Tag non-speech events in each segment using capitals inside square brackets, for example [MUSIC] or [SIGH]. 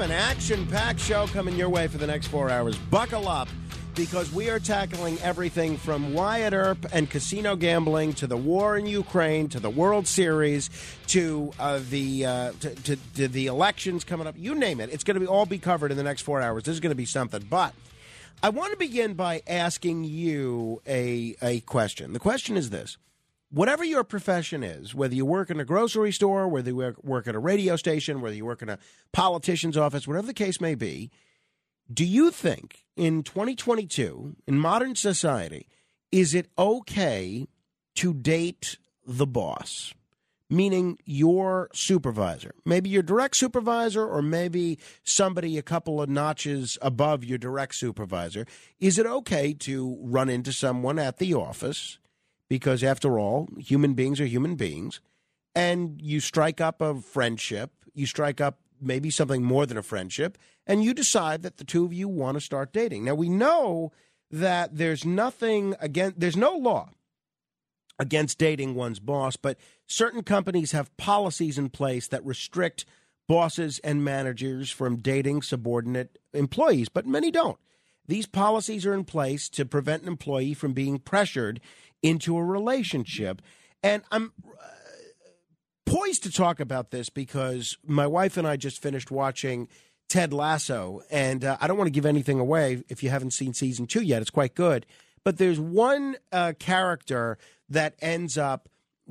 An action packed show coming your way for the next four hours? Buckle up because we are tackling everything from Wyatt Earp and casino gambling to the war in Ukraine to the World Series to uh, the uh, to, to, to the elections coming up. You name it. It's going to be all be covered in the next four hours. This is going to be something. But I want to begin by asking you a, a question. The question is this whatever your profession is, whether you work in a grocery store, whether you work- at a radio station, whether you work in a politician's office, whatever the case may be, do you think in 2022, in modern society, is it okay to date the boss? Meaning your supervisor, maybe your direct supervisor, or maybe somebody a couple of notches above your direct supervisor. Is it okay to run into someone at the office because after all, human beings are human beings, and you strike up a friendship, you strike up maybe something more than a friendship, and you decide that the two of you want to start dating. Now we know that there's nothing against there's no law against dating one's boss, but certain companies have policies in place that restrict bosses and managers from dating subordinate employees, but many don't. These policies are in place to prevent an employee from being pressured into a relationship. And I'm uh, poised to talk about this because my wife and I just finished watching Ted Lasso, and uh, I don't want to give anything away if you haven't seen season two yet. It's quite good. But there's one uh, character that ends up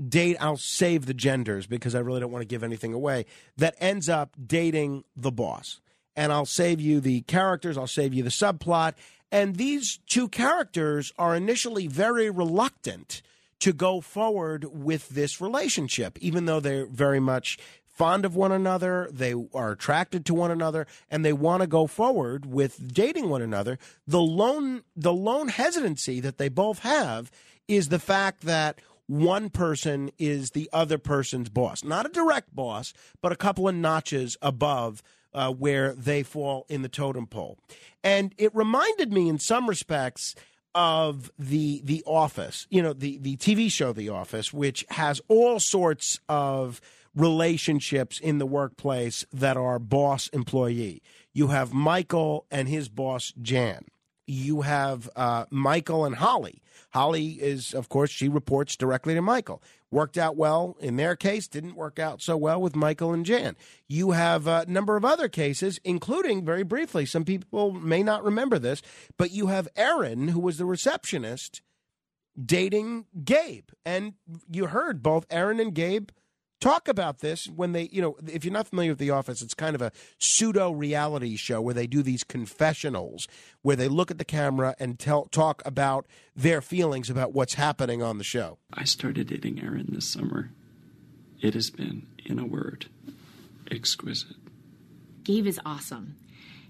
date I'll save the genders because I really don't want to give anything away that ends up dating the boss. And I'll save you the characters, I'll save you the subplot. And these two characters are initially very reluctant to go forward with this relationship, even though they're very much fond of one another, they are attracted to one another, and they want to go forward with dating one another. The lone the lone hesitancy that they both have is the fact that one person is the other person's boss. Not a direct boss, but a couple of notches above uh, where they fall in the totem pole. And it reminded me in some respects of the the office you know the the tv show the office which has all sorts of relationships in the workplace that are boss employee you have michael and his boss jan you have uh, michael and holly. Holly is of course she reports directly to michael. Worked out well. In their case didn't work out so well with michael and jan. You have a number of other cases including very briefly some people may not remember this but you have erin who was the receptionist dating gabe. And you heard both erin and gabe talk about this when they you know if you're not familiar with the office it's kind of a pseudo reality show where they do these confessionals where they look at the camera and tell talk about their feelings about what's happening on the show I started dating Erin this summer. It has been, in a word, exquisite. Gabe is awesome.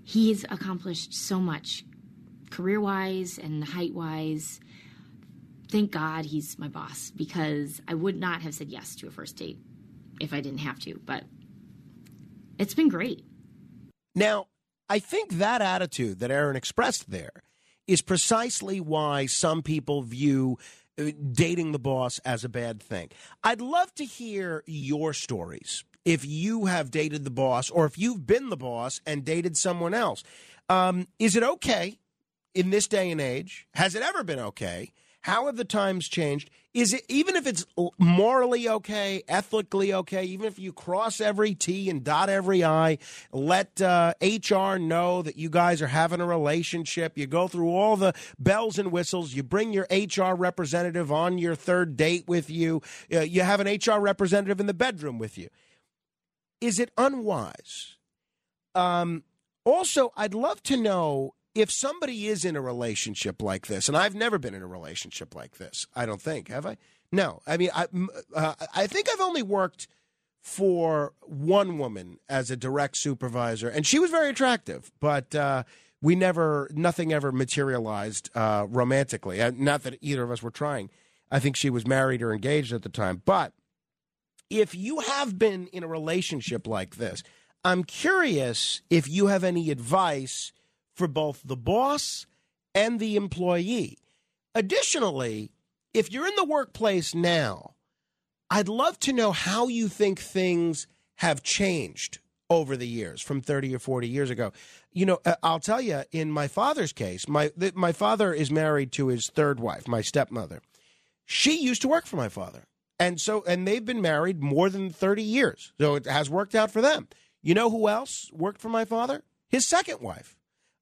He's accomplished so much career wise and height wise. Thank God he's my boss because I would not have said yes to a first date if I didn't have to. But it's been great. Now, I think that attitude that Erin expressed there is precisely why some people view uh, dating the boss as a bad thing. I'd love to hear your stories if you have dated the boss or if you've been the boss and dated someone else. Um, is it okay in this day and age? Has it ever been okay? How have the times changed? Is it even if it's morally okay, ethically okay, even if you cross every T and dot every I, let uh, HR know that you guys are having a relationship. You go through all the bells and whistles. You bring your HR representative on your third date with you. Uh, you have an HR representative in the bedroom with you. Is it unwise? Um, also, I'd love to know if somebody is in a relationship like this, and I've never been in a relationship like this, I don't think, have I? No, I mean, I, uh, I think I've only worked for one woman as a direct supervisor, and she was very attractive, but uh, we never, nothing ever materialized uh, romantically. Not that either of us were trying. I think she was married or engaged at the time. But if you have been in a relationship like this, I'm curious if you have any advice for both the boss and the employee. Additionally, if you're in the workplace now, I'd love to know how you think things have changed over the years from 30 or 40 years ago. You know, uh, I'll tell you in my father's case, my my father is married to his third wife, my stepmother. She used to work for my father. And so and they've been married more than 30 years. So it has worked out for them. You know who else worked for my father? His second wife,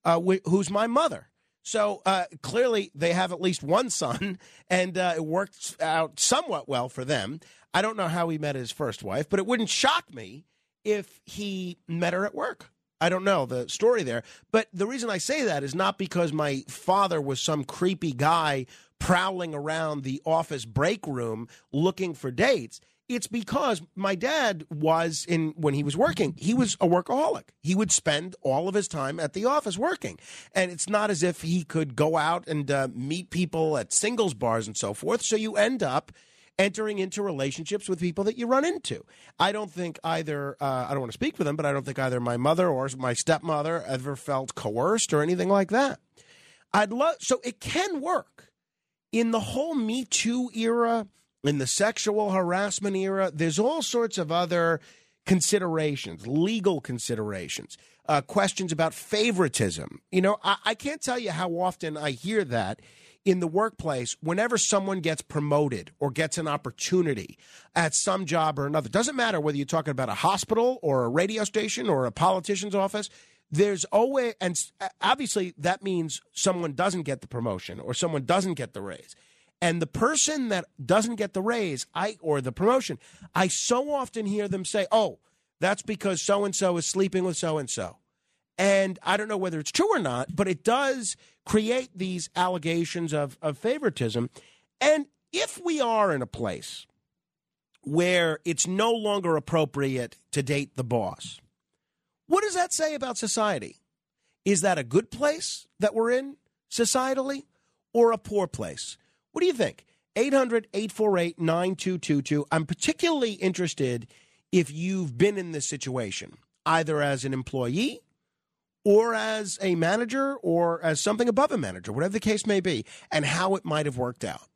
uh, who's my mother. So uh, clearly, they have at least one son, [LAUGHS] and uh, it worked out somewhat well for them. I don't know how he met his first wife, but it wouldn't shock me if he met her at work. I don't know the story there. But the reason I say that is not because my father was some creepy guy prowling around the office break room looking for dates. It's because my dad was in when he was working, he was a workaholic. He would spend all of his time at the office working. And it's not as if he could go out and uh, meet people at singles bars and so forth. So you end up entering into relationships with people that you run into. I don't think either, uh, I don't want to speak for them, but I don't think either my mother or my stepmother ever felt coerced or anything like that. I'd love, so it can work. In the whole Me Too era, in the sexual harassment era, there's all sorts of other considerations, legal considerations, uh, questions about favoritism. You know, I, I can't tell you how often I hear that in the workplace whenever someone gets promoted or gets an opportunity at some job or another. Doesn't matter whether you're talking about a hospital or a radio station or a politician's office. There's always, and obviously that means someone doesn't get the promotion or someone doesn't get the raise. And the person that doesn't get the raise, I or the promotion, I so often hear them say, "Oh, that's because so and so is sleeping with so and so." And I don't know whether it's true or not, but it does create these allegations of, of favoritism. And if we are in a place where it's no longer appropriate to date the boss, what does that say about society? Is that a good place that we're in societally or a poor place? What do you think? 800 848 9222. I'm particularly interested if you've been in this situation, either as an employee or as a manager or as something above a manager, whatever the case may be, and how it might have worked out.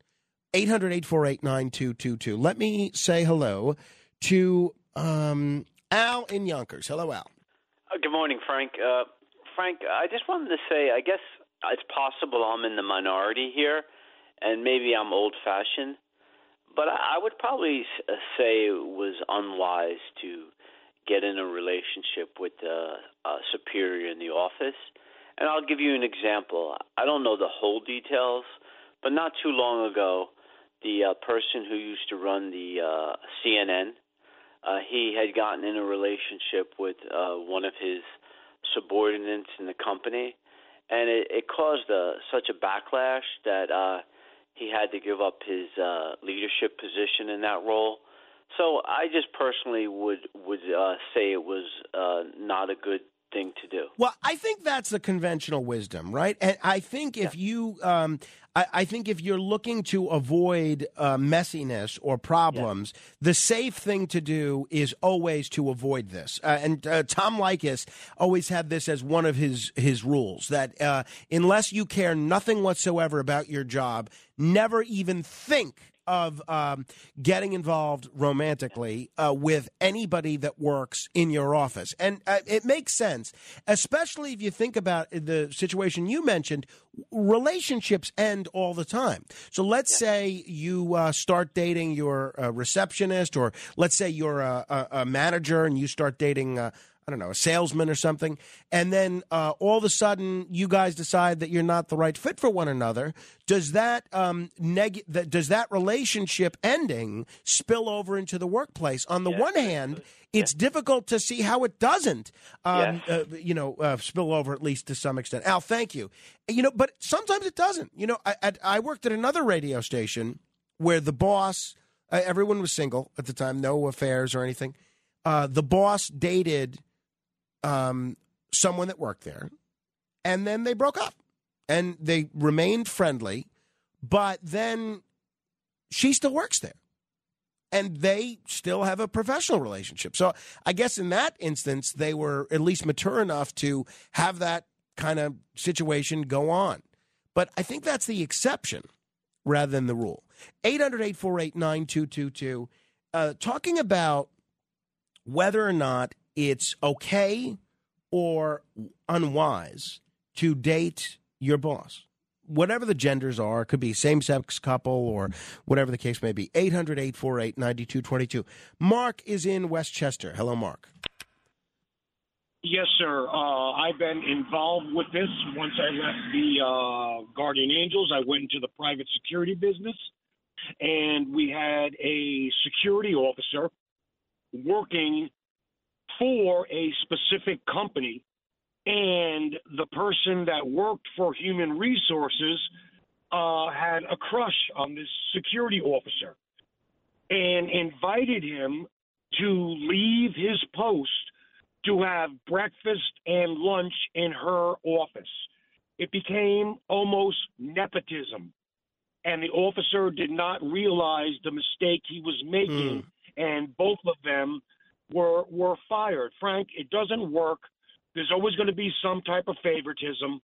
800 848 9222. Let me say hello to um, Al in Yonkers. Hello, Al. Uh, good morning, Frank. Uh, Frank, I just wanted to say I guess it's possible I'm in the minority here, and maybe I'm old fashioned, but I would probably uh, say it was unwise to get in a relationship with a, a superior in the office. And I'll give you an example. I don't know the whole details, but not too long ago, the uh, person who used to run the uh, CNN, uh, he had gotten in a relationship with uh, one of his subordinates in the company, and it, it caused a, such a backlash that uh, he had to give up his uh, leadership position in that role. So I just personally would would uh, say it was uh, not a good thing to do. Well, I think that's the conventional wisdom, right? And I think if yeah. you, um, I, I, think if you're looking to avoid uh, messiness or problems, yeah. the safe thing to do is always to avoid this. Uh, and uh, Tom Leykis always had this as one of his his rules that uh, unless you care nothing whatsoever about your job, never even think of um, getting involved romantically uh, with anybody that works in your office. And uh, it makes sense, especially if you think about the situation you mentioned. Relationships end all the time. So let's say you uh, start dating your uh, receptionist, or let's say you're a, a, a, manager and you start dating uh, I don't know, a salesman or something, and then uh, all of a sudden you guys decide that you're not the right fit for one another, does that um, neg- that, does that relationship ending spill over into the workplace? On the Yes, one hand, it's difficult to see how it doesn't, um, Yes. uh, you know, uh, spill over at least to some extent. Al, thank you. You know, but sometimes it doesn't. You know, I, I, I worked at another radio station where the boss, uh, everyone was single at the time, no affairs or anything. Uh, the boss dated um, someone that worked there, and then they broke up, and they remained friendly, but then she still works there and they still have a professional relationship. So I guess in that instance, they were at least mature enough to have that kind of situation go on. But I think that's the exception rather than the rule. 800 848 9222. Uh, Talking about whether or not it's okay or unwise to date your boss whatever the genders are, it could be same sex couple or whatever the case may be. 800 848 9222. Mark is in Westchester. Hello, Mark. Yes, sir. Uh, I've been involved with this. Once I left the uh, Guardian Angels, I went into the private security business, and we had a security officer working for a specific company, and the person that worked for human resources uh, had a crush on this security officer and invited him to leave his post to have breakfast and lunch in her office. It became almost nepotism. And the officer did not realize the mistake he was making, and both of them were were fired. Frank, it doesn't work. There's always going to be some type of favoritism.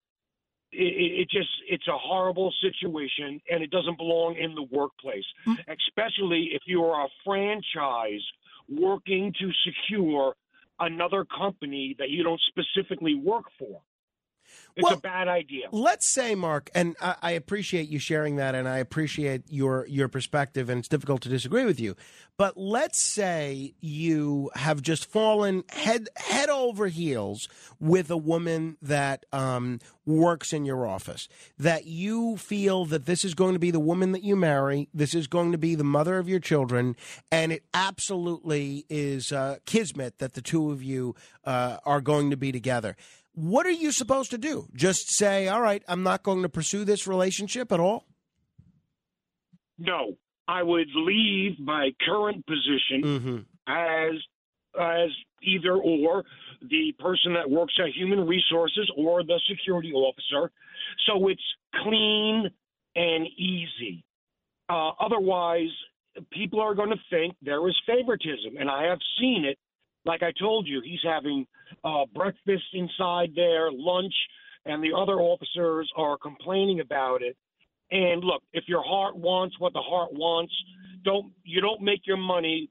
It, it, it just it's a horrible situation, and it doesn't belong in the workplace, hmm. especially if you are a franchise working to secure another company that you don't specifically work for. It's Well, a bad idea. Let's say, Mark, and I, I appreciate you sharing that, and I appreciate your your perspective, and it's difficult to disagree with you. But let's say you have just fallen head head over heels with a woman that um, works in your office. That you feel that this is going to be the woman that you marry. This is going to be the mother of your children, and it absolutely is uh, kismet that the two of you uh, are going to be together what are you supposed to do? Just say, all right, I'm not going to pursue this relationship at all? No, I would leave my current position Mm-hmm. as as either or the person that works at human resources or the security officer, so it's clean and easy. Uh, otherwise, people are going to think there is favoritism, and I have seen it. Like I told you, he's having uh, breakfast inside there, lunch, and the other officers are complaining about it. And look, if your heart wants what the heart wants, don't you don't make your money.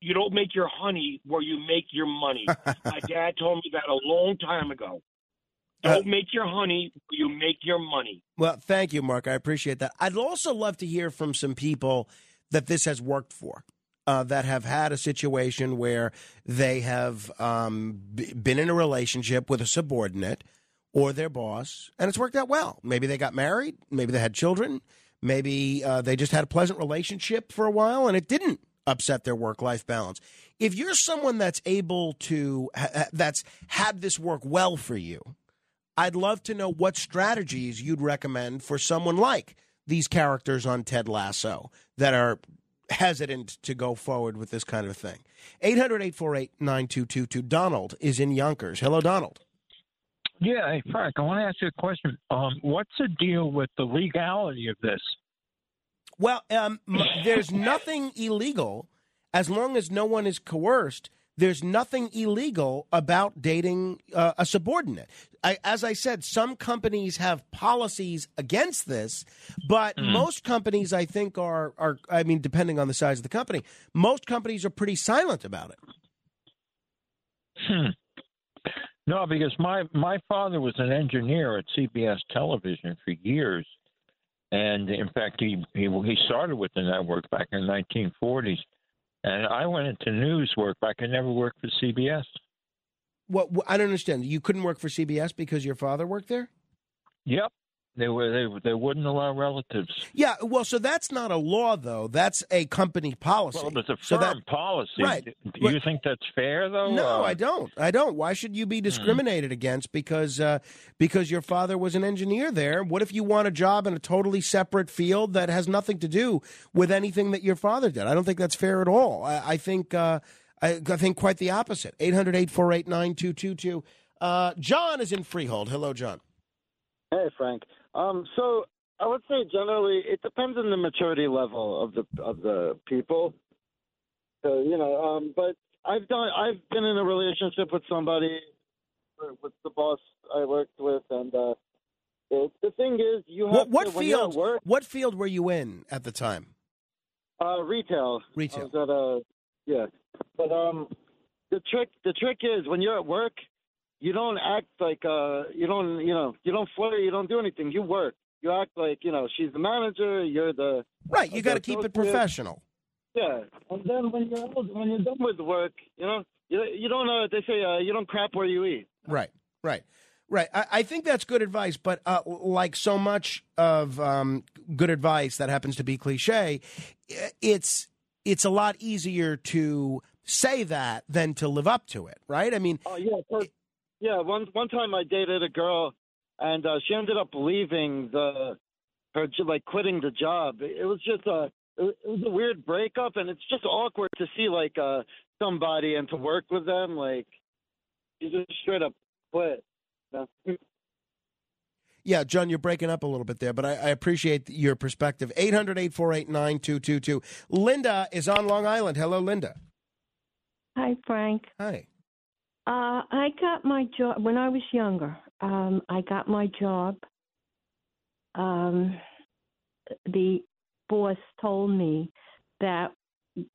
You don't make your honey where you make your money. [LAUGHS] My dad told me that a long time ago. Don't make your honey where you make your money. Well, thank you, Mark. I appreciate that. I'd also love to hear from some people that this has worked for. Uh, that have had a situation where they have um, b- been in a relationship with a subordinate or their boss, and it's worked out well. Maybe they got married, maybe they had children, maybe uh, they just had a pleasant relationship for a while, and it didn't upset their work life balance. If you're someone that's able to, ha- that's had this work well for you, I'd love to know what strategies you'd recommend for someone like these characters on Ted Lasso that are hesitant to go forward with this kind of thing. 800 848 9222. Donald is in Yonkers. Hello, Donald. Yeah, hey, Frank, I want to ask you a question. Um, what's the deal with the legality of this? Well, um, there's nothing illegal as long as no one is coerced. There's nothing illegal about dating uh, a subordinate. I, as I said, some companies have policies against this, but most companies, I think, are are. I mean, depending on the size of the company, most companies are pretty silent about it. Hmm. No, because my my father was an engineer at CBS Television for years, and in fact, he he, he started with the network back in the 1940s. And I went into news work, but I could never work for CBS. What I don't understand. You couldn't work for CBS because your father worked there. Yep. They were they they wouldn't allow relatives. Yeah, well, so that's not a law though. That's a company policy. Well, it's a So firm that- policy. Right. Do Right. you think that's fair, though? No, Uh, I don't. I don't. Why should you be discriminated against because uh, because your father was an engineer there? What if you want a job in a totally separate field that has nothing to do with anything that your father did? I don't think that's fair at all. I, I think uh, I, I think quite the opposite. 800-848-9222. Uh, John is in Freehold. Hello, John. Hey, Frank. Um, so I would say generally it depends on the maturity level of the of the people. So you know, um, but I've done I've been in a relationship with somebody with the boss I worked with, and uh, it, the thing is, you have What, what to, when you're at field? work, What field were you in at the time? uh, retail. Retail. I was at a yeah, but um, the trick the trick is when you're at work, you don't act like uh, you don't you know you don't flirt, you don't do anything. You work. You act like you know she's the manager. You're the Right. You got to keep it professional. yeah. And then when you're when you're done with work, you know you you don't uh, they say uh, you don't crap where you eat. Right, right, right. I, I think that's good advice, but uh, like so much of um, good advice that happens to be cliche, it's it's a lot easier to say that than to live up to it, right? I mean, Oh yeah, yeah. One one time I dated a girl, and uh, she ended up leaving the her j- like quitting the job. It was just a it was- a weird breakup, and it's just awkward to see like uh somebody and to work with them. Like you just straight up quit. yeah, John, you're breaking up a little bit there, but I, I appreciate your perspective. 800 848 9222. Linda is on Long Island. Hello, Linda. Hi, Frank. Hi. Uh, I got my job when I was younger. Um, I got my job. Um, the boss told me that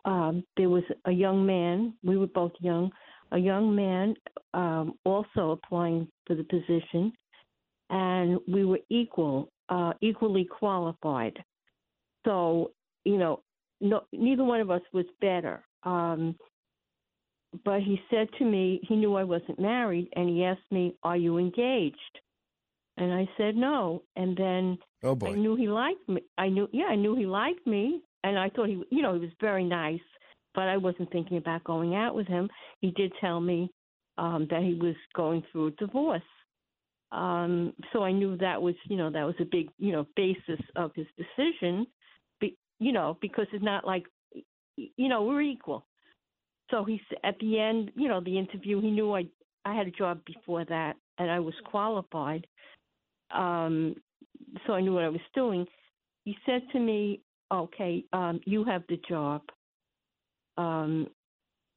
um, there was a young man. We were both young. A young man um, also applying for the position, and we were equal, uh, equally qualified. So you know, no, neither one of us was better. Um, but he said to me he knew I wasn't married and he asked me, "Are you engaged?" And I said no. And then Oh, boy. I knew he liked me. I knew yeah, I knew he liked me and I thought he you know, he was very nice, but I wasn't thinking about going out with him. He did tell me um that he was going through a divorce. Um so I knew that was, you know, that was a big, you know, basis of his decision. Be, you know, because it's not like you know, we're equal. So he at the end, you know, the interview, he knew I I had a job before that and I was qualified. Um, so I knew what I was doing. He said to me, "Okay, um, you have the job." Um,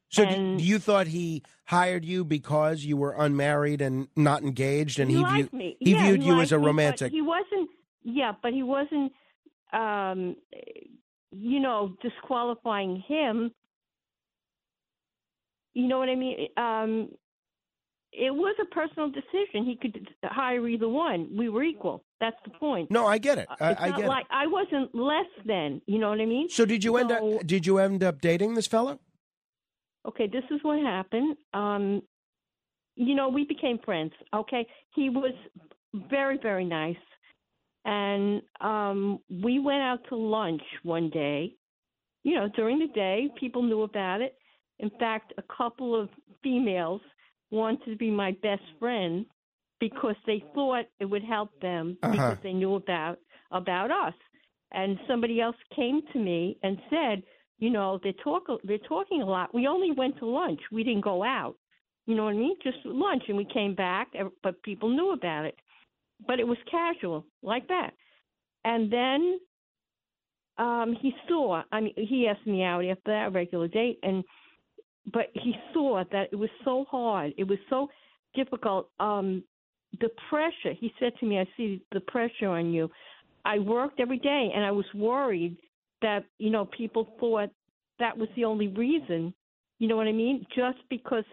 So and- do you thought he hired you because you were unmarried and not engaged, and he, he, viewed me. he yeah, viewed he you as a me, romantic? He wasn't. Yeah, but he wasn't. Um, you know, disqualifying him. You know what I mean? Um, it was a personal decision. He could hire either one. We were equal. That's the point. No, I get it. I, it's I not get like I wasn't less than. You know what I mean? So did you end up did you end up dating this fellow? okay, this is what happened. Um, you know, we became friends. Okay, he was very, very nice, and um, we went out to lunch one day. You know, during the day, people knew about it. In fact, a couple of females wanted to be my best friend because they thought it would help them Uh-huh. because they knew about about us. And somebody else came to me and said, you know, they talk they're talking a lot. We only went to lunch. We didn't go out. You know what I mean? Just lunch, and we came back, but people knew about it. But it was casual, like that. And then um he saw. I mean, he asked me out after that regular date, and but he saw that it was so hard. It was so difficult. Um, the pressure. He said to me, "I see the pressure on you." I worked every day, and I was worried that you know people thought that was the only reason. You know what I mean? Just because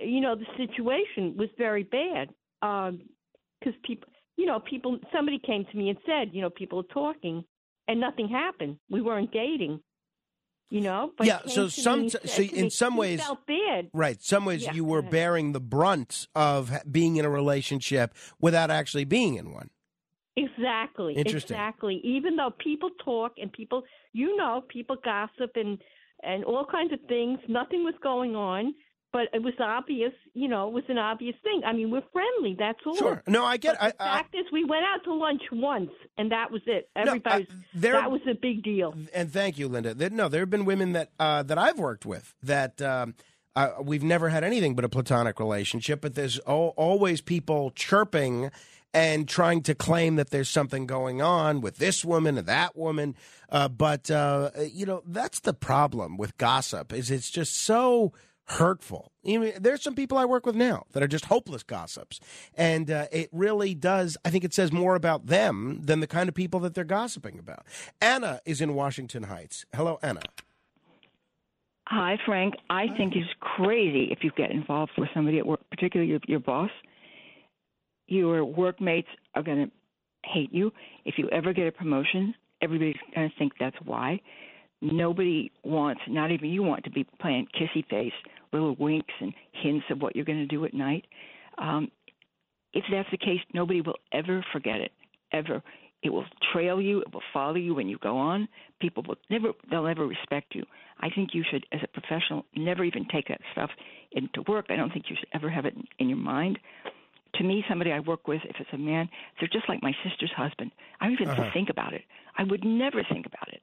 you know the situation was very bad. Because people, you know, people. Somebody came to me and said, you know, people are talking, and nothing happened. We weren't dating. You know, but Yeah, so some- me, so in some ways- felt bad. Right. Some ways Yeah, you were bearing the brunt of being in a relationship without actually being in one. Exactly. Interesting. Exactly. Even though people talk and people, you know, people gossip and and all kinds of things. Nothing was going on, but it was obvious. You know, it was an obvious thing. I mean, we're friendly. That's all. Sure. No, I get. But I, the I, fact is, we went out to lunch once, and that was it. No, Everybody. there- that was a big deal. and thank you, Linda. No, there have been women that uh, that I've worked with that um, uh, we've never had anything but a platonic relationship, but there's al- always people chirping and trying to claim that there's something going on with this woman and that woman. Uh, but uh, you know, that's the problem with gossip. Is it's just so hurtful. I mean, there's some people I work with now that are just hopeless gossips, and uh, it really does. I think it says more about them than the kind of people that they're gossiping about. Anna is in Washington Heights. Hello, Anna. Hi, Frank. I think it's crazy if you get involved with somebody at work, particularly your, your boss. Your workmates are going to hate you. If you ever get a promotion, everybody's going to think that's why. Nobody wants, not even you want to be playing kissy face, little winks and hints of what you're going to do at night. Um, if that's the case, nobody will ever forget it, ever. It will trail you. It will follow you when you go on. People will never, they'll never respect you. I think you should, as a professional, never even take that stuff into work. I don't think you should ever have it in, in your mind. To me, somebody I work with, if it's a man, they're just like my sister's husband. I don't even Uh-huh. think about it. I would never think about it.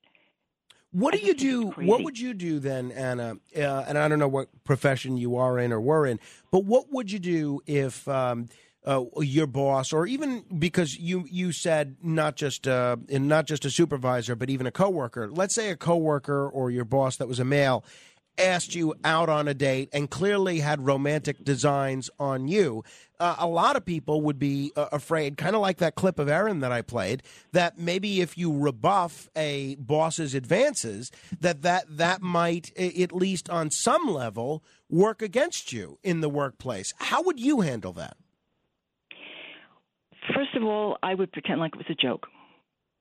What do you do? What would you do then, Anna? Uh, and I don't know what profession you are in or were in, but what would you do if um, uh, your boss, or even because you you said not just uh, not just a supervisor, but even a coworker. Let's say a coworker or your boss that was a male asked you out on a date and clearly had romantic designs on you. Uh, a lot of people would be uh, afraid, kind of like that clip of Erin that I played, that maybe if you rebuff a boss's advances, that that that might, at least on some level, work against you in the workplace. How would you handle that? First of all, I would pretend like it was a joke.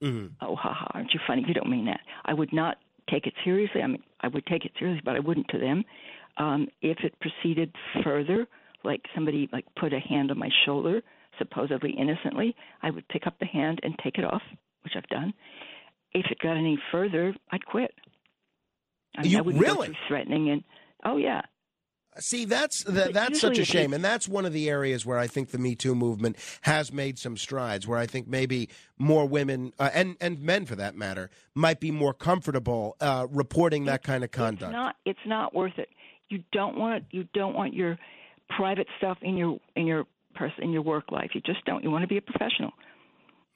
Mm-hmm. Oh, haha, aren't you funny? You don't mean that. I would not take it seriously. I mean, I would take it seriously, but I wouldn't to them. Um, if it proceeded further, like somebody like put a hand on my shoulder, supposedly innocently, I would pick up the hand and take it off, which I've done. If it got any further, I'd quit. I, mean, You- I wouldn't go really? through threatening and oh yeah, See, that's that, that's such a shame, and that's one of the areas where I think the Me Too movement has made some strides. Where I think maybe more women uh, and and men, for that matter, might be more comfortable uh, reporting that kind of conduct. It's not. It's not worth it. You don't want. You don't want your private stuff in your in your person in your work life. You just don't. You want to be a professional.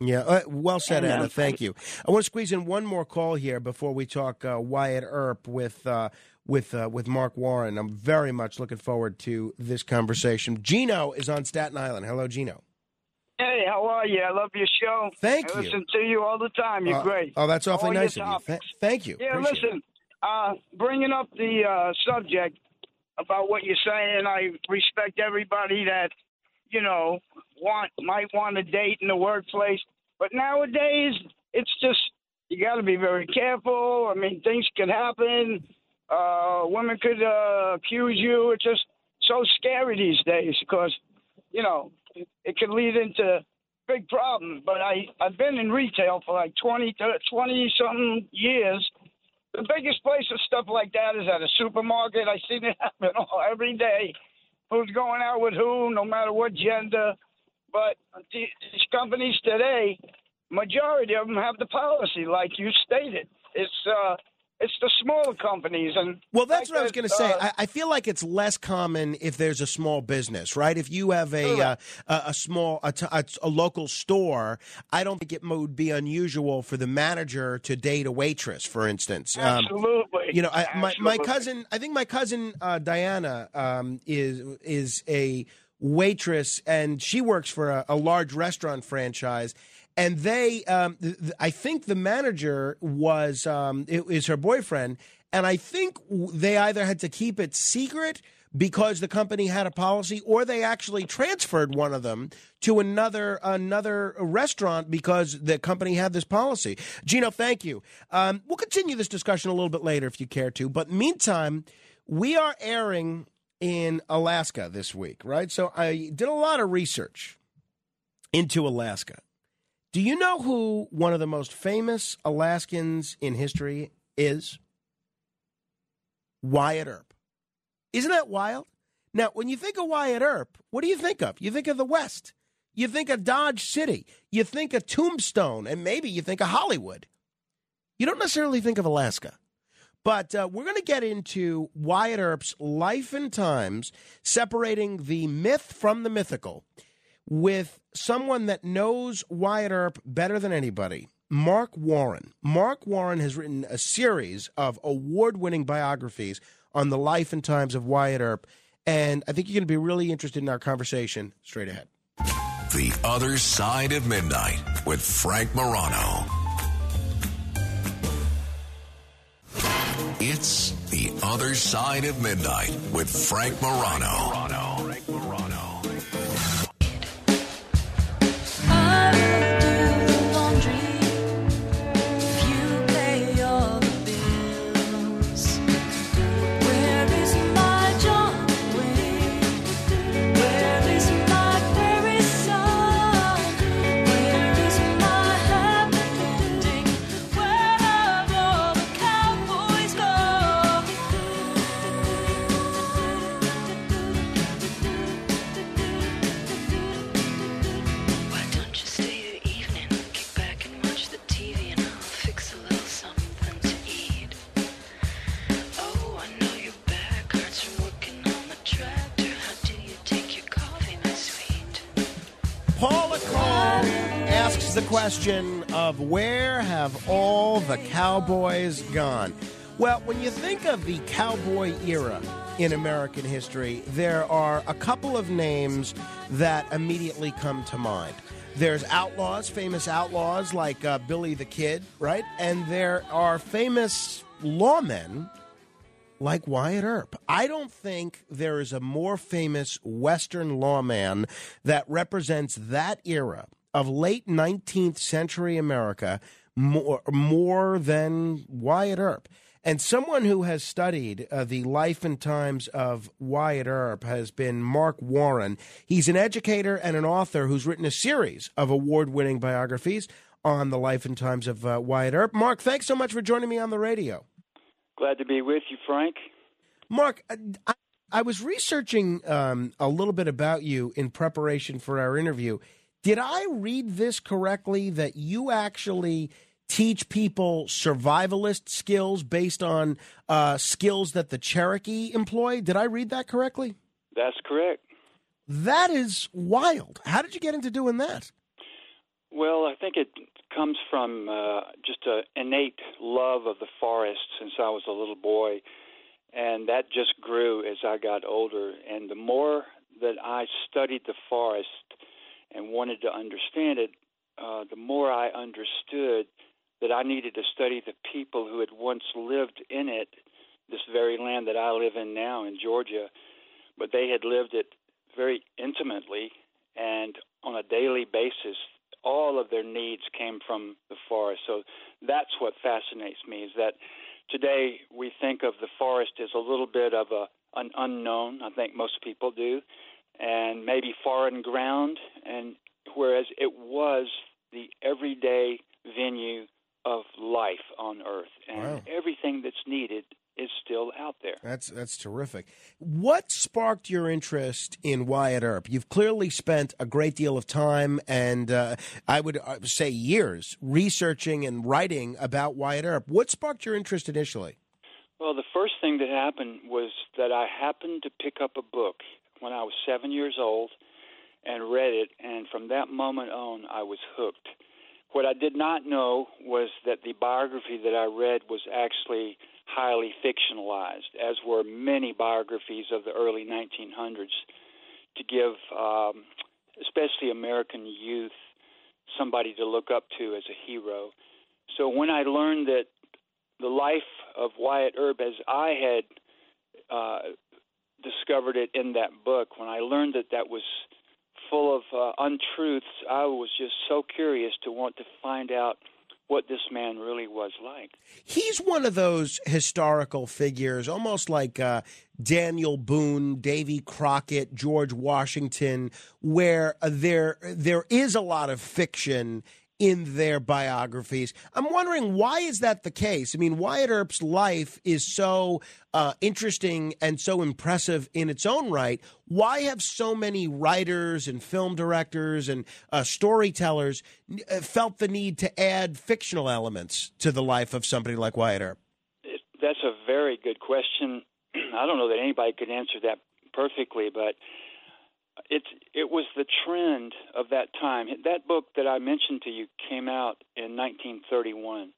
Yeah, uh, well said, And, Anna. Thank you. I want to squeeze in one more call here before we talk uh, Wyatt Earp with uh, with uh, with Mark Warren. I'm very much looking forward to this conversation. Gino is on Staten Island. Hello, Gino. Hey, how are you? I love your show. Thank I you. listen to you all the time. You're Uh, great. Oh, that's awfully All nice of you. Th- thank you. Yeah, Appreciate listen, uh, bringing up the uh, subject about what you're saying, I respect everybody that you know want might want to date in the workplace, but nowadays it's just you got to be very careful. I mean, things can happen. Uh, women could uh, accuse you. It's just so scary these days because you know it, it lead into big problems. But I I've been in retail for like 20 20 something years. The biggest place for stuff like that is at a supermarket. I see it [LAUGHS] happen all, every day. Who's going out with who, no matter what gender. But the- these companies today, majority of them have the policy, like you stated. It's uh, it's the smaller companies, and Well, that's like what I was going to say. uh, I, I feel like it's less common if there's a small business, right? If you have a uh, a, a small a, t- a, a local store, I don't think it would be unusual for the manager to date a waitress, for instance. Um, Absolutely. you know, I, my my cousin, I think my cousin uh, Diana um, is is a waitress, and she works for a, a large restaurant franchise. And they, um, th- th- I think the manager was um, it is her boyfriend, and I think they either had to keep it secret, because the company had a policy, or they actually transferred one of them to another another restaurant because the company had this policy. Gino, thank you. Um, we'll continue this discussion a little bit later if you care to. But meantime, we are airing in Alaska this week, right? So I did a lot of research into Alaska. Do you know who one of the most famous Alaskans in history is? Wyatt Earp. Isn't that wild? Now, when you think of Wyatt Earp, what do you think of? You think of the West. You think of Dodge City. You think of Tombstone, and maybe you think of Hollywood. You don't necessarily think of Alaska. But uh, we're going to get into Wyatt Earp's life and times, separating the myth from the mythical, with someone that knows Wyatt Earp better than anybody, Mark Warren. Mark Warren has written a series of award winning biographies on the life and times of Wyatt Earp. And I think you're going to be really interested in our conversation straight ahead. The Other Side of Midnight with Frank Morano. It's The Other Side of Midnight with Frank Morano. Paula question of where have all the cowboys gone? Well, when you think of the cowboy era in American history, there are a couple of names that immediately come to mind. There's outlaws, famous outlaws like uh, Billy the Kid, right? And there are famous lawmen like Wyatt Earp. I don't think there is a more famous Western lawman that represents that era of late 19th century America more, more than Wyatt Earp. And someone who has studied uh, the life and times of Wyatt Earp has been Mark Warren. He's an educator and an author who's written a series of award winning biographies on the life and times of uh, Wyatt Earp. Mark, thanks so much for joining me on the radio. Glad to be with you, Frank. Mark, uh, I, I was researching um, a little bit about you in preparation for our interview. Did I read this correctly that you actually teach people survivalist skills based on uh, skills that the Cherokee employ? Did I read that correctly? That's correct. That is wild. How did you get into doing that? Well, I think it comes from uh, just an innate love of the forest since I was a little boy, and that just grew as I got older. And the more that I studied the forest and wanted to understand it, uh, the more I understood that I needed to study the people who had once lived in it, this very land that I live in now in Georgia, but they had lived it very intimately and on a daily basis all of their needs came from the forest. So that's what fascinates me is that today we think of the forest as a little bit of a an unknown. I think most people do, and maybe foreign ground. And whereas it was the everyday venue of life on Earth, and Wow. everything that's needed is still out there. That's that's terrific. What sparked your interest in Wyatt Earp? You've clearly spent a great deal of time and uh, I would uh, say years researching and writing about Wyatt Earp. What sparked your interest initially? Well, the first thing that happened was that I happened to pick up a book when I was seven years old and read it, and from that moment on, I was hooked. What I did not know was that the biography that I read was actually highly fictionalized, as were many biographies of the early 1900s, to give, um, especially American youth, somebody to look up to as a hero. So when I learned that the life of Wyatt Earp, as I had uh, discovered it in that book. When I learned that that was full of uh, untruths, I was just so curious to want to find out what this man really was like. He's one of those historical figures, almost like uh, Daniel Boone, Davy Crockett, George Washington, where uh, there there is a lot of fiction in their biographies. I'm wondering why is that the case? I mean, Wyatt Earp's life is so uh, interesting and so impressive in its own right. Why have so many writers and film directors and uh, storytellers uh, felt the need to add fictional elements to the life of somebody like Wyatt Earp? That's a very good question. [CLEARS THROAT] I don't know that anybody could answer that perfectly, but it's it was the trend of that time. That book that I mentioned to you came out in 1931,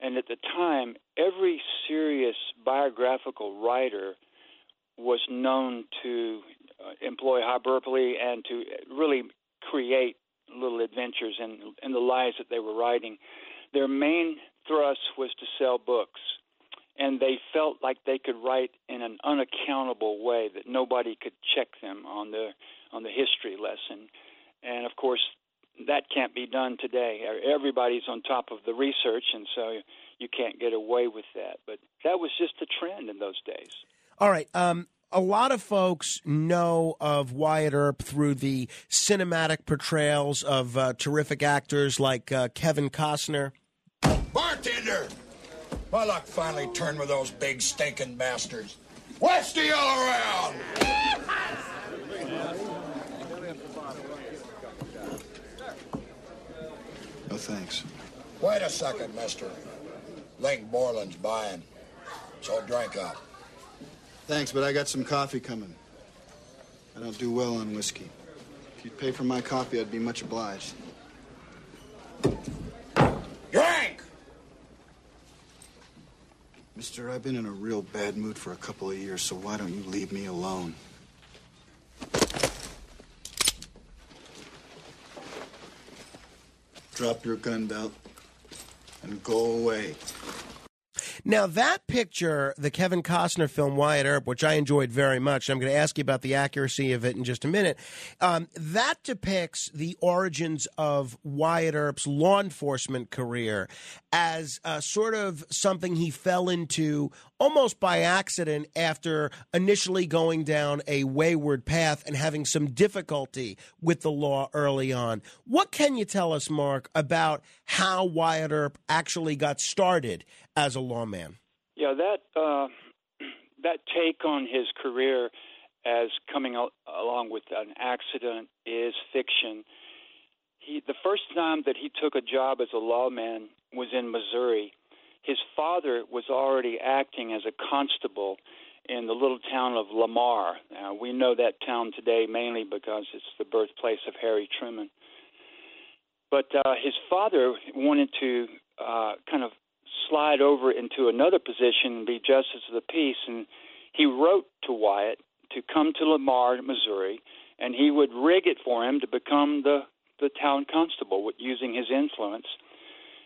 and at the time, every serious biographical writer was known to uh, employ hyperbole and to really create little adventures in in the lives that they were writing. Their main thrust was to sell books and they felt like they could write in an unaccountable way that nobody could check them on the on the history lesson and of course that can't be done today everybody's on top of the research and so you can't get away with that but that was just the trend in those days all right um a lot of folks know of Wyatt Earp through the cinematic portrayals of uh, terrific actors like uh, Kevin Costner. Bartender! My luck finally turned with those big stinking bastards. Westy all around! No thanks. Wait a second, mister. Link Borland's buying. So drink up. Thanks, but I got some coffee coming. I don't do well on whiskey. If you'd pay for my coffee, I'd be much obliged. Mister, I've been in a real bad mood for a couple of years, so why don't you leave me alone? Drop your gun belt and go away. Now, that picture, the Kevin Costner film Wyatt Earp, which I enjoyed very much, I'm going to ask you about the accuracy of it in just a minute. Um, that depicts the origins of Wyatt Earp's law enforcement career as uh, sort of something he fell into almost by accident after initially going down a wayward path and having some difficulty with the law early on. What can you tell us, Mark, about how Wyatt Earp actually got started as a lawman? Yeah, that uh, [CLEARS THROAT] that take on his career as coming al- along with an accident is fiction. He the first time that he took a job as a lawman was in Missouri. His father was already acting as a constable in the little town of Lamar. Now, we know that town today mainly because it's the birthplace of Harry Truman. But uh, his father wanted to uh, kind of slide over into another position and be justice of the peace. And he wrote to Wyatt to come to Lamar, Missouri, and he would rig it for him to become the the town constable using his influence.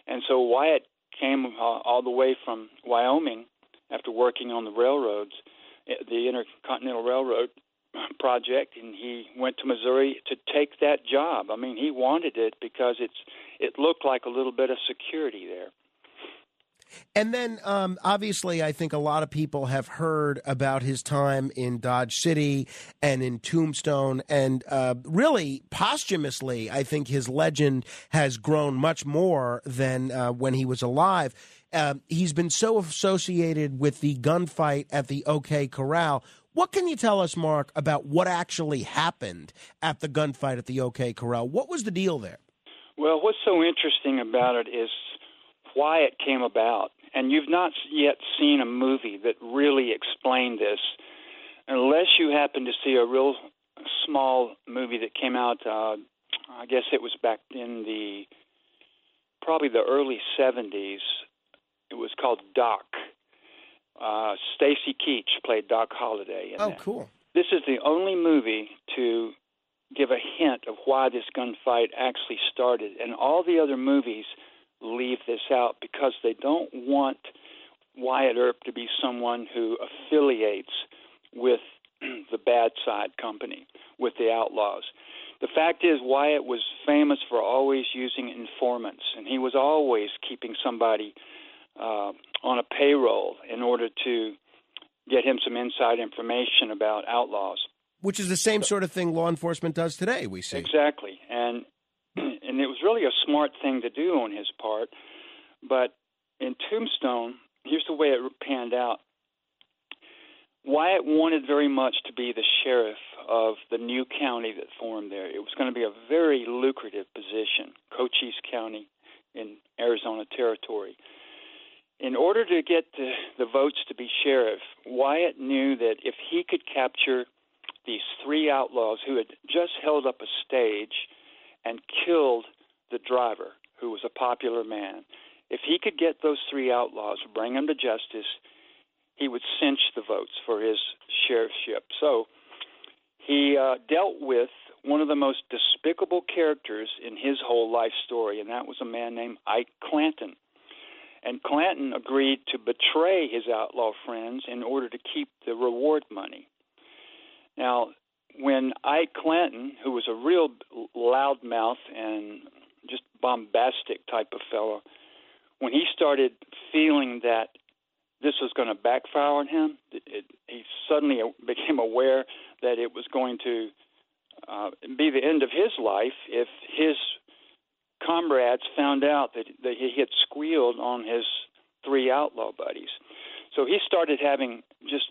And so Wyatt came all the way from Wyoming after working on the railroads, eh, the Intercontinental Railroad project, and he went to Missouri to take that job. I mean, he wanted it because it's it looked like a little bit of security there. And then, um, obviously, I think a lot of people have heard about his time in Dodge City and in Tombstone. And uh, really, posthumously, I think his legend has grown much more than uh, when he was alive. Uh, he's been so associated with the gunfight at the OK Corral. What can you tell us, Mark, about what actually happened at the gunfight at the OK Corral? What was the deal there? Well, what's so interesting about it is why it came about. And you've not yet seen a movie that really explained this, unless you happen to see a real small movie that came out. Uh, I guess it was back in the probably the early '70s. It was called Doc. Uh, Stacy Keach played Doc Holliday. In oh, that. cool! This is the only movie to give a hint of why this gunfight actually started, and all the other movies leave this out because they don't want Wyatt Earp to be someone who affiliates with [CLEARS THROAT] the bad side company with the outlaws. The fact is, Wyatt was famous for always using informants, and he was always keeping somebody uh, on a payroll in order to get him some inside information about outlaws. Which is the same sort of thing law enforcement does today, we see. Exactly, and [CLEARS THROAT] and it was really a smart thing to do on his part. But in Tombstone, here's the way it panned out. Wyatt wanted very much to be the sheriff of the new county that formed there. It was going to be a very lucrative position, Cochise County in Arizona Territory. In order to get the, the votes to be sheriff, Wyatt knew that if he could capture these three outlaws who had just held up a stage and killed the driver, who was a popular man, if he could get those three outlaws, bring them to justice, he would cinch the votes for his sheriffship. So he uh, dealt with one of the most despicable characters in his whole life story, and that was a man named Ike Clanton. And Clanton agreed to betray his outlaw friends in order to keep the reward money. Now, when Ike Clanton, who was a real loudmouth and just bombastic type of fellow, when he started feeling that this was going to backfire on him, it, it, he suddenly became aware that it was going to uh, be the end of his life if his comrades found out that, that he had squealed on his three outlaw buddies. So he started having just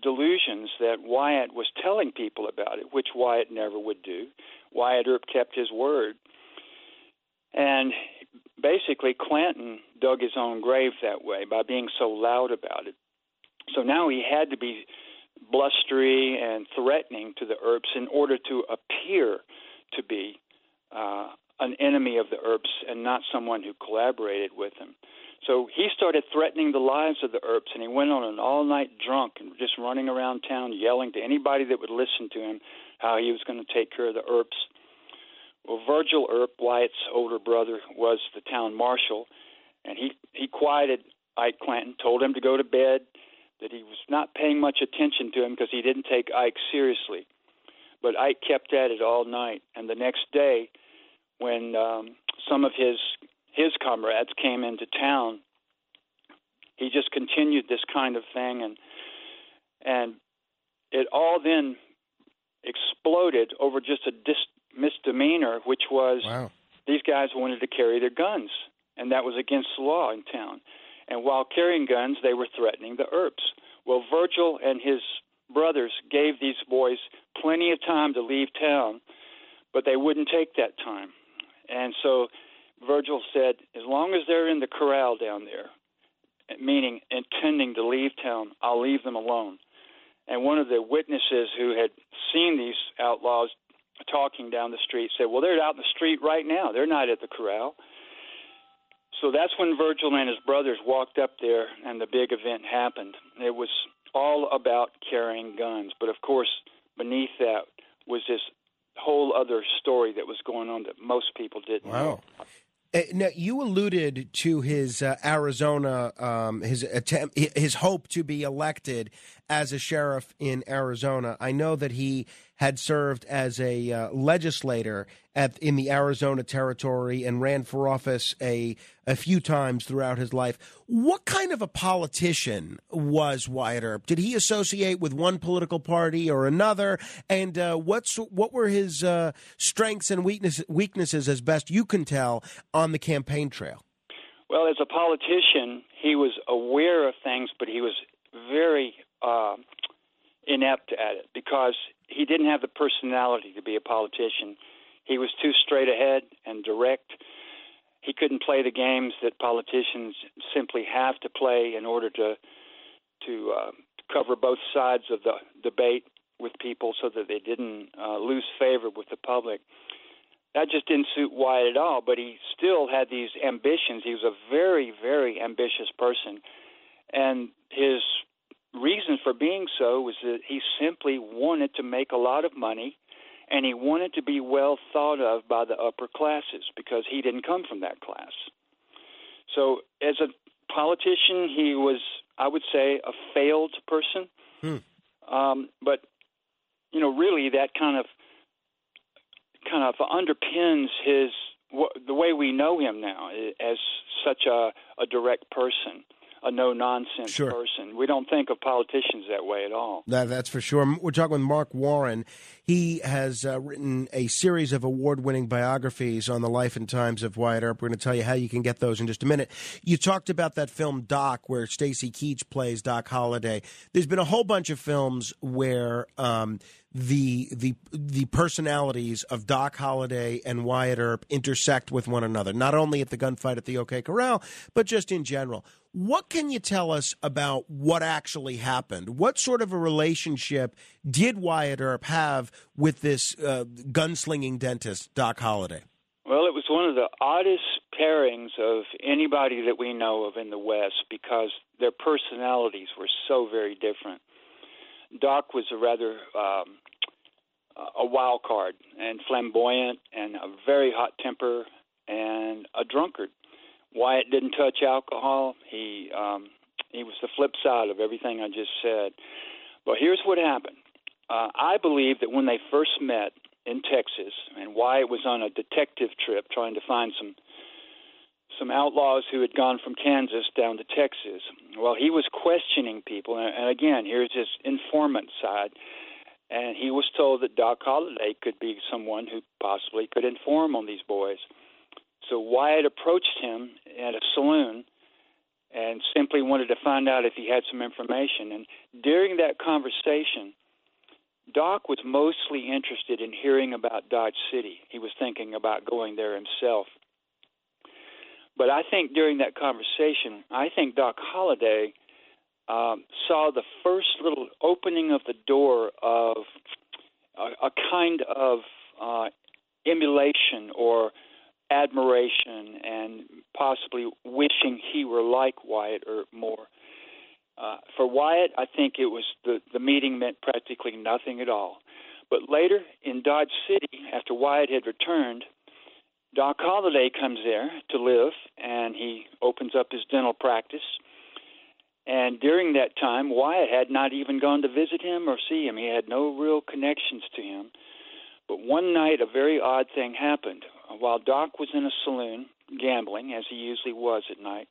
delusions that Wyatt was telling people about it, which Wyatt never would do. Wyatt Earp kept his word. And basically, Clanton dug his own grave that way by being so loud about it. So now he had to be blustery and threatening to the Earps in order to appear to be uh, an enemy of the Earps and not someone who collaborated with them. So he started threatening the lives of the Earps, and he went on an all-night drunk and just running around town yelling to anybody that would listen to him how he was going to take care of the Earps. Well, Virgil Earp, Wyatt's older brother, was the town marshal, and he he quieted Ike Clanton, told him to go to bed, that he was not paying much attention to him because he didn't take Ike seriously. But Ike kept at it all night, and the next day, when um, some of his his comrades came into town, he just continued this kind of thing, and and it all then exploded over just a dis- misdemeanor, which was wow. these guys wanted to carry their guns, and that was against the law in town. And while carrying guns, they were threatening the Earps. Well, Virgil and his brothers gave these boys plenty of time to leave town, but they wouldn't take that time. And so Virgil said, as long as they're in the corral down there, meaning intending to leave town, I'll leave them alone. And one of the witnesses who had seen these outlaws talking down the street said, Well, they're out in the street right now. They're not at the corral. So that's when Virgil and his brothers walked up there and the big event happened. It was all about carrying guns. But of course, beneath that was this whole other story that was going on that most people didn't wow. know. Uh, now, you alluded to his uh, Arizona, um, his attempt, his hope to be elected as a sheriff in Arizona. I know that he had served as a uh, legislator at, in the Arizona territory and ran for office a a few times throughout his life. What kind of a politician was Wyatt Earp? Did he associate with one political party or another? And uh, what's what were his uh, strengths and weakness, weaknesses, as best you can tell, on the campaign trail? Well, as a politician, he was aware of things, but he was very uh, inept at it because he didn't have the personality to be a politician. He was too straight ahead and direct. He couldn't play the games that politicians simply have to play in order to to uh, cover both sides of the debate with people, so that they didn't uh, lose favor with the public. That just didn't suit Wyatt at all. But he still had these ambitions. He was a very, very ambitious person, and his reason for being so was that he simply wanted to make a lot of money and he wanted to be well thought of by the upper classes because he didn't come from that class. So, as a politician, he was, I would say, a failed person. Hmm. Um, but you know, really that kind of kind of underpins his the way we know him now as such a, a direct person, a no nonsense Sure. person. We don't think of politicians that way at all. That, that's for sure. We're talking with Mark Warren. He has uh, written a series of award winning biographies on the life and times of Wyatt Earp. We're going to tell you how you can get those in just a minute. You talked about that film Doc, where Stacy Keach plays Doc Holliday. There's been a whole bunch of films where um, the the the personalities of Doc Holliday and Wyatt Earp intersect with one another, not only at the gunfight at the OK Corral, but just in general. What can you tell us about what actually happened? What sort of a relationship did Wyatt Earp have with this uh, gunslinging dentist, Doc Holliday? Well, it was one of the oddest pairings of anybody that we know of in the West because their personalities were so very different. Doc was a rather um, a wild card and flamboyant and a very hot temper and a drunkard. Wyatt didn't touch alcohol. He um, he was the flip side of everything I just said. But here's what happened. Uh, I believe that when they first met in Texas, and Wyatt was on a detective trip trying to find some some outlaws who had gone from Kansas down to Texas. Well, he was questioning people, and, and again, here's his informant side. And he was told that Doc Holliday could be someone who possibly could inform on these boys. So Wyatt approached him at a saloon and simply wanted to find out if he had some information. And during that conversation, Doc was mostly interested in hearing about Dodge City. He was thinking about going there himself. But I think during that conversation, I think Doc Holliday um, saw the first little opening of the door of a, a kind of uh, emulation or admiration and possibly wishing he were like Wyatt or more. Uh, for Wyatt, I think it was the, the meeting meant practically nothing at all. But later in Dodge City, after Wyatt had returned, Doc Holliday comes there to live, and he opens up his dental practice. And during that time, Wyatt had not even gone to visit him or see him. He had no real connections to him. But one night, a very odd thing happened. While Doc was in a saloon gambling, as he usually was at night,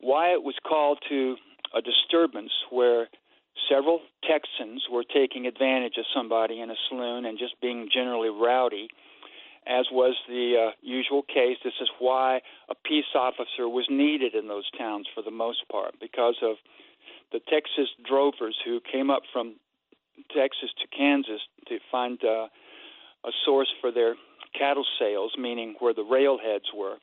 Wyatt was called to a disturbance where several Texans were taking advantage of somebody in a saloon and just being generally rowdy as was the uh, usual case. This is why a peace officer was needed in those towns for the most part, because of the Texas drovers who came up from Texas to Kansas to find uh, a source for their cattle sales, meaning where the railheads were.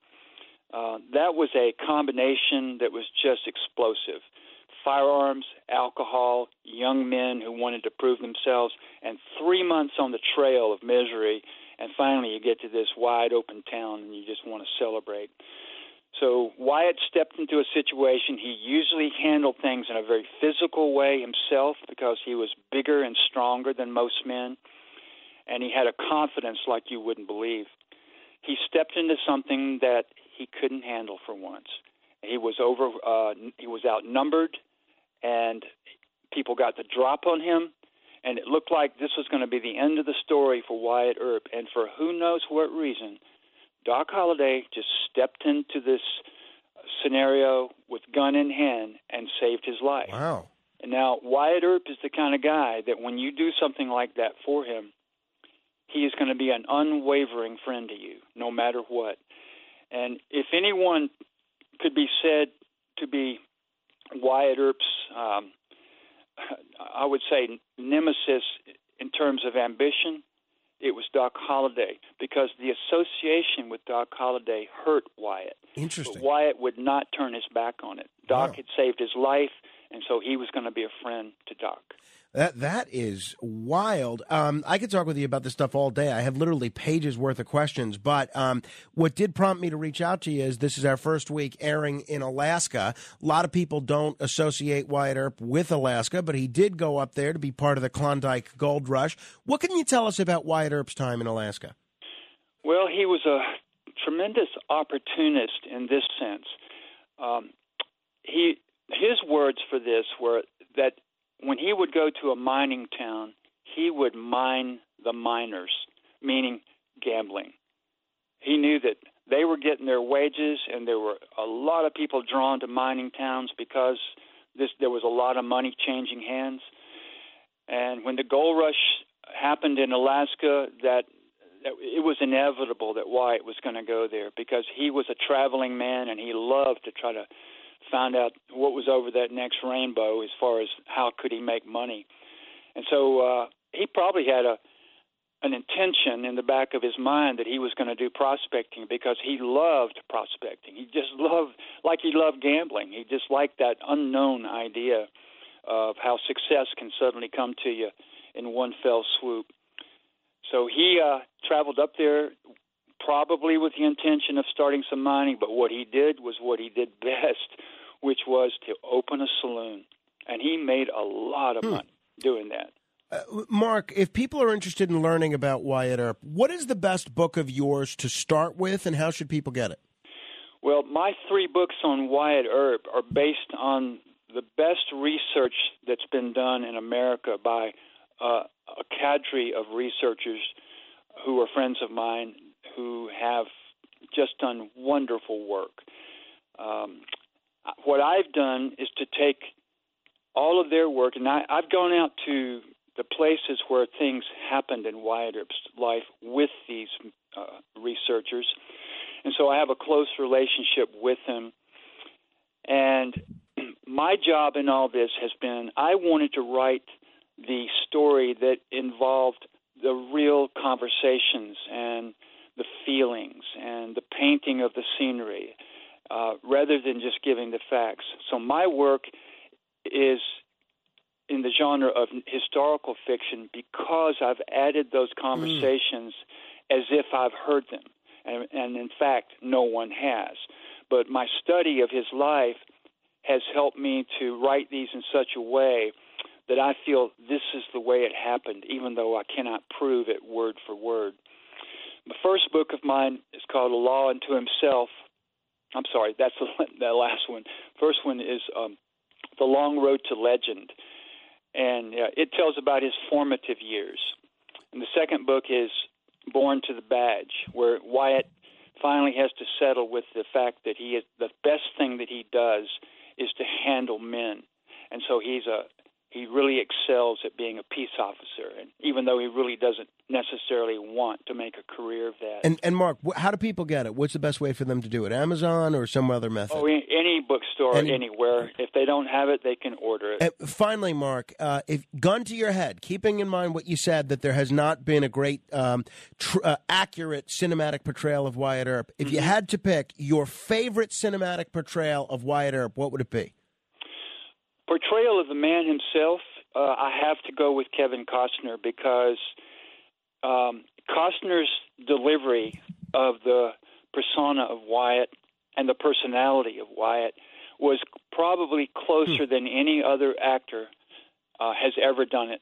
Uh, that was a combination that was just explosive. Firearms, alcohol, young men who wanted to prove themselves, and three months on the trail of misery and finally you get to this wide open town and you just want to celebrate. So Wyatt stepped into a situation. He usually handled things in a very physical way himself because he was bigger and stronger than most men, and he had a confidence like you wouldn't believe. He stepped into something that he couldn't handle for once. He was over. Uh, he was outnumbered, and people got the drop on him and it looked like this was going to be the end of the story for Wyatt Earp. And for who knows what reason, Doc Holliday just stepped into this scenario with gun in hand and saved his life. Wow. And now Wyatt Earp is the kind of guy that when you do something like that for him, he is going to be an unwavering friend to you, no matter what. And if anyone could be said to be Wyatt Earp's um, I would say nemesis in terms of ambition, it was Doc Holliday because the association with Doc Holliday hurt Wyatt. Interesting. But Wyatt would not turn his back on it. Doc Wow. had saved his life, and so he was going to be a friend to Doc. That that is wild. Um, I could talk with you about this stuff all day. I have literally pages worth of questions. But um, what did prompt me to reach out to you is this is our first week airing in Alaska. A lot of people don't associate Wyatt Earp with Alaska, but he did go up there to be part of the Klondike Gold Rush. What can you tell us about Wyatt Earp's time in Alaska? Well, he was a tremendous opportunist in this sense. Um, he his words for this were that when he would go to a mining town, he would mine the miners, meaning gambling. He knew that they were getting their wages, and there were a lot of people drawn to mining towns because this there was a lot of money changing hands. And when the gold rush happened in Alaska, that it was inevitable that Wyatt was going to go there because he was a traveling man and he loved to try to find out what was over that next rainbow as far as how could he make money. And so uh, he probably had a an intention in the back of his mind that he was going to do prospecting because he loved prospecting. He just loved, like he loved gambling. He just liked that unknown idea of how success can suddenly come to you in one fell swoop. So he uh, traveled up there probably with the intention of starting some mining, but what he did was what he did [LAUGHS] best, which was to open a saloon. And he made a lot of Hmm. money doing that. Uh, Mark, if people are interested in learning about Wyatt Earp, what is the best book of yours to start with, and how should people get it? Well, my three books on Wyatt Earp are based on the best research that's been done in America by uh, a cadre of researchers who are friends of mine who have just done wonderful work. Um, what I've done is to take all of their work, and I, I've gone out to the places where things happened in Wyatt Earp's life with these uh, researchers, and so I have a close relationship with them. And [CLEARS THROAT] my job in all this has been I wanted to write the story that involved the real conversations and the feelings and the painting of the scenery uh, rather than just giving the facts. So my work is in the genre of historical fiction because I've added those conversations as if I've heard them. And, and in fact, no one has. But my study of his life has helped me to write these in such a way that I feel this is the way it happened, even though I cannot prove it word for word. The first book of mine is called A Law Unto Himself. I'm sorry, that's [LAUGHS] the, the last one. First one is um, The Long Road to Legend, and uh, it tells about his formative years. And the second book is Born to the Badge, where Wyatt finally has to settle with the fact that he is the best thing that he does is to handle men, and so he's a he really excels at being a peace officer, and even though he really doesn't necessarily want to make a career of that. And and Mark, how do people get it? What's the best way for them to do it? Amazon or some other method? Oh, any, bookstore, Any- anywhere. If they don't have it, they can order it. Uh, finally, Mark, uh, if gun to your head, keeping in mind what you said that there has not been a great, um, tr- uh, accurate cinematic portrayal of Wyatt Earp. If Mm-hmm. you had to pick your favorite cinematic portrayal of Wyatt Earp, what would it be? Portrayal of the man himself, uh, I have to go with Kevin Costner because um, Costner's delivery of the persona of Wyatt and the personality of Wyatt was probably closer than any other actor uh, has ever done it.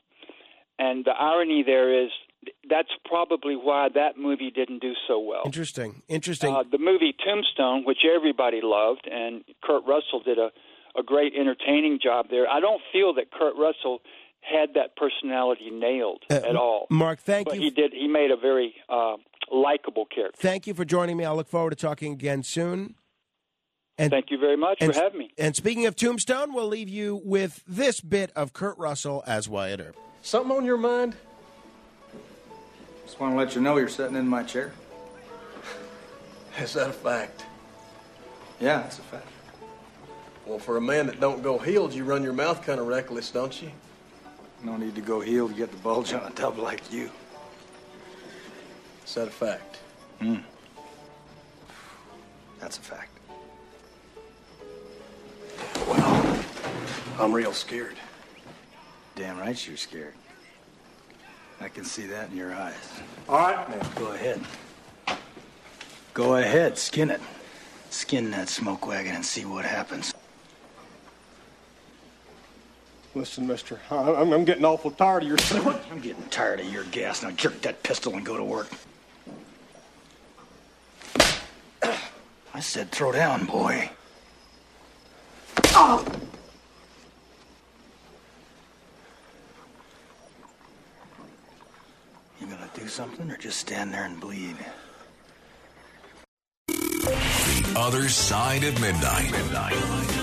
And the irony there is that's probably why that movie didn't do so well. Interesting. Interesting. Uh, the movie Tombstone, which everybody loved, and Kurt Russell did a, a great entertaining job there. I don't feel that Kurt Russell had that personality nailed Uh, at all. Mark, thank but you. he did. He made a very uh, likable character. Thank you for joining me. I look forward to talking again soon. And Thank you very much and- for having me. And speaking of Tombstone, we'll leave you with this bit of Kurt Russell as Wyatt Earp. Something on your mind? Just want to let you know you're sitting in my chair. [LAUGHS] Is that a fact? Yeah, it's a fact. Well, for a man that don't go heeled, you run your mouth kind of reckless, don't you? No need to go heel to get the bulge on a tub like you. Is that a fact? Hmm. That's a fact. Well, I'm real scared. Damn right you're scared. I can see that in your eyes. All right. Now, go ahead. Go ahead, skin it. Skin that smoke wagon and see what happens. Listen, mister, I- I'm, I'm getting awful tired of your snort. I'm getting tired of your gas. Now jerk that pistol and go to work. I said throw down, boy. Oh! You gonna do something or just stand there and bleed? The other side of midnight.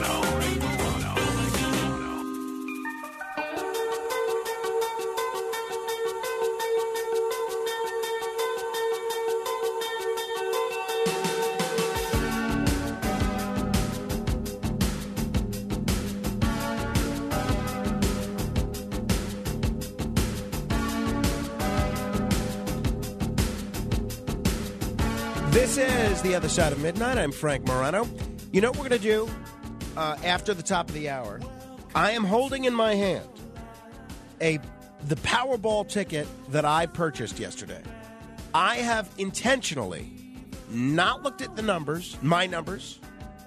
The Other Side of Midnight. I'm Frank Morano. You know what we're going to do uh, after the top of the hour? I am holding in my hand a the Powerball ticket that I purchased yesterday. I have intentionally not looked at the numbers, my numbers.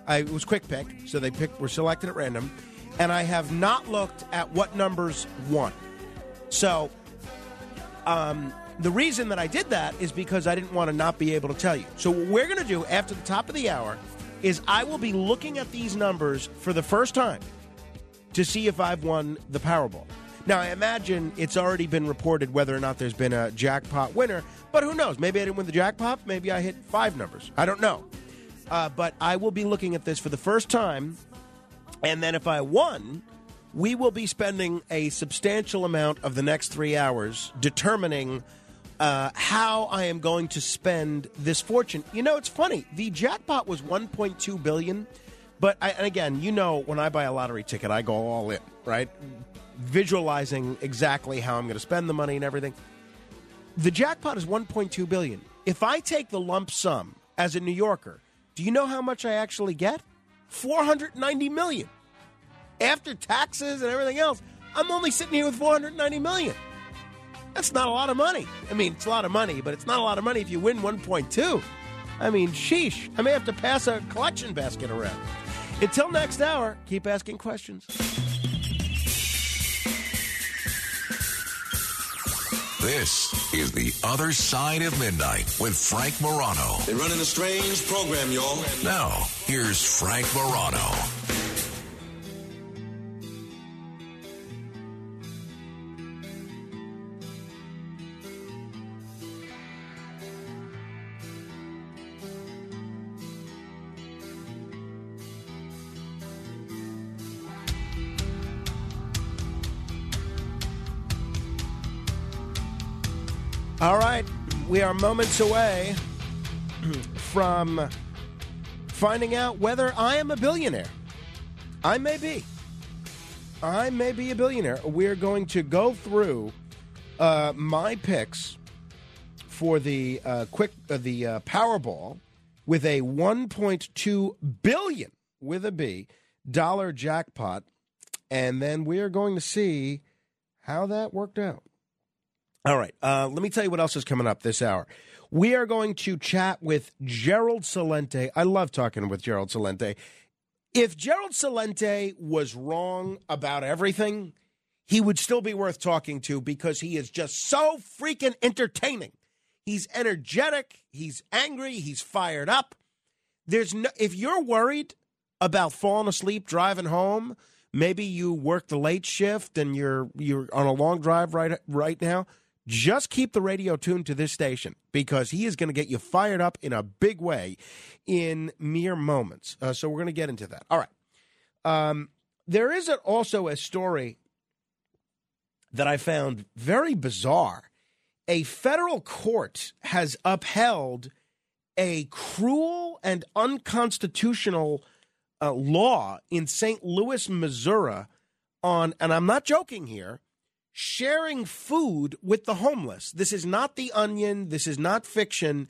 I, was quick pick, so they picked were selected at random, and I have not looked at what numbers won. So, um, the reason that I did that is because I didn't want to not be able to tell you. So, what we're going to do after the top of the hour is I will be looking at these numbers for the first time to see if I've won the Powerball. Now, I imagine it's already been reported whether or not there's been a jackpot winner, but who knows? Maybe I didn't win the jackpot. Maybe I hit five numbers. I don't know. Uh, but I will be looking at this for the first time, and then if I won, we will be spending a substantial amount of the next three hours determining uh, how I am going to spend this fortune. You know, it's funny. The jackpot was 1.2 billion, but I, and again, you know, when I buy a lottery ticket, I go all in, right? Visualizing exactly how I'm going to spend the money and everything. The jackpot is 1.2 billion. If I take the lump sum as a New Yorker, do you know how much I actually get? 490 million. After taxes and everything else, I'm only sitting here with 490 million. That's not a lot of money. I mean, it's a lot of money, but it's not a lot of money if you win 1.2. I mean, sheesh. I may have to pass a collection basket around. Until next hour, keep asking questions. This is The Other Side of Midnight with Frank Morano. They're running a strange program, y'all. Now, here's Frank Morano. All right, we are moments away [CLEARS THROAT] from finding out whether I am a billionaire. I may be. I may be a billionaire. We're going to go through uh, my picks for the uh, quick uh, the uh, Powerball with a 1.2 billion with a B dollar jackpot, and then we are going to see how that worked out. All right. Uh, let me tell you what else is coming up this hour. We are going to chat with Gerald Celente. I love talking with Gerald Celente. If Gerald Celente was wrong about everything, he would still be worth talking to because he is just so freaking entertaining. He's energetic, he's angry, he's fired up. There's no if you're worried about falling asleep driving home, maybe you work the late shift and you're you're on a long drive right right now just keep the radio tuned to this station because he is going to get you fired up in a big way in mere moments. Uh, so we're going to get into that. All right. Um, there is also a story that I found very bizarre. A federal court has upheld a cruel and unconstitutional uh, law in St. Louis, Missouri on, and I'm not joking here, sharing food with the homeless. This is not the onion. This is not fiction.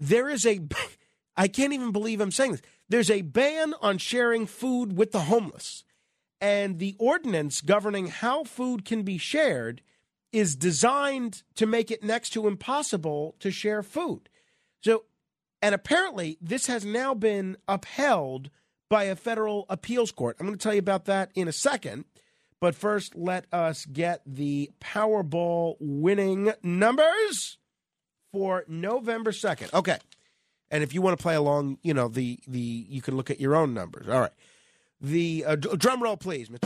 There is a, [LAUGHS] I can't even believe I'm saying this. There's a ban on sharing food with the homeless. And the ordinance governing how food can be shared is designed to make it next to impossible to share food. So, and apparently, this has now been upheld by a federal appeals court. I'm going to tell you about that in a second. But first, let us get the Powerball winning numbers for November 2nd. Okay. And if you want to play along, you know, the the you can look at your own numbers. All right. The uh, drum roll, please. [CLEARS THROAT]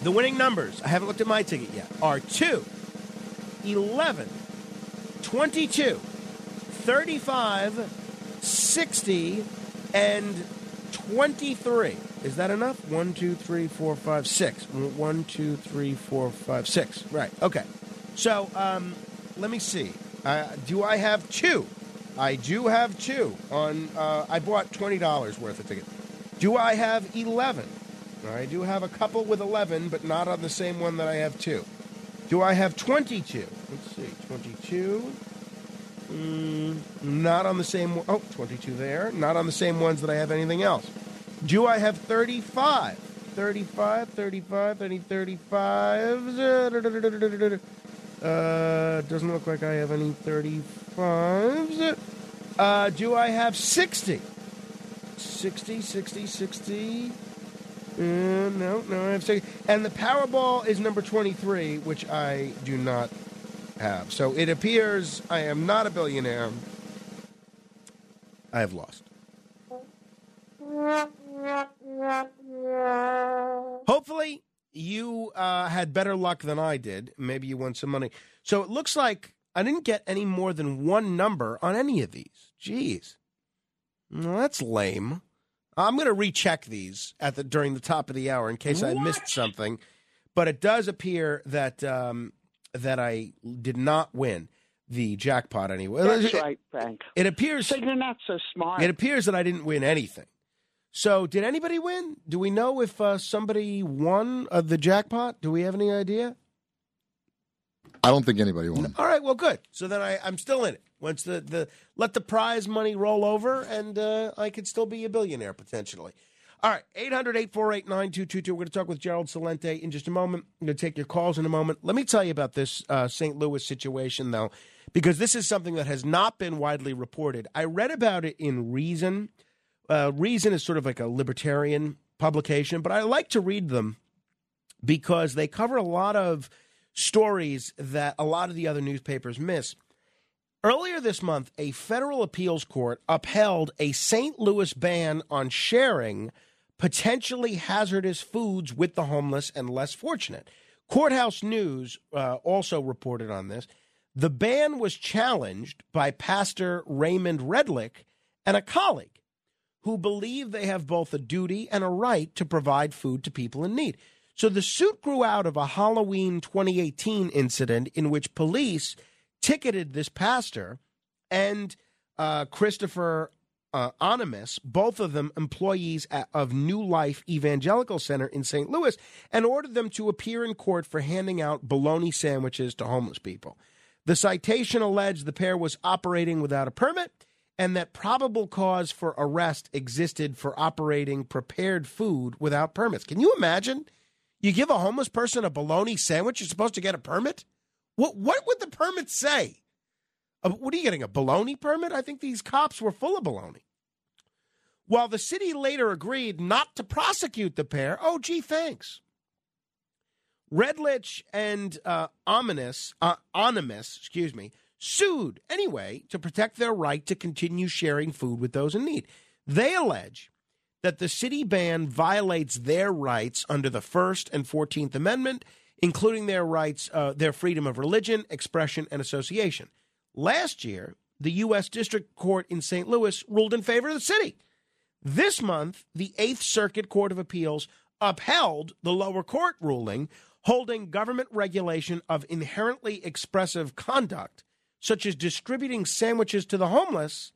The winning numbers, I haven't looked at my ticket yet, are 2, 11, 22, 35, 60, and 23. Is that enough? 1, 2, 3, 4, 5, 6. 1, 2, 3, 4, 5, 6. Right, okay. So, um, let me see. Uh, do I have two? I do have two on. Uh, I bought twenty dollars worth of tickets. Do I have eleven? I do have a couple with eleven, but not on the same one that I have two. Do I have twenty-two? Let's see, twenty-two. Mm, not on the same. one- Oh, 22 there. Not on the same ones that I have anything else. Do I have 35? 35, 35, any 35s? Uh, doesn't look like I have any 35s. Uh, do I have 60? 60, 60, 60. Uh, no, no, I have 60. And the Powerball is number 23, which I do not have. So it appears I am not a billionaire. I have lost. Hopefully, you uh, had better luck than I did. Maybe you won some money. So it looks like I didn't get any more than one number on any of these. Jeez. Well, that's lame. I'm going to recheck these at the during the top of the hour in case I missed something. But it does appear that um, that I did not win the jackpot anyway. That's It- right, Frank. It appears So you're not so smart. it appears that I didn't win anything. So, did anybody win? Do we know if uh, somebody won uh, the jackpot? Do we have any idea? I don't think anybody won. All right, well, good. So then I, I'm still in it. Once the, the let the prize money roll over, and uh, I could still be a billionaire potentially. All right, 800 848 9222. We're going to talk with Gerald Celente in just a moment. I'm going to take your calls in a moment. Let me tell you about this uh, St. Louis situation, though, because this is something that has not been widely reported. I read about it in Reason. Uh, Reason is sort of like a libertarian publication, but I like to read them because they cover a lot of stories that a lot of the other newspapers miss. Earlier this month, a federal appeals court upheld a St. Louis ban on sharing potentially hazardous foods with the homeless and less fortunate. Courthouse News uh, also reported on this. The ban was challenged by Pastor Raymond Redlich and a colleague who believe they have both a duty and a right to provide food to people in need. So the suit grew out of a Halloween 2018 incident in which police ticketed this pastor and uh, Christopher uh, Onimus, both of them employees at, of New Life Evangelical Center in St. Louis, and ordered them to appear in court for handing out bologna sandwiches to homeless people. The citation alleged the pair was operating without a permit and that probable cause for arrest existed for operating prepared food without permits. Can you imagine? You give a homeless person a bologna sandwich, you're supposed to get a permit? What what would the permit say? Uh, what are you getting, a bologna permit? I think these cops were full of bologna. While the city later agreed not to prosecute the pair, oh, gee, thanks. Redlich and uh, Ominous, uh, Onimus, excuse me, sued anyway to protect their right to continue sharing food with those in need. They allege that the city ban violates their rights under the First and Fourteenth Amendment, including their rights, uh, their freedom of religion, expression, and association. Last year, the U.S. District Court in St. Louis ruled in favor of the city. This month, the Eighth Circuit Court of Appeals upheld the lower court ruling, holding government regulation of inherently expressive conduct, such as distributing sandwiches to the homeless,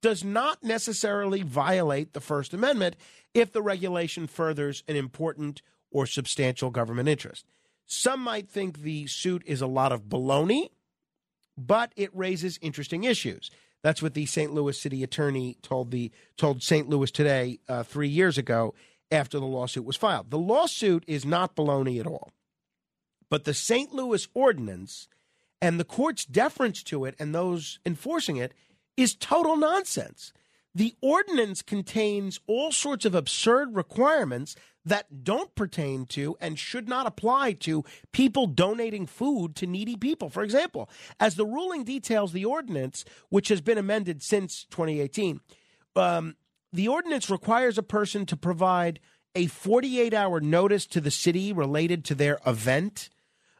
does not necessarily violate the First Amendment if the regulation furthers an important or substantial government interest. Some might think the suit is a lot of baloney, but it raises interesting issues. That's what the St. Louis city attorney told the told St. Louis today uh, three years ago after the lawsuit was filed. The lawsuit is not baloney at all, but the St. Louis ordinance and the court's deference to it and those enforcing it is total nonsense. The ordinance contains all sorts of absurd requirements that don't pertain to and should not apply to people donating food to needy people. For example, as the ruling details the ordinance, which has been amended since 2018, um, the ordinance requires a person to provide a 48 hour notice to the city related to their event,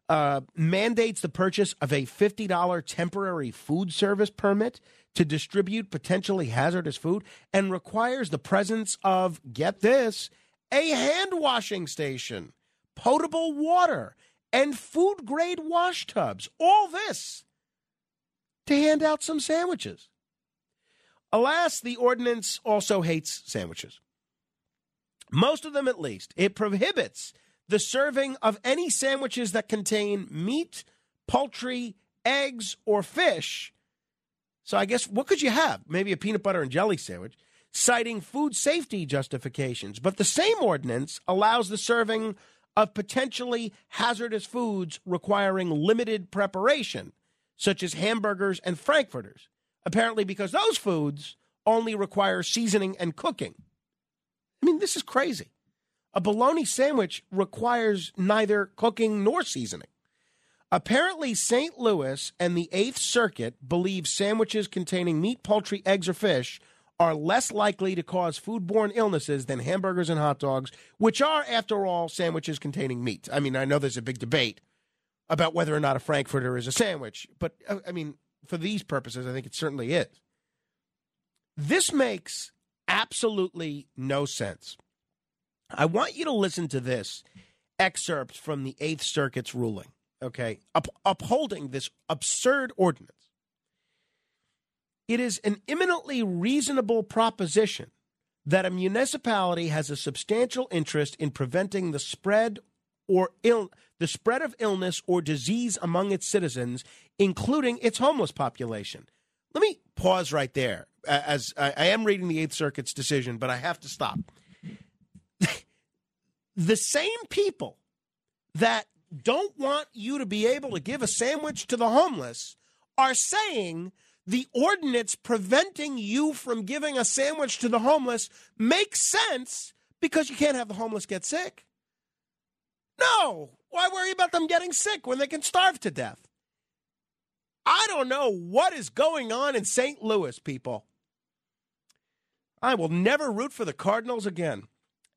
uh, mandates the purchase of a $50 temporary food service permit to distribute potentially hazardous food, and requires the presence of, get this, a hand washing station, potable water, and food grade wash tubs. All this to hand out some sandwiches. Alas, the ordinance also hates sandwiches. Most of them, at least. It prohibits the serving of any sandwiches that contain meat, poultry, eggs, or fish. So I guess what could you have? Maybe a peanut butter and jelly sandwich, citing food safety justifications. But the same ordinance allows the serving of potentially hazardous foods requiring limited preparation, such as hamburgers and frankfurters. Apparently, because those foods only require seasoning and cooking. I mean, this is crazy. A bologna sandwich requires neither cooking nor seasoning. Apparently, St. Louis and the Eighth Circuit believe sandwiches containing meat, poultry, eggs, or fish are less likely to cause foodborne illnesses than hamburgers and hot dogs, which are, after all, sandwiches containing meat. I mean, I know there's a big debate about whether or not a Frankfurter is a sandwich, but uh, I mean, for these purposes, I think it certainly is. This makes absolutely no sense. I want you to listen to this excerpt from the Eighth Circuit's ruling, okay, up, upholding this absurd ordinance. It is an eminently reasonable proposition that a municipality has a substantial interest in preventing the spread or Ill, the spread of illness or disease among its citizens, including its homeless population. Let me pause right there, as I, I am reading the Eighth Circuit's decision, but I have to stop. The same people that don't want you to be able to give a sandwich to the homeless are saying the ordinance preventing you from giving a sandwich to the homeless makes sense because you can't have the homeless get sick. No. Why worry about them getting sick when they can starve to death? I don't know what is going on in St. Louis, people. I will never root for the Cardinals again.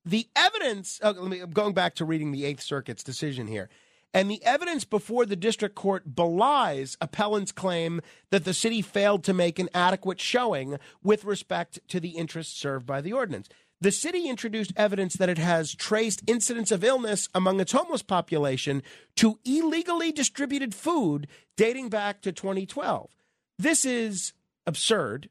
The evidence, uh, me, I'm going back to reading the Eighth Circuit's decision here. And the evidence before the district court belies appellant's claim that the city failed to make an adequate showing with respect to the interests served by the ordinance. The city introduced evidence that it has traced incidents of illness among its homeless population to illegally distributed food dating back to 2012. This is absurd.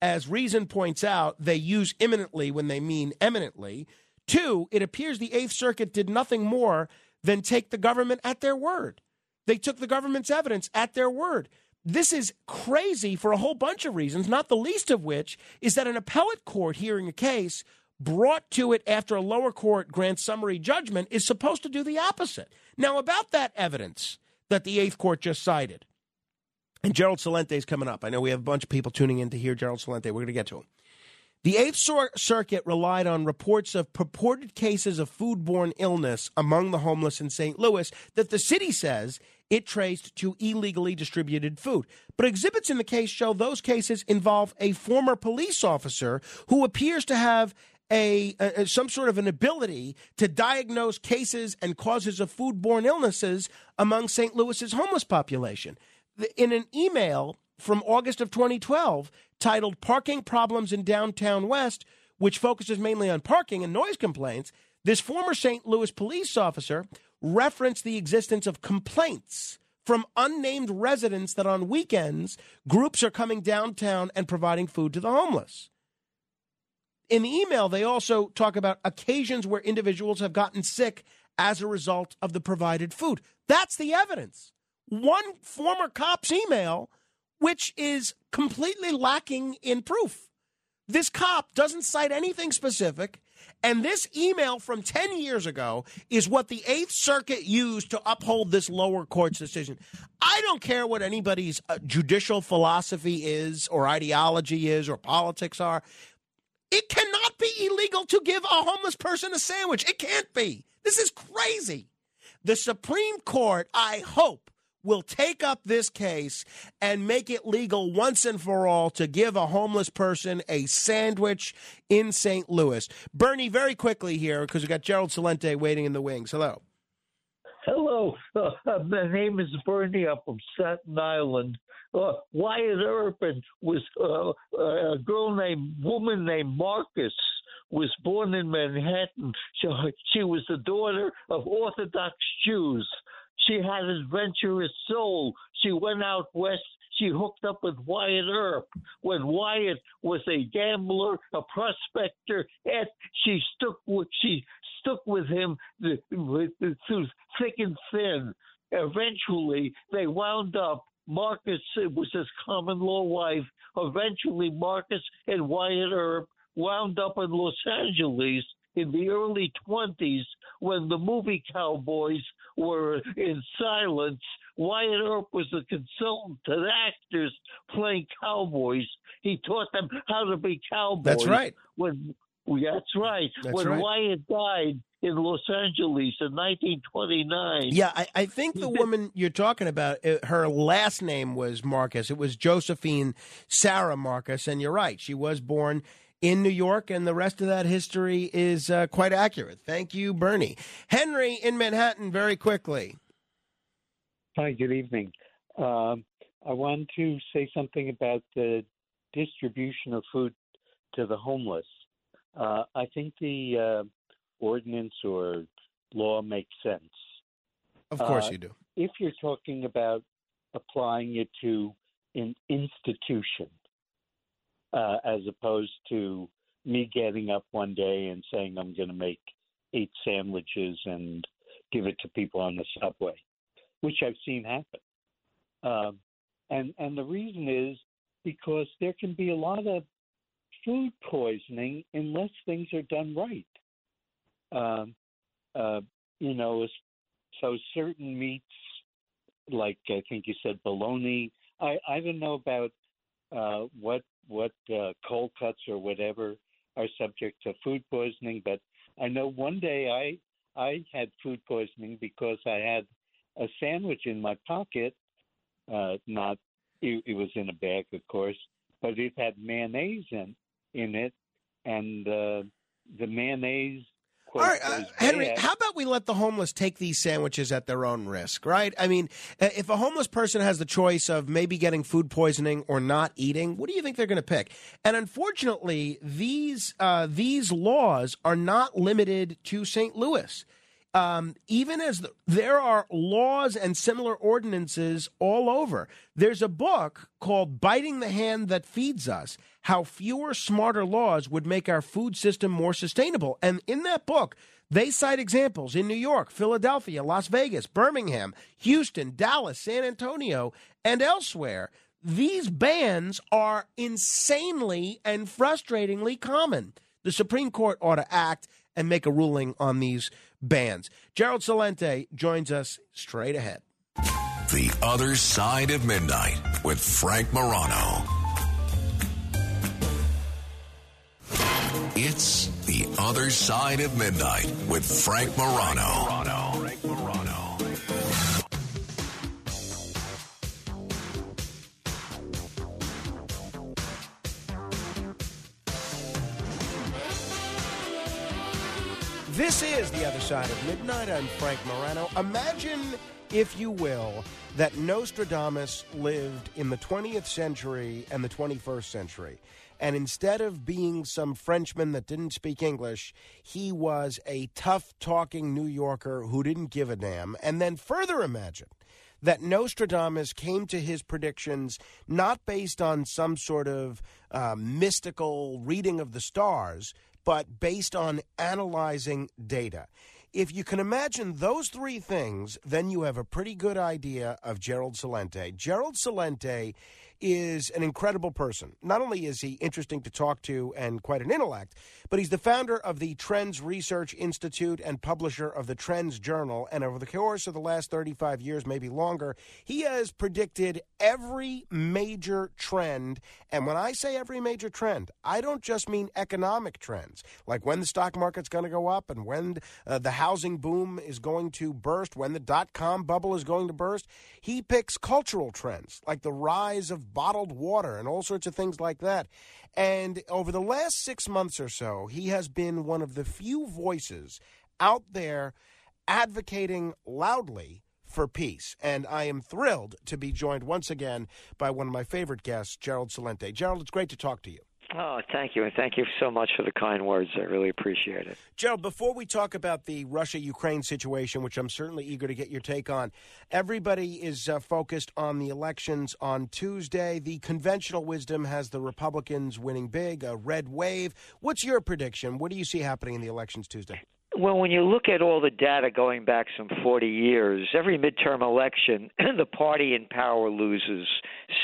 As Reason points out, they use imminently when they mean eminently. Two, it appears the Eighth Circuit did nothing more than take the government at their word. They took the government's evidence at their word. This is crazy for a whole bunch of reasons, not the least of which is that an appellate court hearing a case brought to it after a lower court grants summary judgment is supposed to do the opposite. Now, about that evidence that the Eighth Court just cited, and Gerald Celente is coming up. I know we have a bunch of people tuning in to hear Gerald Celente. We're going to get to him. The Eighth Circuit relied on reports of purported cases of foodborne illness among the homeless in St. Louis that the city says it traced to illegally distributed food. But exhibits in the case show those cases involve a former police officer who appears to have a, a, some sort of an ability to diagnose cases and causes of foodborne illnesses among St. Louis's homeless population. In an email from August of 2012 titled Parking Problems in Downtown West, which focuses mainly on parking and noise complaints, this former St. Louis police officer referenced the existence of complaints from unnamed residents that on weekends groups are coming downtown and providing food to the homeless. In the email, they also talk about occasions where individuals have gotten sick as a result of the provided food. That's the evidence. One former cop's email which is completely lacking in proof. This cop doesn't cite anything specific. And this email from 10 years ago is what the Eighth Circuit used to uphold this lower court's decision. I don't care what anybody's uh, judicial philosophy is, or ideology is, or politics are. It cannot be illegal to give a homeless person a sandwich. It can't be. This is crazy. The Supreme Court, I hope, will take up this case and make it legal once and for all to give a homeless person a sandwich in St. Louis. Bernie, very quickly here, because we've got Gerald Celente waiting in the wings. Hello. Hello, uh, [LAUGHS] my name is Bernie. I'm from Staten Island. Uh, Wyatt Earp was uh, a girl named woman named Marcus was born in Manhattan. She, she was the daughter of Orthodox Jews. She had an adventurous soul. She went out west. She hooked up with Wyatt Earp. When Wyatt was a gambler, a prospector, and she stuck with she stuck with him through thick and thin. Eventually, they wound up. Marcus was his common law wife. Eventually, Marcus and Wyatt Earp wound up in Los Angeles in the early 20s when the movie Cowboys were in silence. Wyatt Earp was a consultant to actors playing cowboys. He taught them how to be cowboys. That's right. When that's right. That's when right. Wyatt died in Los Angeles in 1929. Yeah, I, I think the woman you're talking about, uh, her last name was Marcus. It was Josephine Sarah Marcus, and you're right. She was born in New York, and the rest of that history is uh, quite accurate. Thank you, Bernie. Henry in Manhattan, very quickly. Hi, good evening. Um, I want to say something about the distribution of food to the homeless. Uh, I think the uh, ordinance or law makes sense. Of course Uh, you do. If you're talking about applying it to an institution, uh, as opposed to me getting up one day and saying I'm going to make eight sandwiches and give it to people on the subway, which I've seen happen. Um, and and the reason is because there can be a lot of food poisoning unless things are done right. Um, uh, you know, so certain meats, like I think you said bologna. I I don't know about uh, what what uh, cold cuts or whatever are subject to food poisoning, but I know one day I I had food poisoning because I had a sandwich in my pocket. Uh, not it, it was in a bag, of course, but it had mayonnaise in in it, and uh, the mayonnaise. All right, uh, Henry, how about we let the homeless take these sandwiches at their own risk, right? I mean, uh, if a homeless person has the choice of maybe getting food poisoning or not eating, what do you think they're going to pick? And unfortunately, these uh, these laws are not limited to St. Louis. Um, even as the, there are laws and similar ordinances all over. There's a book called Biting the Hand That Feeds Us How Fewer Smarter Laws Would Make Our Food System More Sustainable. And in that book, they cite examples in New York, Philadelphia, Las Vegas, Birmingham, Houston, Dallas, San Antonio, and elsewhere. These bans are insanely and frustratingly common. The Supreme Court ought to act and make a ruling on these bans. Gerald Celente joins us straight ahead. The Other Side of Midnight with Frank Morano. It's The Other Side of Midnight with Frank Morano. This is The Other Side of Midnight. I'm Frank Morano. Imagine, if you will, that Nostradamus lived in the 20th century and the 21st century. And instead of being some Frenchman that didn't speak English, he was a tough talking New Yorker who didn't give a damn. And then further imagine that Nostradamus came to his predictions not based on some sort of uh, mystical reading of the stars, but based on analyzing data. If you can imagine those three things, then you have a pretty good idea of Gerald Celente. Gerald Celente is an incredible person. Not only is he interesting to talk to and quite an intellect, but he's the founder of the Trends Research Institute and publisher of the Trends Journal. And over the course of the last 35 years, maybe longer, he has predicted every major trend. And when I say every major trend, I don't just mean economic trends, like when the stock market's going to go up and when uh, the housing boom is going to burst, when the dot com bubble is going to burst. He picks cultural trends like the rise of bottled water and all sorts of things like that. And over the last six months or so, he has been one of the few voices out there advocating loudly for peace. And I am thrilled to be joined once again by one of my favorite guests, Gerald Celente. Gerald, it's great to talk to you. Oh, thank you. And thank you so much for the kind words. I really appreciate it. Gerald, before we talk about the Russia Ukraine situation, which I'm certainly eager to get your take on, everybody is uh, focused on the elections on Tuesday. The conventional wisdom has the Republicans winning big, a red wave. What's your prediction? What do you see happening in the elections Tuesday? Well, when you look at all the data going back some 40 years, every midterm election, [CLEARS THROAT] the party in power loses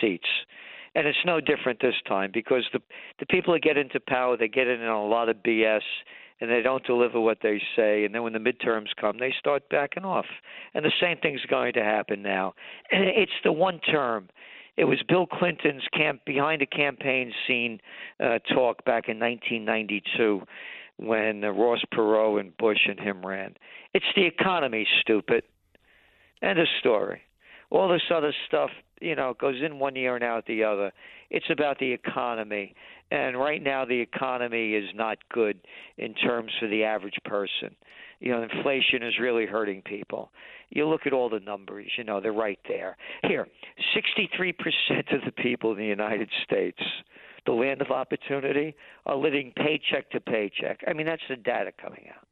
seats. And it's no different this time because the the people that get into power, they get in on a lot of BS and they don't deliver what they say. And then when the midterms come, they start backing off. And the same thing's going to happen now. [CLEARS THROAT] It's the one term. It was Bill Clinton's camp behind the campaign scene uh, talk back in 1992 when uh, Ross Perot and Bush and him ran. It's the economy, stupid. End of story. All this other stuff, you know, it goes in one ear and out the other. It's about the economy. And right now, the economy is not good in terms for the average person. You know, inflation is really hurting people. You look at all the numbers, you know, they're right there. Here, 63% of the people in the United States the land of opportunity, are living paycheck to paycheck. I mean, that's the data coming out.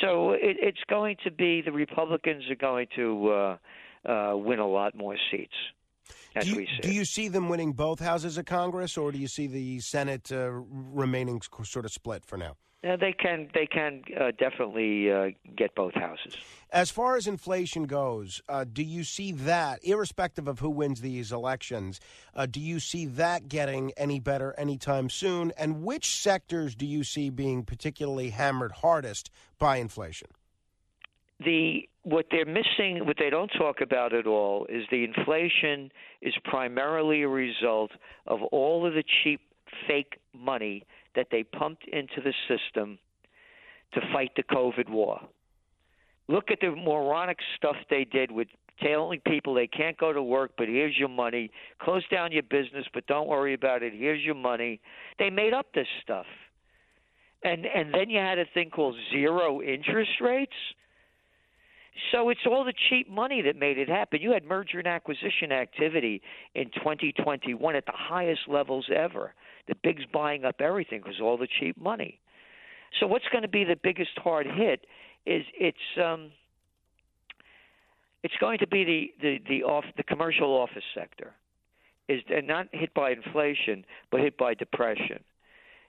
So it, it's going to be the Republicans are going to uh, uh, win a lot more seats. As do you, we see. do you see them winning both houses of Congress, or do you see the Senate uh, remaining sort of split for now? Uh, they can they can uh, definitely uh, get both houses. As far as inflation goes, uh, do you see that, irrespective of who wins these elections, uh, do you see that getting any better anytime soon? And which sectors do you see being particularly hammered hardest by inflation? The what they're missing, what they don't talk about at all, is the inflation is primarily a result of all of the cheap fake money that they pumped into the system to fight the COVID war. Look at the moronic stuff they did with telling people they can't go to work, but here's your money. Close down your business, but don't worry about it. Here's your money. They made up this stuff. And and then you had a thing called zero interest rates. So it's all the cheap money that made it happen. You had merger and acquisition activity in 2021 at the highest levels ever. The bigs buying up everything because all the cheap money. So what's going to be the biggest hard hit is it's um, it's going to be the the the off the commercial office sector is not hit by inflation but hit by depression.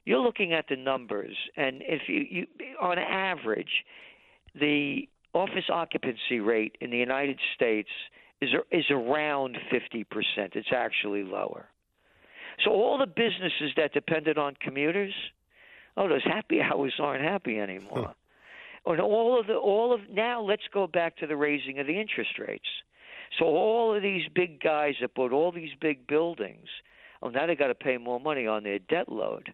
You're looking at the numbers, and if you, you on average, the office occupancy rate in the United States is is around 50%. It's actually lower. So all the businesses that depended on commuters, oh, those happy [LAUGHS] hours aren't happy anymore. and all of the all of now, let's go back to the raising of the interest rates. So all of these big guys that bought all these big buildings, oh, now they got to pay more money on their debt load.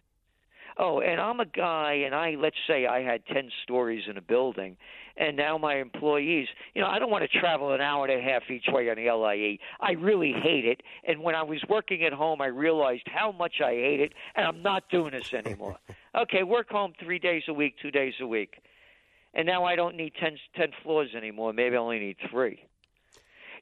Oh, and I'm a guy, and I let's say I had ten stories in a building, and now my employees, you know, I don't want to travel an hour and a half each way on the LIE. I really hate it, and when I was working at home, I realized how much I hate it, and I'm not doing this anymore. [LAUGHS] okay, work home three days a week, two days a week, and now I don't need ten ten floors anymore. Maybe I only need three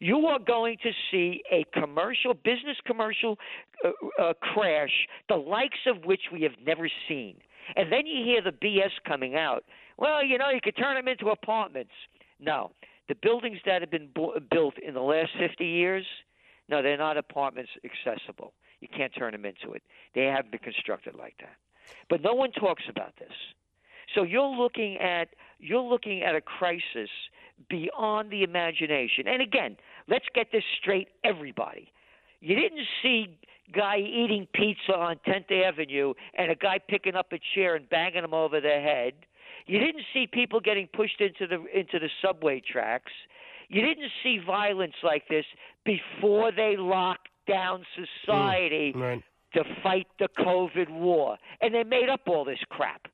you are going to see a commercial, business commercial uh, uh, crash, the likes of which we have never seen. And then you hear the BS coming out. Well, you know, you could turn them into apartments. No, the buildings that have been bu- built in the last 50 years, no, they're not apartments accessible. You can't turn them into it. They haven't been constructed like that. But no one talks about this. So you're looking at you're looking at a crisis beyond the imagination. And again, let's get this straight, everybody. You didn't see guy eating pizza on 10th Avenue and a guy picking up a chair and banging him over the head. You didn't see people getting pushed into the into the subway tracks. You didn't see violence like this before they locked down society Mm, right. to fight the COVID war. And they made up all this crap.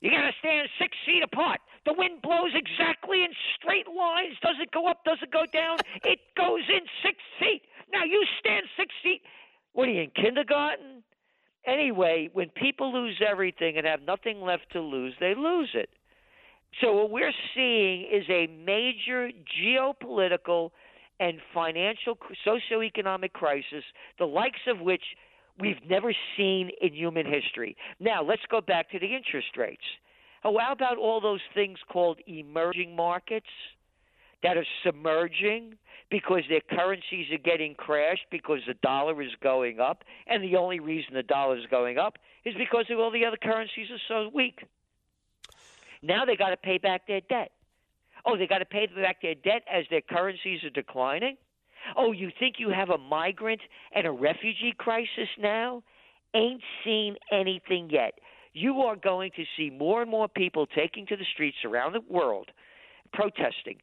You got to stand six feet apart. The wind blows exactly in straight lines. Does it go up? Does it go down? [LAUGHS] It goes in six feet. Now you stand six feet. What are you in kindergarten? Anyway, when people lose everything and have nothing left to lose, they lose it. So what we're seeing is a major geopolitical and financial socioeconomic crisis, the likes of which we've never seen in human history. Now, let's go back to the interest rates. Oh, how about all those things called emerging markets that are submerging because their currencies are getting crashed because the dollar is going up, and the only reason the dollar is going up is because all the other currencies are so weak. Now they got to pay back their debt. Oh, they got to pay back their debt as their currencies are declining. Oh, you think you have a migrant and a refugee crisis now? Ain't seen anything yet. You are going to see more and more people taking to the streets around the world protesting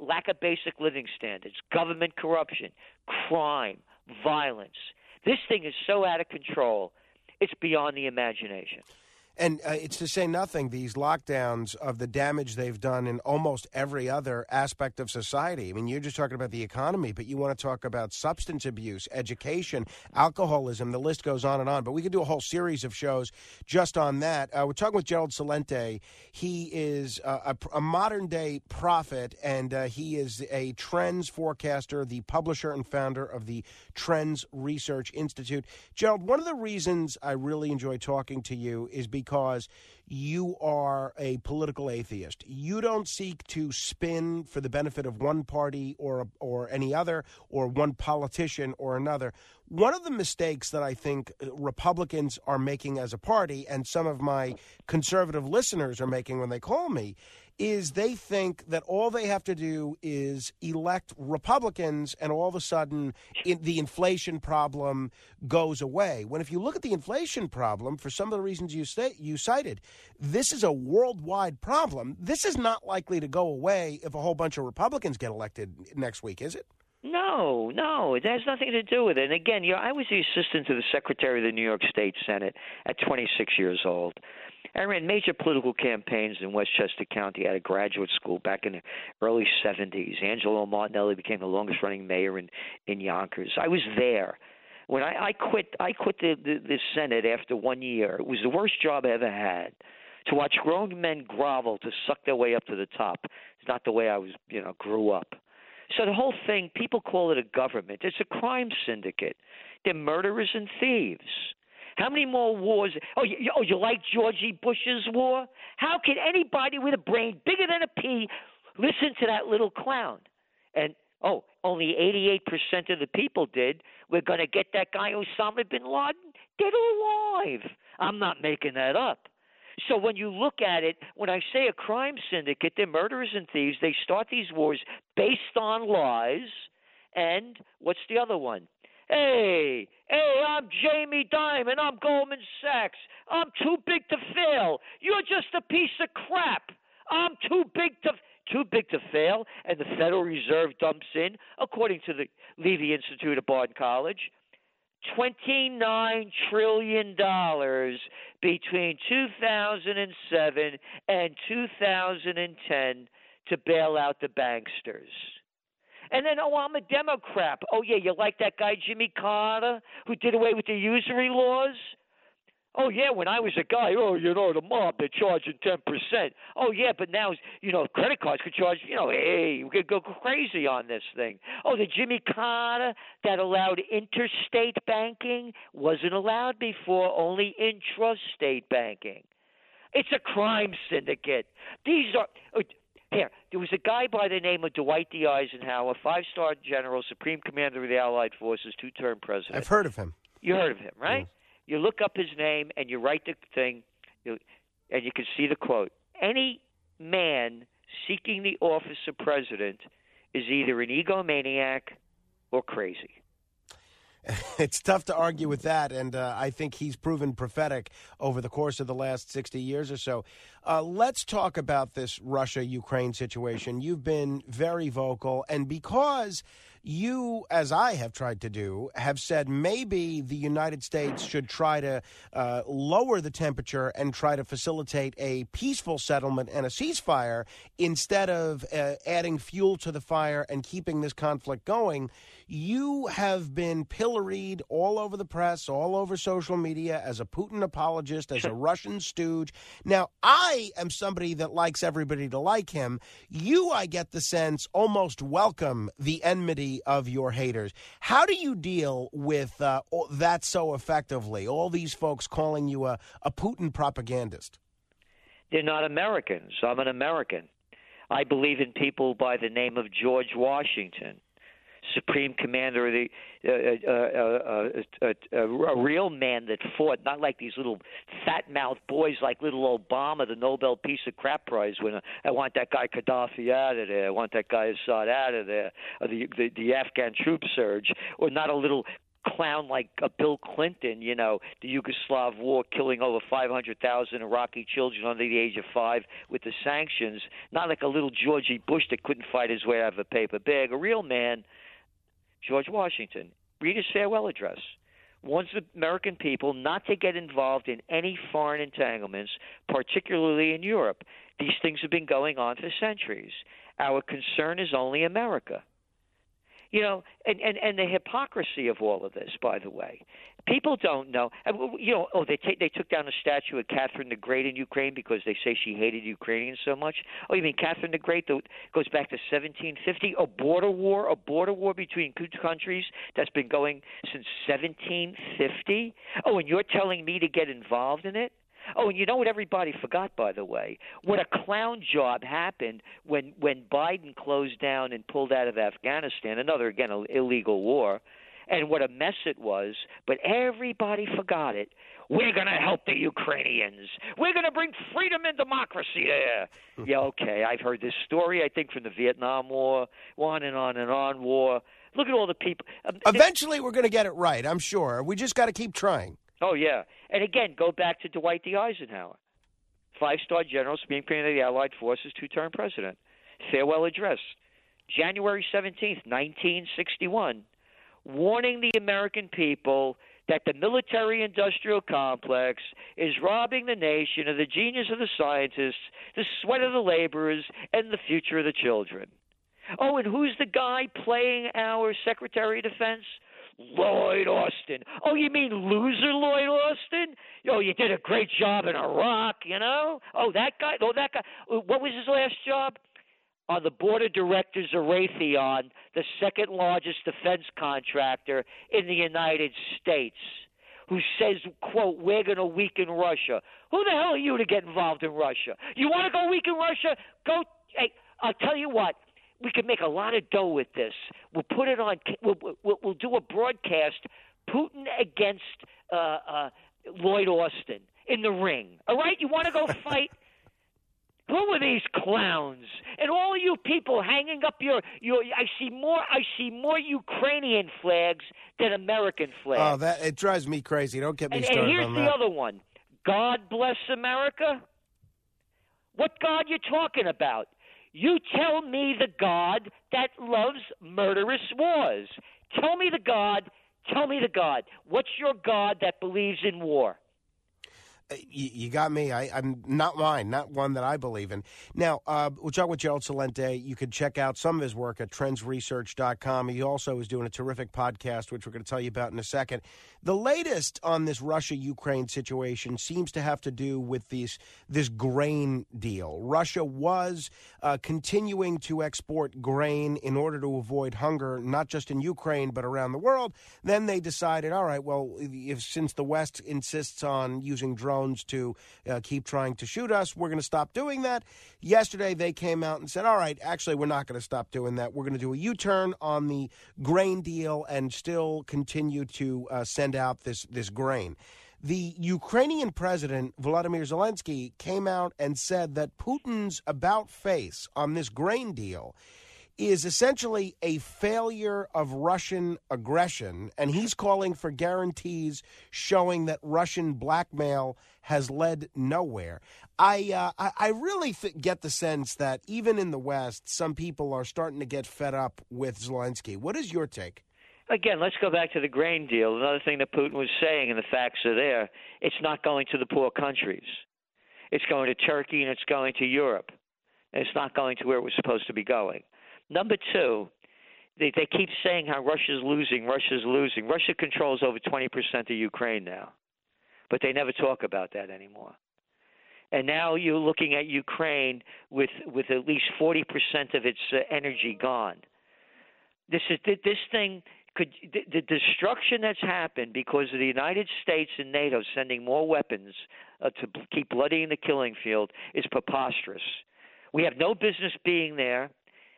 lack of basic living standards, government corruption, crime, violence. This thing is so out of control, it's beyond the imagination. And uh, it's to say nothing, these lockdowns of the damage they've done in almost every other aspect of society. I mean, you're just talking about the economy, but you want to talk about substance abuse, education, alcoholism, the list goes on and on. But we could do a whole series of shows just on that. Uh, we're talking with Gerald Celente. He is uh, a, a, modern day prophet, and uh, he is a trends forecaster, the publisher and founder of the Trends Research Institute. Gerald, one of the reasons I really enjoy talking to you is because because you are a political atheist. You don't seek to spin for the benefit of one party or or any other or one politician or another. One of the mistakes that I think uh, Republicans are making as a party and some of my conservative listeners are making when they call me is they think that all they have to do is elect Republicans and all of a sudden in, the inflation problem goes away. When if you look at the inflation problem, for some of the reasons you, say, you cited, this is a worldwide problem. This is not likely to go away if a whole bunch of Republicans get elected next week, is it? No, no, it has nothing to do with it. And again, you know, I was the assistant to the secretary of the New York State Senate at 26 years old. I ran major political campaigns in Westchester County at a graduate school back in the early 70s. Angelo Martinelli became the longest running mayor in, in Yonkers. I was there. When I, I quit, I quit the, the, the Senate after one year. It was the worst job I ever had. To watch grown men grovel to suck their way up to the top. It's not the way I was, you know, grew up. So the whole thing, people call it a government. It's a crime syndicate. They're murderers and thieves. How many more wars? Oh, you, oh, you like Georgie Bush's war? How can anybody with a brain bigger than a pea listen to that little clown? And oh, only 88% of the people did. We're going to get that guy Osama bin Laden dead alive. I'm not making that up. So when you look at it, when I say a crime syndicate, they're murderers and thieves. They start these wars based on lies. And what's the other one? Hey, hey, I'm Jamie Dimon. I'm Goldman Sachs. I'm too big to fail. You're just a piece of crap. I'm too big to too big to fail, and the Federal Reserve dumps in, according to the Levy Institute of Bard College, $29 trillion between 2007 and 2010 to bail out the banksters. And then, oh, I'm a Democrat. Oh, yeah, you like that guy, Jimmy Carter, who did away with the usury laws? Oh yeah, when I was a guy, oh you know the mob they're charging ten percent. Oh yeah, but now you know credit cards could charge. You know, hey, we could go crazy on this thing. Oh, the Jimmy Carter that allowed interstate banking wasn't allowed before, only intrastate banking. It's a crime syndicate. These are. Uh, Here, there was a guy by the name of Dwight D. Eisenhower, five star general, supreme commander of the Allied forces, two term president. I've heard of him. You heard of him, right? You look up his name and you write the thing, you, and you can see the quote. Any man seeking the office of president is either an egomaniac or crazy. [LAUGHS] it's tough to argue with that, and uh, I think he's proven prophetic over the course of the last 60 years or so. Uh, let's talk about this Russia Ukraine situation. You've been very vocal, and because you, as I have tried to do, have said maybe the United States should try to uh, lower the temperature and try to facilitate a peaceful settlement and a ceasefire instead of uh, adding fuel to the fire and keeping this conflict going. You have been pilloried all over the press, all over social media as a Putin apologist, as a [LAUGHS] Russian stooge. Now, I am somebody that likes everybody to like him. You, I get the sense, almost welcome the enmity of your haters. How do you deal with uh, that so effectively? All these folks calling you a, a Putin propagandist. They're not Americans. I'm an American. I believe in people by the name of George Washington, Supreme Commander of the uh, uh, uh, uh, uh, a real man that fought, not like these little fat mouthed boys like little Obama, the Nobel Peace of Crap Prize winner. I want that guy Gaddafi out of there. I want that guy Assad out of there. The, the the Afghan troop surge, or not a little clown like uh, Bill Clinton, you know, the Yugoslav war killing over 500,000 Iraqi children under the age of five with the sanctions, not like a little Georgie Bush that couldn't fight his way out of a paper bag. A real man, George Washington. Read his farewell address. Warns the American people not to get involved in any foreign entanglements, particularly in Europe. These things have been going on for centuries. Our concern is only America you know and and and the hypocrisy of all of this by the way people don't know. You know oh they they took down a statue of Catherine the Great in Ukraine because they say she hated Ukrainians so much. Oh you mean Catherine the Great that goes back to 1750 a border war a border war between two countries that's been going since 1750 oh and you're telling me to get involved in it? Oh, and you know what everybody forgot, by the way? What a clown job happened when when Biden closed down and pulled out of Afghanistan, another again illegal war, and what a mess it was. But everybody forgot it. We're going to help the Ukrainians. We're going to bring freedom and democracy there. [LAUGHS] yeah, okay. I've heard this story. I think from the Vietnam War, on and on and on war. Look at all the people. Um, Eventually, we're going to get it right, I'm sure. We just got to keep trying. Oh yeah, and again, go back to Dwight D. Eisenhower, five-star general, Supreme Commander of the Allied Forces, two-term president. Farewell address, January seventeenth, nineteen sixty-one, warning the American people that the military-industrial complex is robbing the nation of the genius of the scientists, the sweat of the laborers, and the future of the children. Oh, and who's the guy playing our Secretary of Defense? Lloyd Austin. Oh, you mean loser Lloyd Austin? Oh, you did a great job in Iraq, you know? Oh, that guy. Oh, that guy. What was his last job? On the board of directors of Raytheon, the second largest defense contractor in the United States, who says, quote, we're going to weaken Russia. Who the hell are you to get involved in Russia? You want to go weaken Russia? Go. Hey, I'll tell you what we can make a lot of dough with this. We'll put it on. We'll, we'll, we'll do a broadcast. Putin against uh, uh, Lloyd Austin in the ring. All right, you want to go [LAUGHS] fight? Who are these clowns? And all of you people hanging up your your. I see more. I see more Ukrainian flags than American flags. Oh, that it drives me crazy. Don't get me and, started and here's on the that. other one. God bless America. What God you talking about? You tell me the God that loves murderous wars. Tell me the God. Tell me the God. What's your God that believes in war? You, you got me. I, I'm not mine, not one that I believe in. Now, uh, we'll talk with Gerald Celente. You can check out some of his work at trendsresearch.com. He also is doing a terrific podcast, which we're going to tell you about in a second. The latest on this Russia Ukraine situation seems to have to do with these, this grain deal. Russia was uh, continuing to export grain in order to avoid hunger, not just in Ukraine, but around the world. Then they decided, all right, well, if, since the West insists on using drones, to uh, keep trying to shoot us. We're going to stop doing that. Yesterday, they came out and said, all right, actually, we're not going to stop doing that. We're going to do a U turn on the grain deal and still continue to uh, send out this, this grain. The Ukrainian president, Volodymyr Zelensky, came out and said that Putin's about face on this grain deal is essentially a failure of Russian aggression, and he's calling for guarantees showing that Russian blackmail has led nowhere. I uh, I, really th- get the sense that even in the West, some people are starting to get fed up with Zelensky. What is your take? Again, let's go back to the grain deal. Another thing that Putin was saying, and the facts are there, it's not going to the poor countries. It's going to Turkey and it's going to Europe. And it's not going to where it was supposed to be going. Number two, they, they keep saying how Russia's losing, Russia's losing. Russia controls over 20% of Ukraine now, but they never talk about that anymore. And now you're looking at Ukraine with with at least 40% of its uh, energy gone. This is this thing could the, the destruction that's happened because of the United States and NATO sending more weapons uh, to keep bloodying the killing field is preposterous. We have no business being there.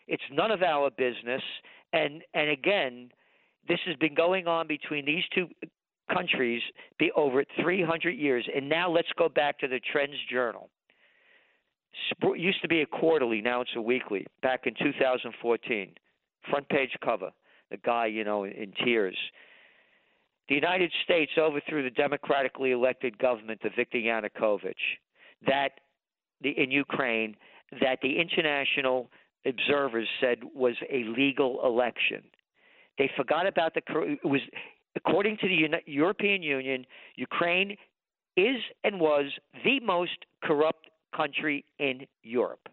It's none of our business. And and again, this has been going on between these two countries be over 300 years. And now let's go back to the Trends Journal. Sp- used to be a quarterly, now it's a weekly. Back in 2014, front page cover. The guy, you know, in tears. The United States overthrew the democratically elected government of Viktor Yanukovych. That the, in Ukraine, that the international observers said was a legal election. They forgot about the it was according to the European Union, Ukraine is and was the most corrupt country in Europe.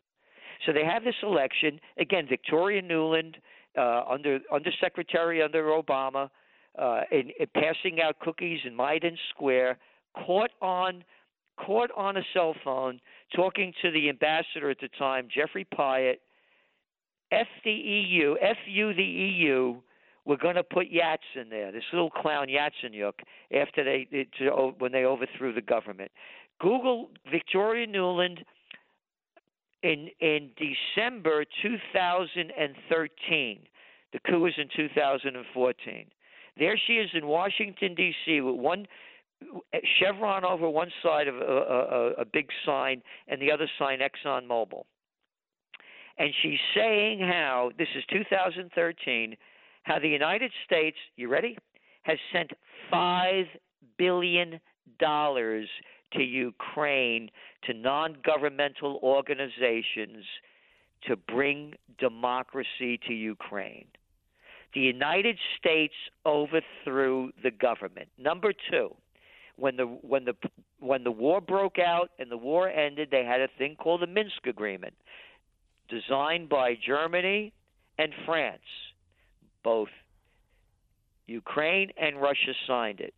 So they have this election again. Victoria Nuland, uh, under undersecretary under Obama, uh, in, in passing out cookies in Maidan Square, caught on caught on a cell phone talking to the ambassador at the time, Jeffrey Pyatt. F the EU, FU the EU, we're going to put Yats in there. This little clown Yatsenyuk after they when they overthrew the government. Google Victoria Nuland in in December 2013. The coup was in 2014. There she is in Washington D.C. with one chevron over one side of a, a, a big sign and the other sign Exxon Mobil. And she's saying how this is 2013 how the United States, you ready, has sent $5 billion to Ukraine, to non governmental organizations to bring democracy to Ukraine. The United States overthrew the government. Number two, when the when the when the war broke out and the war ended, they had a thing called the Minsk Agreement, designed by Germany and France both Ukraine and Russia signed it.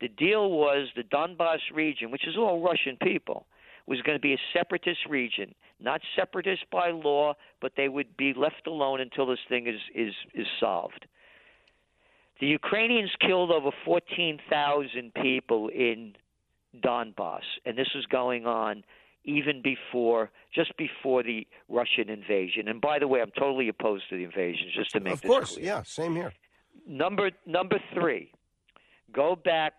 The deal was the Donbass region, which is all Russian people, was going to be a separatist region, not separatist by law, but they would be left alone until this thing is is is solved. The Ukrainians killed over 14,000 people in Donbass, and this was going on even before, just before the Russian invasion. And by the way, I'm totally opposed to the invasion. Just to make of this course, clear. yeah, same here. Number number three, go back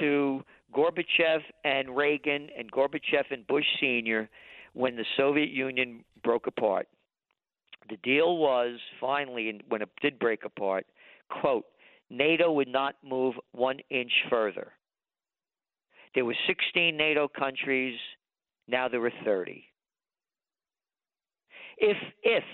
to Gorbachev and Reagan and Gorbachev and Bush Senior when the Soviet Union broke apart. The deal was finally, and when it did break apart, quote, NATO would not move one inch further. There were 16 NATO countries. Now there are 30. If if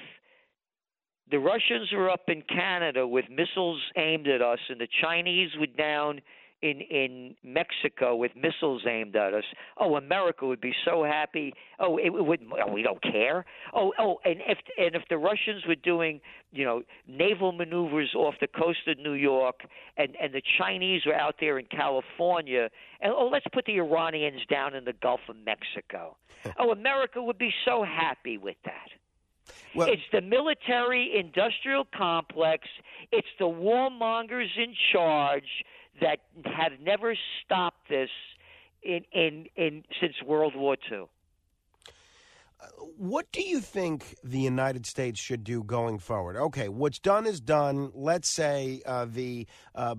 the Russians were up in Canada with missiles aimed at us, and the Chinese were down in in Mexico with missiles aimed at us. Oh, America would be so happy. Oh, it, would. Oh, we don't care. Oh, oh, and if and if the Russians were doing, you know, naval maneuvers off the coast of New York, and and the Chinese were out there in California, and oh, let's put the Iranians down in the Gulf of Mexico. oh, America would be so happy with that. Well, it's the military industrial complex. It's the warmongers in charge that have never stopped this in in, in since World War II. What do you think the United States should do going forward? Okay, what's done is done. Let's say uh, the uh,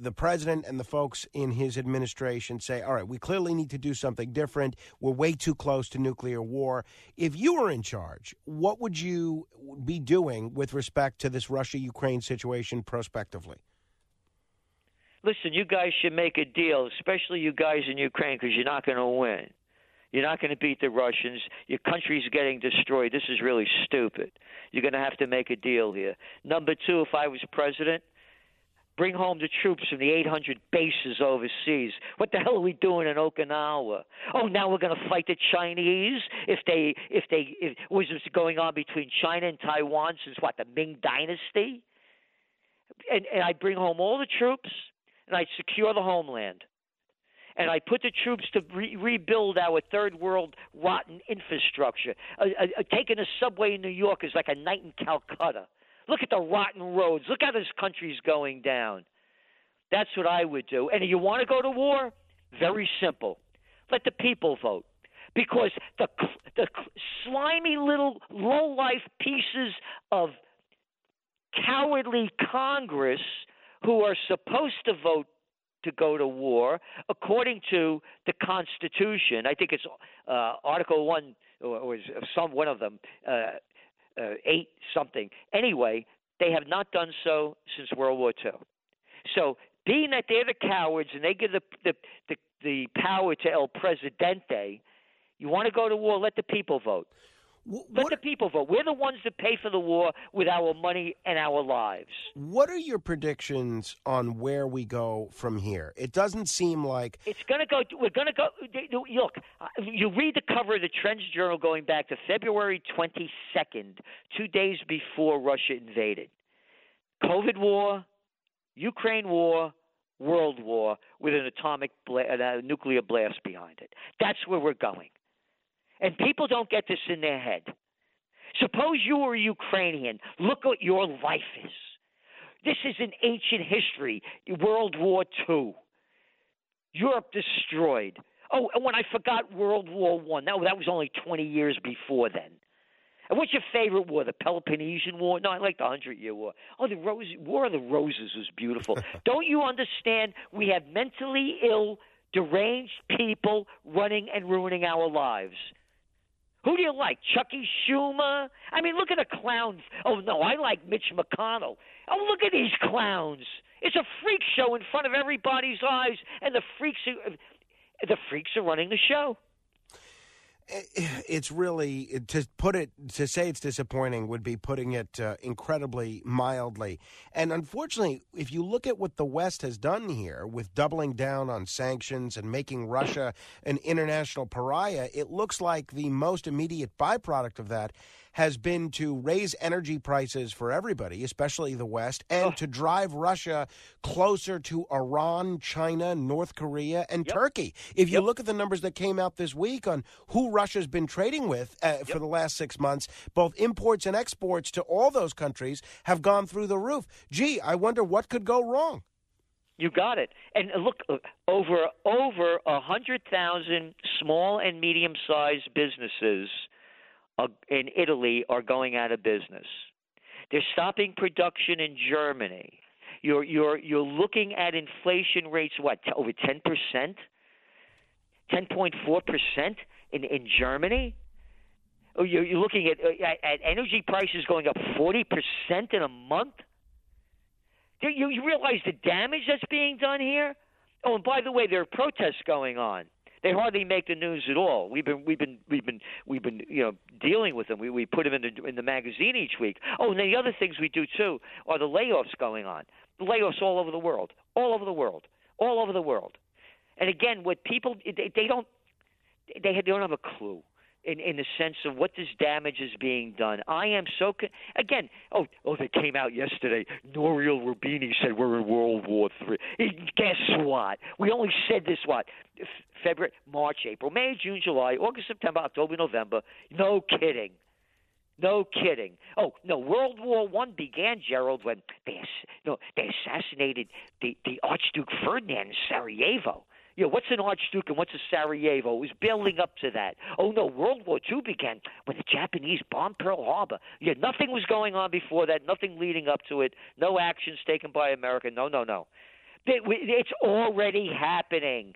the president and the folks in his administration say, "All right, we clearly need to do something different. We're way too close to nuclear war." If you were in charge, what would you be doing with respect to this Russia-Ukraine situation prospectively? Listen, you guys should make a deal, especially you guys in Ukraine, because you're not going to win. You're not going to beat the Russians. Your country's getting destroyed. This is really stupid. You're going to have to make a deal here. Number two, if I was president, bring home the troops from the 800 bases overseas. What the hell are we doing in Okinawa? Oh, now we're going to fight the Chinese if they if they if was going on between China and Taiwan since what the Ming Dynasty? And and I bring home all the troops and I secure the homeland and I put the troops to re- rebuild our third world rotten infrastructure. Uh, uh, uh, taking a subway in New York is like a night in Calcutta. Look at the rotten roads. Look how this country's going down. That's what I would do. And you want to go to war? Very simple. Let the people vote. Because the the slimy little low life pieces of cowardly Congress who are supposed to vote to go to war according to the Constitution. I think it's uh, Article One or, or some one of them, uh, uh, eight something. Anyway, they have not done so since World War II. So, being that they're the cowards and they give the the the, the power to El Presidente, you want to go to war? Let the people vote. What, Let the people vote. We're the ones that pay for the war with our money and our lives. What are your predictions on where we go from here? It doesn't seem like it's going to go. We're going to go. Look, uh, you read the cover of the Trends Journal going back to February 22nd, two days before Russia invaded. COVID war, Ukraine war, world war with an atomic bla- uh, nuclear blast behind it. That's where we're going. And people don't get this in their head. Suppose you were a Ukrainian. Look what your life is. This is an ancient history, World War II. Europe destroyed. Oh, and when I forgot World War One, that, that was only 20 years before then. And what's your favorite war? The Peloponnesian War? No, I like the Hundred Year War. Oh, the Rose, War of the Roses was beautiful. [LAUGHS] Don't you understand? We have mentally ill, deranged people running and ruining our lives. Who do you like? Chucky Schumer? I mean, look at the clowns. Oh, no, I like Mitch McConnell. Oh, look at these clowns. It's a freak show in front of everybody's eyes, and the freaks are, the freaks are running the show it's really to put it to say it's disappointing would be putting it uh, incredibly mildly. And unfortunately, if you look at what the West has done here with doubling down on sanctions and making Russia an international pariah, it looks like the most immediate byproduct of that has been to raise energy prices for everybody, especially the West, and oh. to drive Russia closer to Iran, China, North Korea, and yep. Turkey. If you yep. look at the numbers that came out this week on who Russia's been trading with uh, yep. for the last six months, both imports and exports to all those countries have gone through the roof. Gee, I wonder what could go wrong. You got it. And uh, look, uh, over over a hundred thousand small and medium sized businesses Uh, in Italy are going out of business. They're stopping production in Germany. You're you're you're looking at inflation rates what over ten percent, ten point four percent in in Germany. Oh, you're, you're looking at, uh, at at energy prices going up forty percent in a month. You, you realize the damage that's being done here? Oh, and by the way, there are protests going on. They hardly make the news at all. We've been we've been we've been we've been you know dealing with them. We we put them in the in the magazine each week. Oh, and the other things we do too are the layoffs going on. The layoffs all over the world, all over the world, all over the world. And again, what people they, they don't they don't have a clue in in the sense of what this damage is being done. I am so again. Oh, oh, they came out yesterday. Nouriel Roubini said we're in World War Three. Guess what? We only said this what February, March, April, May, June, July, August, September, October, November. No kidding. No kidding. Oh no, World War One began, Gerald, when they no they assassinated the the Archduke Ferdinand in Sarajevo. You know, what's an Archduke and what's a Sarajevo? It was building up to that. Oh no, World War II began when the Japanese bombed Pearl Harbor. Yeah, nothing was going on before that. Nothing leading up to it. No actions taken by America. No, no, no. It's already happening.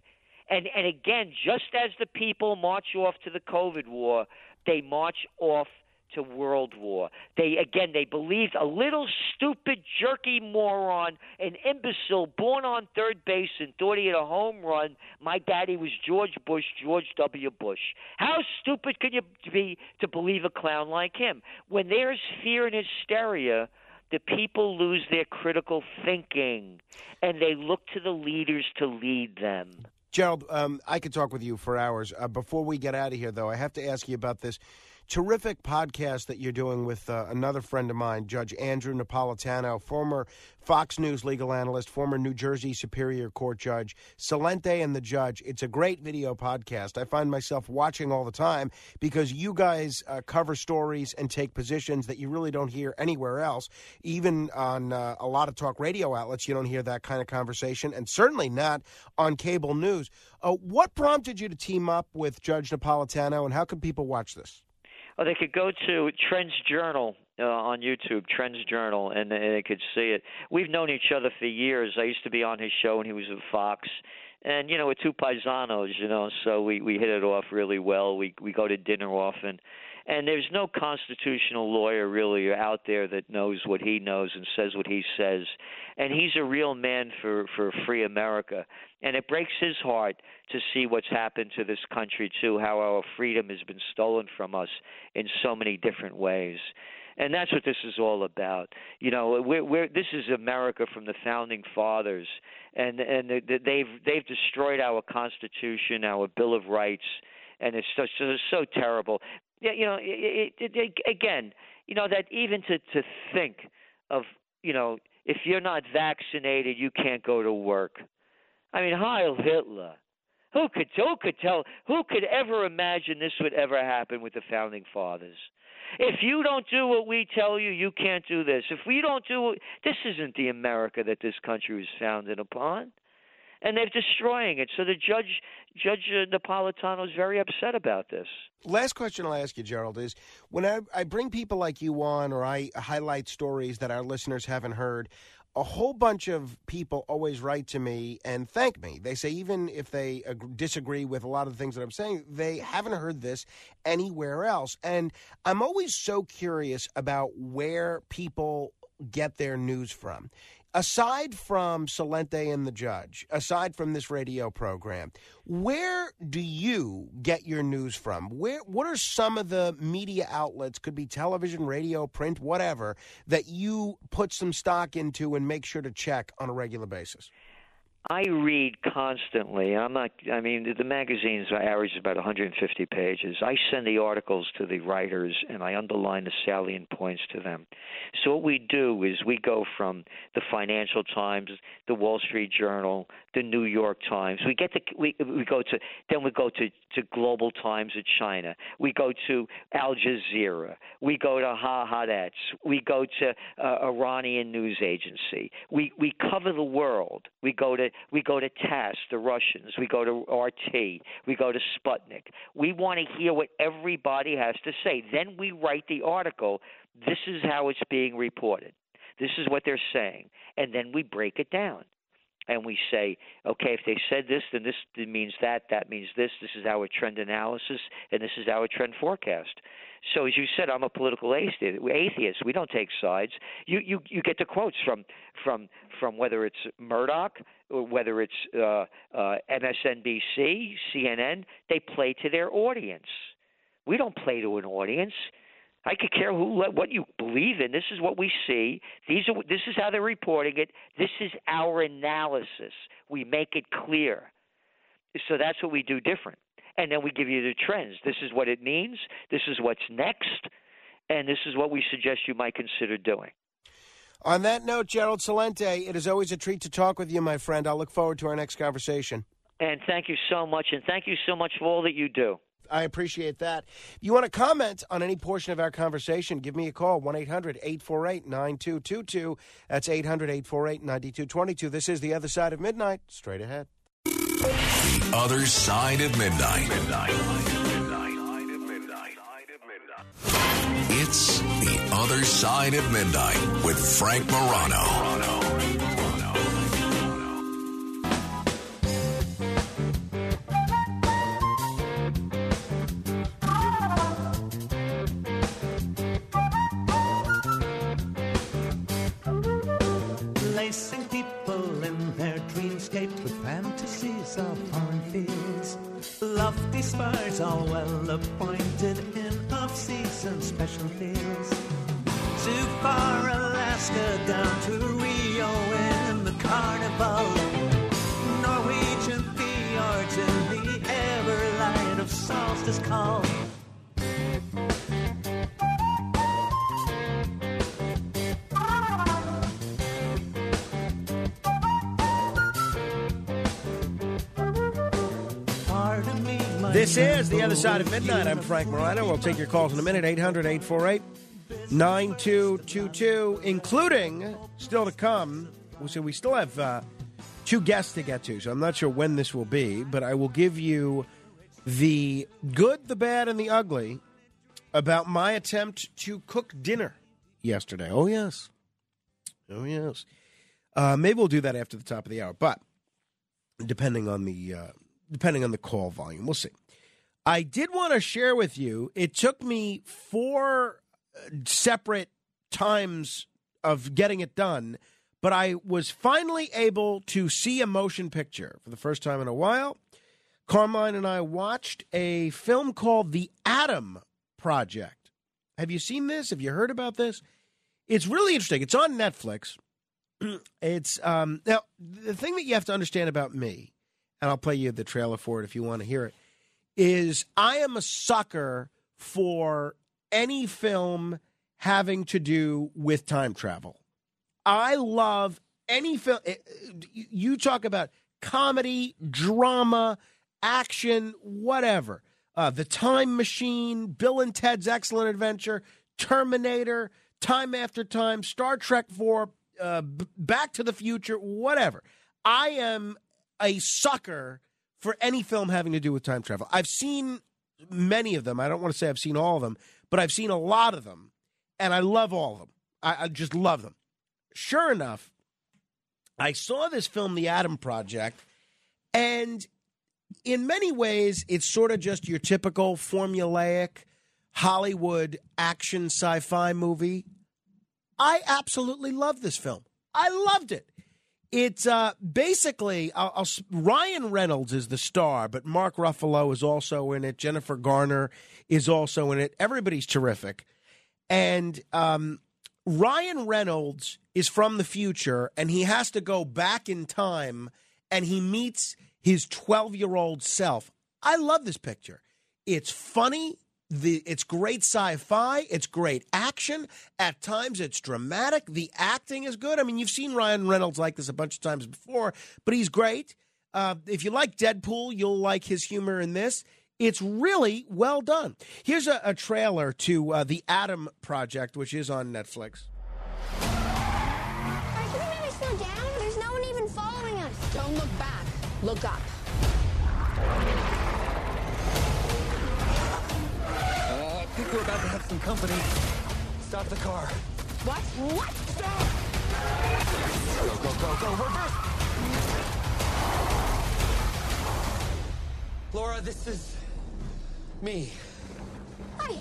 And and again, just as the people march off to the COVID war, they march off to world war. They again they believed a little stupid jerky moron, an imbecile born on third base and thought he had a home run. My daddy was George Bush, George W. Bush. How stupid can you be to believe a clown like him? When there's fear and hysteria, the people lose their critical thinking and they look to the leaders to lead them. Gerald, um, I could talk with you for hours. Uh, before we get out of here, though, I have to ask you about this terrific podcast that you're doing with uh, another friend of mine, Judge Andrew Napolitano, former Fox News legal analyst, former New Jersey Superior Court judge, Celente and the Judge. It's a great video podcast. I find myself watching all the time because you guys uh, cover stories and take positions that you really don't hear anywhere else. Even on uh, a lot of talk radio outlets, you don't hear that kind of conversation, and certainly not on cable news. Uh, what prompted you to team up with Judge Napolitano, and how can people watch this? Oh, they could go to Trends Journal uh, on YouTube, Trends Journal, and they they could see it. We've known each other for years. I used to be on his show when he was at Fox, and you know we're two paisanos, you know, so we we hit it off really well. We we go to dinner often, and there's no constitutional lawyer really out there that knows what he knows and says what he says, and he's a real man for for free America, and it breaks his heart to see what's happened to this country too, how our freedom has been stolen from us in so many different ways. And that's what this is all about. You know, we're, we're this is America from the founding fathers, and and they've they've destroyed our Constitution, our Bill of Rights, and it's so, so terrible. You know, it, it, it, again, you know that even to to think of you know if you're not vaccinated, you can't go to work. I mean, Heil Hitler. Who could who could tell who could ever imagine this would ever happen with the founding fathers? If you don't do what we tell you, you can't do this. If we don't do this isn't the America that this country was founded upon. And they're destroying it. So the judge, Judge uh, Napolitano, is very upset about this. Last question I'll ask you, Gerald, is when I, I bring people like you on or I highlight stories that our listeners haven't heard, a whole bunch of people always write to me and thank me. They say even if they disagree with a lot of the things that I'm saying, they haven't heard this anywhere else. And I'm always so curious about where people get their news from. Aside from Celente and the Judge, aside from this radio program, where do you get your news from? Where what are some of the media outlets, could be television, radio, print, whatever, that you put some stock into and make sure to check on a regular basis? I read constantly. I'm not. I mean, the magazines average about 150 pages. I send the articles to the writers, and I underline the salient points to them. So what we do is we go from the Financial Times, the Wall Street Journal, the New York Times. We get the we we go to then we go to to Global Times of China. We go to Al Jazeera. We go to Ha Haaretz. We go to uh, Iranian news agency. We we cover the world. We go to we go to TASS, the Russians. We go to RT. We go to Sputnik. We want to hear what everybody has to say. Then we write the article. This is how it's being reported. This is what they're saying, and then we break it down and we say, okay, if they said this, then this means that, that means this. This is our trend analysis, and this is our trend forecast. So, as you said, I'm a political atheist. We don't take sides. You you you get the quotes from from from whether it's Murdoch or whether it's uh, uh, MSNBC, CNN. They play to their audience. We don't play to an audience. I could care who what you believe in. This is what we see. These are this is how they're reporting it. This is our analysis. We make it clear. So that's what we do different. And then we give you the trends. This is what it means. This is what's next. And this is what we suggest you might consider doing. On that note, Gerald Celente, it is always a treat to talk with you, my friend. I'll look forward to our next conversation. And thank you so much. And thank you so much for all that you do. I appreciate that. If you want to comment on any portion of our conversation, give me a call 1 800 848 9222. That's 800 848 9222. This is The Other Side of Midnight. Straight ahead. The Other Side of Midnight. Midnight. It's The Other Side of Midnight with Frank Morano. Spires all well appointed in off-season special fields. Too far Alaska down to Rio in the carnival. Norwegian fjords in the ever light of solstice call. This is The Other Side of Midnight. I'm Frank Morano. We'll take your calls in a minute 800 848 9222, including still to come. So we still have uh, two guests to get to, so I'm not sure when this will be, but I will give you the good, the bad, and the ugly about my attempt to cook dinner yesterday. Oh, yes. Oh, yes. Uh, maybe we'll do that after the top of the hour, but depending on the uh, depending on the call volume, we'll see. I did want to share with you. It took me four uh, separate times of getting it done, but I was finally able to see a motion picture for the first time in a while. Carmine and I watched a film called The Adam Project. Have you seen this? Have you heard about this? It's really interesting. It's on Netflix. [CLEARS THROAT] it's um, now the thing that you have to understand about me, and I'll play you the trailer for it if you want to hear it. Is I am a sucker for any film having to do with time travel. I love any film. eh, You talk about comedy, drama, action, whatever. Uh, the Time Machine, Bill and Ted's Excellent Adventure, Terminator, Time After Time, Star Trek 4, uh, Back to the Future, whatever. I am a sucker for any film having to do with time travel. I've seen many of them. I don't want to say I've seen all of them, but I've seen a lot of them, and I love all of them. I, I just love them. Sure enough, I saw this film, The Adam Project, and in many ways, it's sort of just your typical formulaic Hollywood action sci fi movie. I absolutely love this film. I loved it. It's uh, basically I'll, I'll, Ryan Reynolds is the star, but Mark Ruffalo is also in it. Jennifer Garner is also in it. Everybody's terrific, and um, Ryan Reynolds is from the future, and he has to go back in time, and he meets his twelve-year-old self. I love this picture. It's funny. The, it's great sci-fi. It's great action. At times, it's dramatic. The acting is good. I mean, you've seen Ryan Reynolds like this a bunch of times before, but he's great. Uh, if you like Deadpool, you'll like his humor in this. It's really well done. Here's a, a trailer to uh, the Adam Project, which is on Netflix. Slow down? There's no one even following us. Don't look back. Look up. I think we're about to have some company. Stop the car. What? What? Stop! Go, go, go, go, reverse! Laura, this is me. Hi.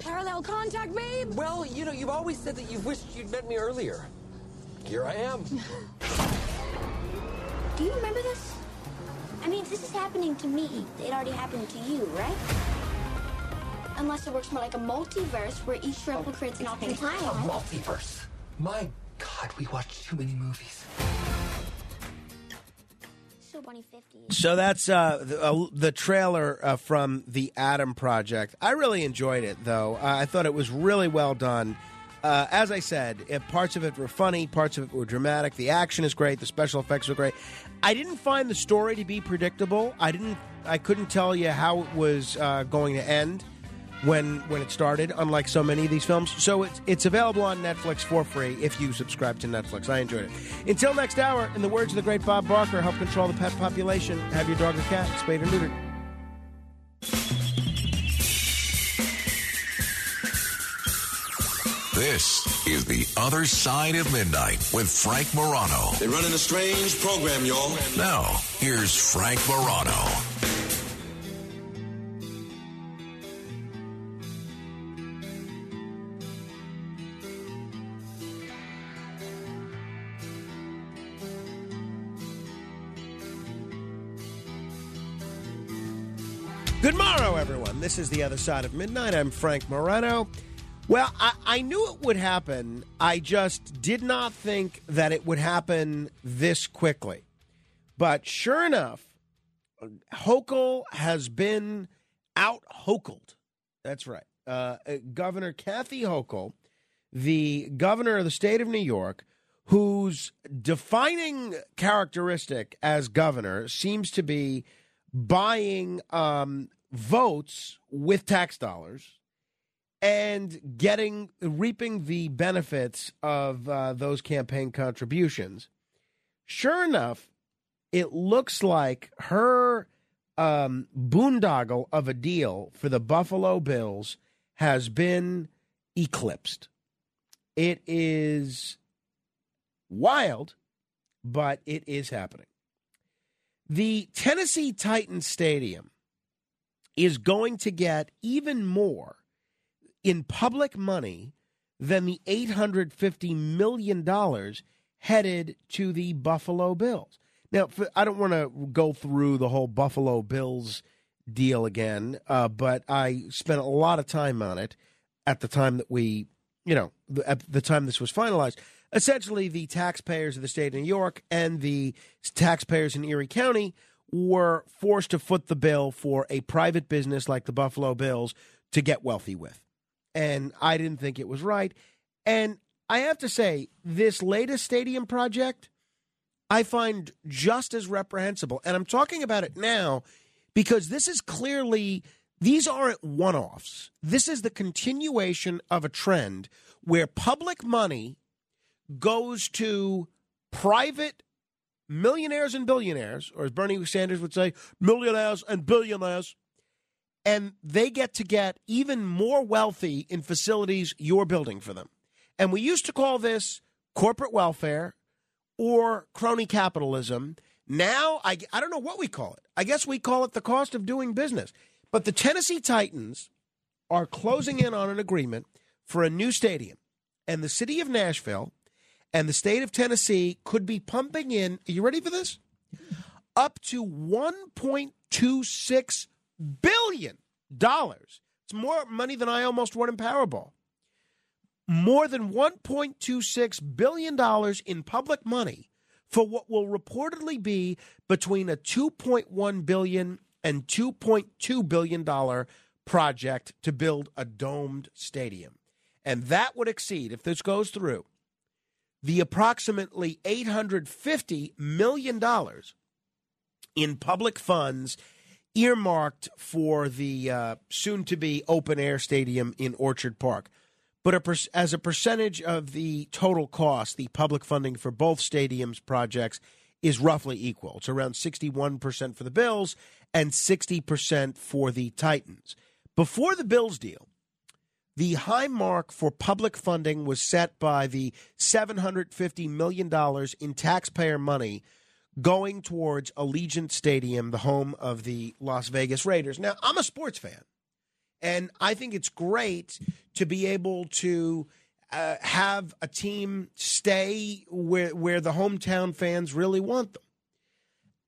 Parallel contact, babe. Well, you know, you've always said that you've wished you'd met me earlier. Here I am. Do you remember this? I mean, if this is happening to me, it already happened to you, right? Unless it works more like a multiverse where each replicates an alternate A multiverse. My God, we watch too many movies. So Bunny 50. So that's uh, the, uh, the trailer uh, from the Adam Project. I really enjoyed it, though. Uh, I thought it was really well done. Uh, as I said, it, parts of it were funny, parts of it were dramatic. The action is great, the special effects were great. I didn't find the story to be predictable. I didn't. I couldn't tell you how it was uh, going to end. When when it started, unlike so many of these films. So it's it's available on Netflix for free if you subscribe to Netflix. I enjoyed it. Until next hour, in the words of the great Bob Barker, help control the pet population. Have your dog or cat spayed or neutered. This is The Other Side of Midnight with Frank Morano. They're running a strange program, y'all. Now, here's Frank Morano. Good morrow, everyone. This is The Other Side of Midnight. I'm Frank Morano. Well, I, I knew it would happen. I just did not think that it would happen this quickly. But sure enough, Hochul has been out Hochuled. That's right. Uh, uh, Governor Kathy Hochul, the governor of the state of New York, whose defining characteristic as governor seems to be buying um, votes with tax dollars and getting reaping the benefits of uh, those campaign contributions. Sure enough, it looks like her um, boondoggle of a deal for the Buffalo Bills has been eclipsed. It is wild, but it is happening. The Tennessee Titans Stadium is going to get even more in public money than the $850 million headed to the Buffalo Bills. Now, I don't want to go through the whole Buffalo Bills deal again, uh, but I spent a lot of time on it at the time that we, you know, at the time this was finalized. Essentially, the taxpayers of the state of New York and the taxpayers in Erie County were forced to foot the bill for a private business like the Buffalo Bills to get wealthy with and I didn't think it was right. And I have to say, this latest stadium project, I find just as reprehensible. And I'm talking about it now because this is clearly, these aren't one offs. This is the continuation of a trend where public money goes to private millionaires and billionaires, or as Bernie Sanders would say, millionaires and billionaires and they get to get even more wealthy in facilities you're building for them. And we used to call this corporate welfare or crony capitalism. Now, I, I don't know what we call it. I guess we call it the cost of doing business. But the Tennessee Titans are closing in on an agreement for a new stadium. And the city of Nashville and the state of Tennessee could be pumping in, are you ready for this? Up to 1.26 billion dollars. It's more money than I almost won in Powerball. More than 1.26 billion dollars in public money for what will reportedly be between a $2.1 billion and $2.2 billion project to build a domed stadium. And that would exceed if this goes through the approximately 850 million dollars in public funds earmarked for the uh, soon to be open air stadium in Orchard Park. But a per- as a percentage of the total cost, the public funding for both stadiums projects is roughly equal. It's around 61% for the Bills and 60% for the Titans. Before the Bills deal, the high mark for public funding was set by the $750 million in taxpayer money going towards Allegiant Stadium, the home of the Las Vegas Raiders. Now, I'm a sports fan, and I think it's great to be able to uh, have a team stay where where the hometown fans really want them.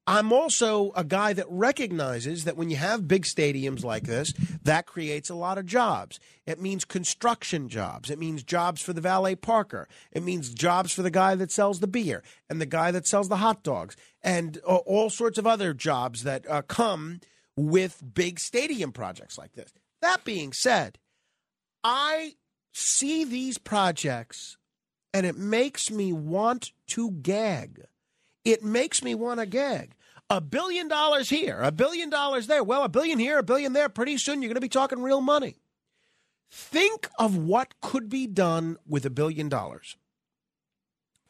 I'm also a guy that recognizes that when you have big stadiums like this, that creates a lot of jobs. It means construction jobs. It means jobs for the valet parker. It means jobs for the guy that sells the beer and the guy that sells the hot dogs and uh, all sorts of other jobs that uh, come with big stadium projects like this. That being said, I see these projects and it makes me want to gag it makes me want to gag. A billion dollars here, a billion dollars there. Well, a billion here, a billion there. Pretty soon you're going to be talking real money. Think of what could be done with a billion dollars.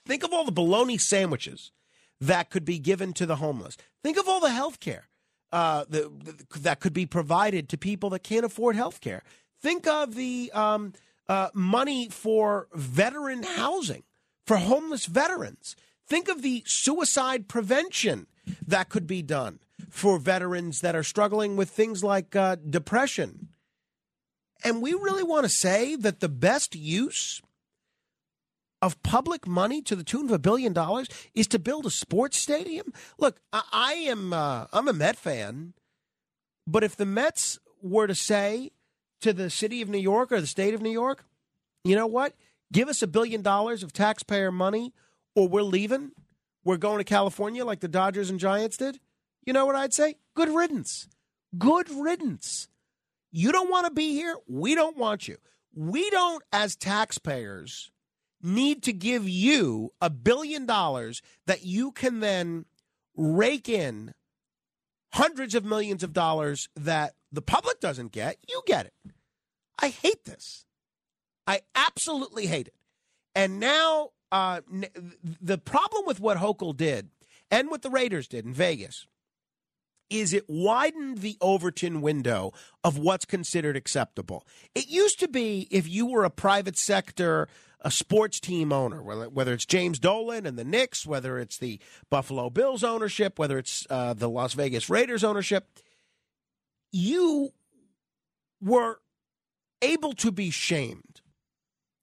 Think of all the bologna sandwiches that could be given to the homeless. Think of all the health care uh, that could be provided to people that can't afford health care. Think of the um, uh, money for veteran housing, for homeless veterans. Think of the suicide prevention that could be done for veterans that are struggling with things like uh, depression. And we really want to say that the best use of public money to the tune of a billion dollars is to build a sports stadium. Look, I, I am uh, I'm a Met fan, but if the Mets were to say to the city of New York or the state of New York, you know what? Give us a billion dollars of taxpayer money, or we're leaving. We're going to California like the Dodgers and Giants did. You know what I'd say? Good riddance. Good riddance. You don't want to be here. We don't want you. We don't, as taxpayers, need to give you a billion dollars that you can then rake in hundreds of millions of dollars that the public doesn't get. You get it. I hate this. I absolutely hate it. And now, uh, the problem with what Hochul did and what the Raiders did in Vegas is it widened the Overton window of what's considered acceptable. It used to be if you were a private sector a sports team owner, whether it's James Dolan and the Knicks, whether it's the Buffalo Bills ownership, whether it's uh, the Las Vegas Raiders ownership, you were able to be shamed.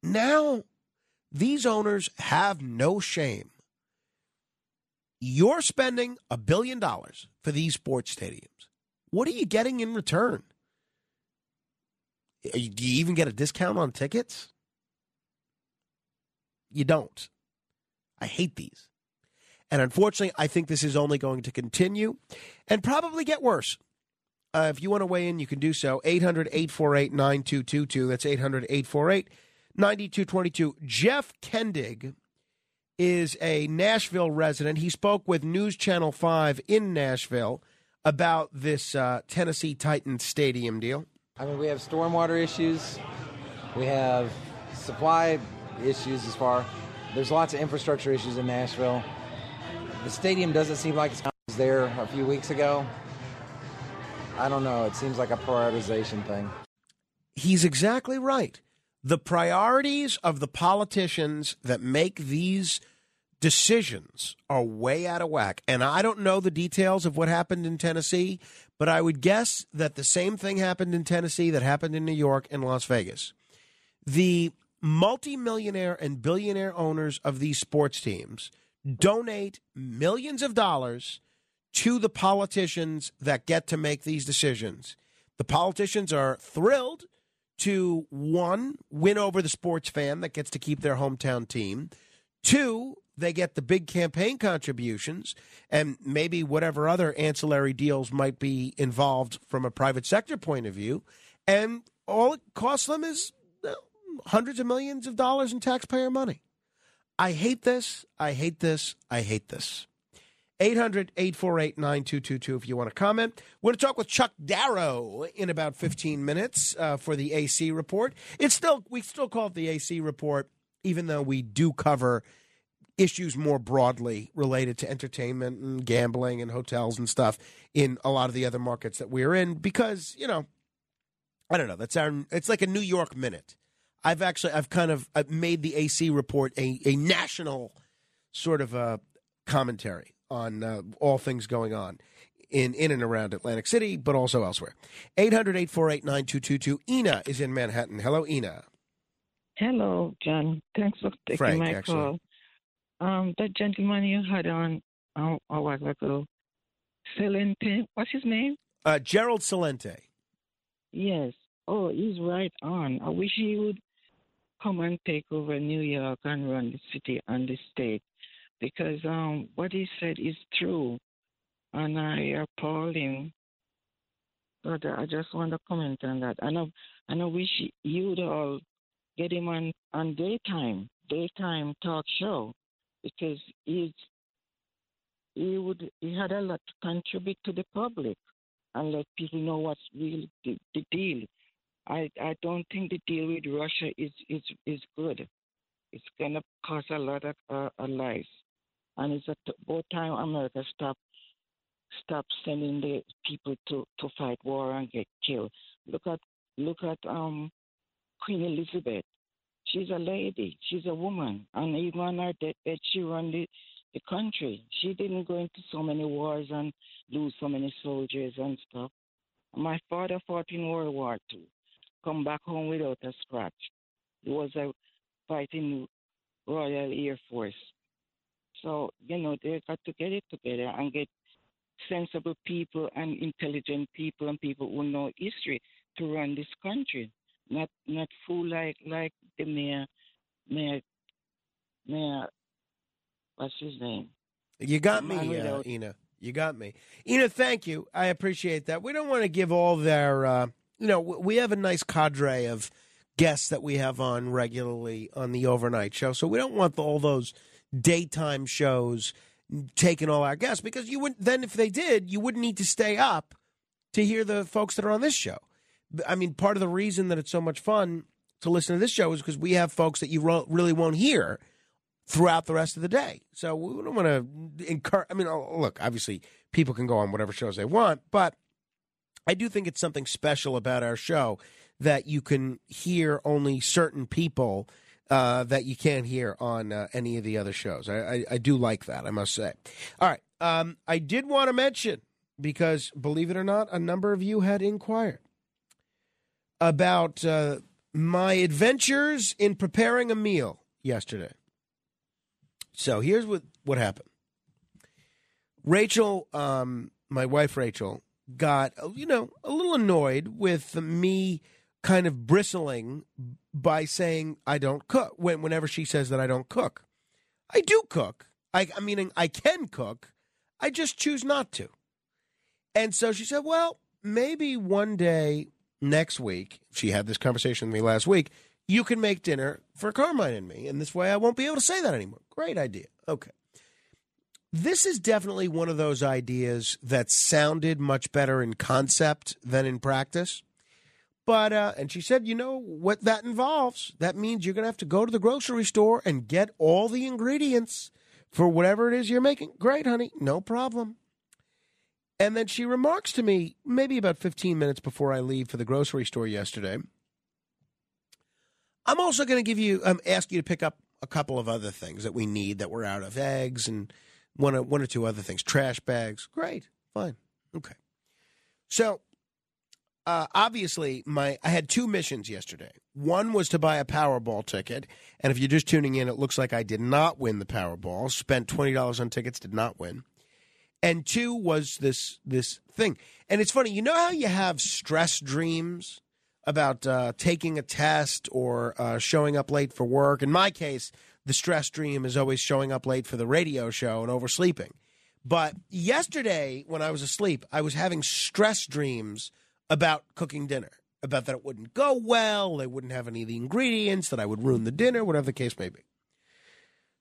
Now, these owners have no shame. You're spending a billion dollars for these sports stadiums. What are you getting in return? Do you even get a discount on tickets? You don't. I hate these. And unfortunately, I think this is only going to continue and probably get worse. Uh, if you want to weigh in, you can do so. 800 848 9222. That's 800 848 9222. Jeff Kendig is a Nashville resident. He spoke with News Channel 5 in Nashville about this uh, Tennessee Titans stadium deal. I mean, we have stormwater issues, we have supply issues as far. There's lots of infrastructure issues in Nashville. The stadium doesn't seem like it's was there a few weeks ago. I don't know. It seems like a prioritization thing. He's exactly right. The priorities of the politicians that make these decisions are way out of whack. And I don't know the details of what happened in Tennessee, but I would guess that the same thing happened in Tennessee that happened in New York and Las Vegas. The multimillionaire and billionaire owners of these sports teams donate millions of dollars to the politicians that get to make these decisions. The politicians are thrilled to one, win over the sports fan that gets to keep their hometown team. Two, they get the big campaign contributions and maybe whatever other ancillary deals might be involved from a private sector point of view. And all it costs them is hundreds of millions of dollars in taxpayer money. I hate this. I hate this. I hate this. 800 848 9222 if you want to comment. We're going to talk with Chuck Darrow in about 15 minutes uh, for the AC report. It's still, we still call it the AC report, even though we do cover issues more broadly related to entertainment and gambling and hotels and stuff in a lot of the other markets that we're in because, you know, I don't know. That's our, it's like a New York minute. I've actually I've kind of I've made the AC report a, a national sort of a commentary on uh, all things going on in in and around Atlantic City, but also elsewhere. 800-848-9222. Ina is in Manhattan. Hello, Ina. Hello, John. Thanks for taking Frank, my actually. call. Um, that gentleman you had on um, a while ago, Celente, what's his name? Uh, Gerald Celente. Yes. Oh, he's right on. I wish he would come and take over New York and run the city and the state because um, what he said is true, and I applaud him. But I just want to comment on that. And I, and I wish you'd all get him on, on daytime, daytime talk show, because he's, he would he had a lot to contribute to the public and let people know what's really the, the deal I I don't think the deal with Russia is is is good. It's gonna cost a lot of uh, lives, and it's about time America stop stop sending the people to to fight war and get killed. Look at look at um Queen Elizabeth. She's a lady. She's a woman, and even on her deathbed, she run the the country. She didn't go into so many wars and lose so many soldiers and stuff. My father fought in World War Two, come back home without a scratch. He was a fighting Royal Air Force. So, you know, they got to get it together and get sensible people and intelligent people and people who know history to run this country. Not not fool like like the mayor mayor mayor what's his name? You got me, uh, Ina. You got me. Ina, thank you. I appreciate that. We don't want to give all their, uh, you know, we have a nice cadre of guests that we have on regularly on the overnight show. So we don't want all those daytime shows taking all our guests because you wouldn't, then if they did, you wouldn't need to stay up to hear the folks that are on this show. I mean, part of the reason that it's so much fun to listen to this show is because we have folks that you ro- really won't hear throughout the rest of the day. So we don't want to encourage. I mean, oh, look, obviously people can go on whatever shows they want, but I do think it's something special about our show that you can hear only certain people uh, that you can't hear on uh, any of the other shows. I, I, I do like that, I must say. All right. Um, I did want to mention, because believe it or not, a number of you had inquired about uh, my adventures in preparing a meal yesterday. So here's what, what happened. Rachel, um, my wife Rachel, got you know a little annoyed with me kind of bristling by saying I don't cook when whenever she says that I don't cook. I do cook. I I mean I can cook. I just choose not to. And so she said, "Well, maybe one day next week." She had this conversation with me last week. You can make dinner for Carmine and me, and this way I won't be able to say that anymore. Great idea. Okay. This is definitely one of those ideas that sounded much better in concept than in practice. But, uh, and she said, you know what that involves? That means you're going to have to go to the grocery store and get all the ingredients for whatever it is you're making. Great, honey. No problem. And then she remarks to me, maybe about 15 minutes before I leave for the grocery store yesterday, I'm also going to give you, um, ask you to pick up a couple of other things that we need that we're out of eggs and one or, one or two other things, trash bags. Great, fine, okay. So, uh, obviously, my I had two missions yesterday. One was to buy a Powerball ticket, and if you're just tuning in, it looks like I did not win the Powerball. Spent twenty dollars on tickets, did not win. And two was this this thing, and it's funny. You know how you have stress dreams about uh, taking a test or uh, showing up late for work. In my case, the stress dream is always showing up late for the radio show and oversleeping. But yesterday, when I was asleep, I was having stress dreams about cooking dinner, about that it wouldn't go well, they wouldn't have any of the ingredients, that I would ruin the dinner, whatever the case may be.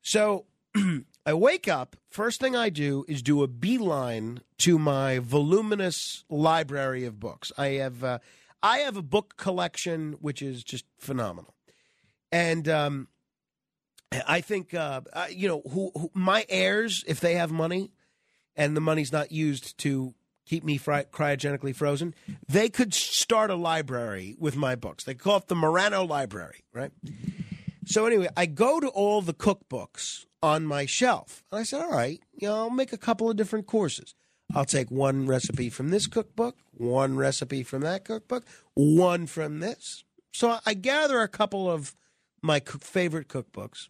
So [CLEARS THROAT] I wake up. First thing I do is do a beeline to my voluminous library of books. I have uh, I have a book collection which is just phenomenal, and um, I think uh, you know who, who my heirs, if they have money, and the money's not used to keep me fri- cryogenically frozen, they could start a library with my books. They call it the Morano Library, right? So anyway, I go to all the cookbooks on my shelf, and I said, "All right, you know, I'll make a couple of different courses. I'll take one recipe from this cookbook, one recipe from that cookbook, one from this." So I gather a couple of my favorite cookbooks.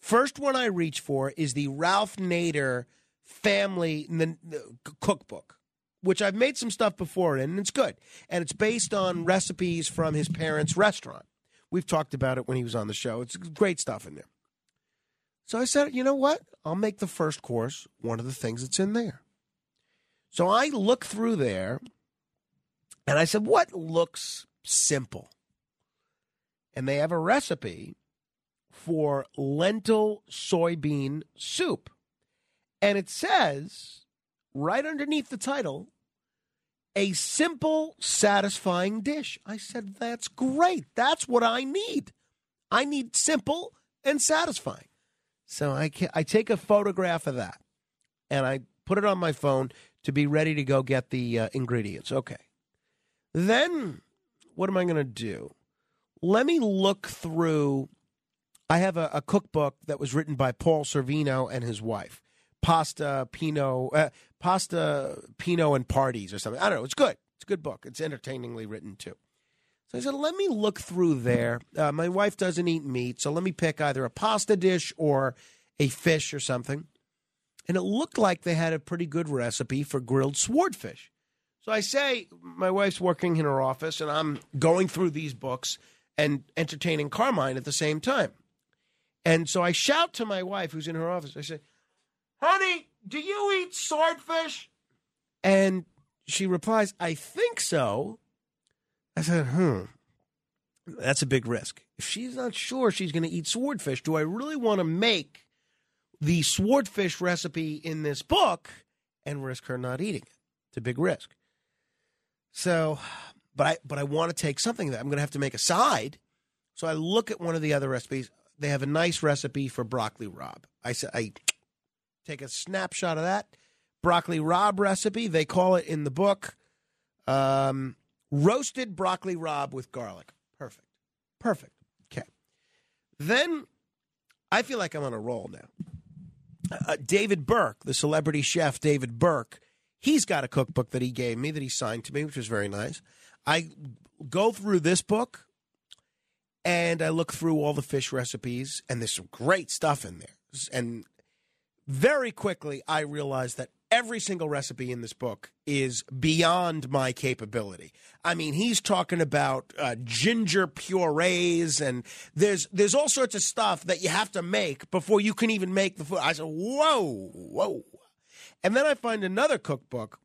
First one I reach for is the Ralph Nader family cookbook, which I've made some stuff before in, and it's good. And it's based on recipes from his parents' restaurant. We've talked about it when he was on the show. It's great stuff in there. So I said, you know what? I'll make the first course one of the things that's in there. So I look through there and I said, what looks simple? And they have a recipe for lentil soybean soup. And it says right underneath the title a simple, satisfying dish. I said, That's great. That's what I need. I need simple and satisfying. So I, ca- I take a photograph of that and I put it on my phone to be ready to go get the uh, ingredients. Okay. Then what am I going to do? Let me look through. I have a, a cookbook that was written by Paul Sorvino and his wife. Pasta Pinot, uh, Pasta Pinot and Parties or something. I don't know. It's good. It's a good book. It's entertainingly written too. So I said, let me look through there. Uh, my wife doesn't eat meat, so let me pick either a pasta dish or a fish or something. And it looked like they had a pretty good recipe for grilled swordfish. So I say, my wife's working in her office, and I'm going through these books and entertaining Carmine at the same time. And so I shout to my wife, who's in her office, I say, Honey, do you eat swordfish? And she replies, I think so. I said, hmm, that's a big risk. If she's not sure she's going to eat swordfish, do I really want to make the swordfish recipe in this book and risk her not eating it? It's a big risk. So, but I but I want to take something that I'm going to have to make a side. So I look at one of the other recipes. They have a nice recipe for broccoli rabe. I said I take a snapshot of that broccoli rabe recipe. They call it in the book um, roasted broccoli rabe with garlic. Perfect. Perfect. Okay. Then I feel like I'm on a roll now. Uh, David Burke, the celebrity chef David Burke, he's got a cookbook that he gave me that he signed to me, which was very nice. I go through this book and I look through all the fish recipes, and there's some great stuff in there. And very quickly, I realized that every single recipe in this book is beyond my capability. I mean, he's talking about uh, ginger purees, and there's there's all sorts of stuff that you have to make before you can even make the food. I said, "Whoa, whoa!" And then I find another cookbook,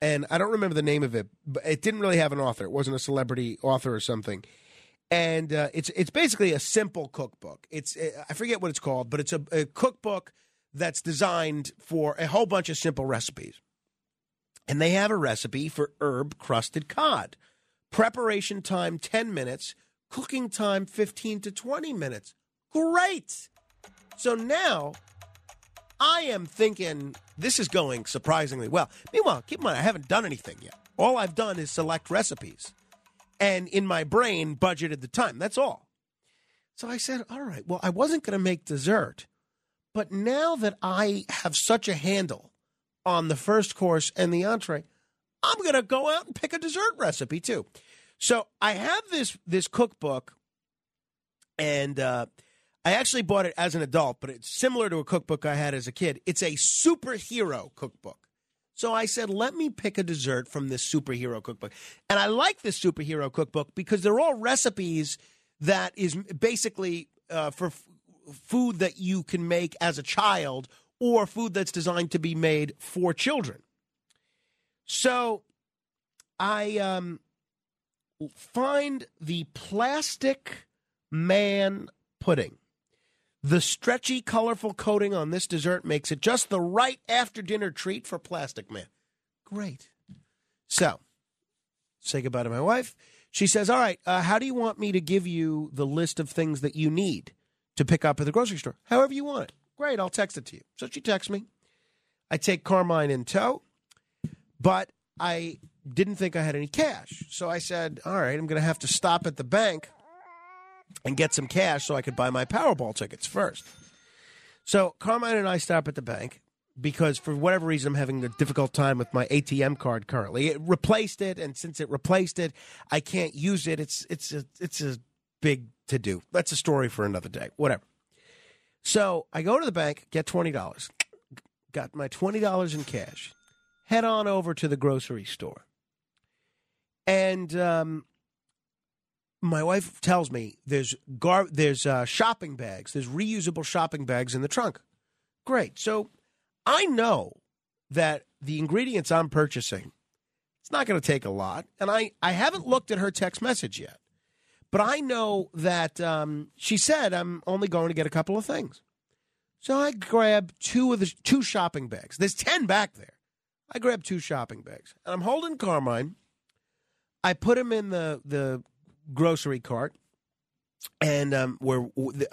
and I don't remember the name of it, but it didn't really have an author. It wasn't a celebrity author or something. And uh, it's it's basically a simple cookbook. It's I forget what it's called, but it's a, a cookbook that's designed for a whole bunch of simple recipes. And they have a recipe for herb crusted cod. Preparation time 10 minutes, cooking time 15 to 20 minutes. Great. So now I am thinking this is going surprisingly well. Meanwhile, keep in mind, I haven't done anything yet. All I've done is select recipes and in my brain budgeted the time. That's all. So I said, all right, well, I wasn't going to make dessert. But now that I have such a handle on the first course and the entree, I'm going to go out and pick a dessert recipe too. So I have this this cookbook, and uh, I actually bought it as an adult, but it's similar to a cookbook I had as a kid. It's a superhero cookbook. So I said, let me pick a dessert from this superhero cookbook. And I like this superhero cookbook because they're all recipes that is basically uh, for food that you can make as a child or food that's designed to be made for children. So I um, find the plastic man pudding. The stretchy, colorful coating on this dessert makes it just the right after dinner treat for Plastic Man. Great. So, say goodbye to my wife. She says, All right, uh, how do you want me to give you the list of things that you need to pick up at the grocery store? However you want it. Great, I'll text it to you. So she texts me. I take Carmine in tow, but I didn't think I had any cash. So I said, All right, I'm going to have to stop at the bank and get some cash so I could buy my Powerball tickets first. So Carmine and I stop at the bank because for whatever reason I'm having a difficult time with my ATM card currently. It replaced it, and since it replaced it, I can't use it. It's it's a, it's a big to do. That's a story for another day. Whatever. So I go to the bank, get twenty dollars, got my twenty dollars in cash, head on over to the grocery store, and um, my wife tells me there's gar- there's uh, shopping bags, there's reusable shopping bags in the trunk. Great. So I know that the ingredients I'm purchasing, it's not going to take a lot, and I I haven't looked at her text message yet, but I know that um, she said I'm only going to get a couple of things. So I grab two of the two shopping bags. There's ten back there. I grab two shopping bags, and I'm holding Carmine. I put him in the the grocery cart, and um, we're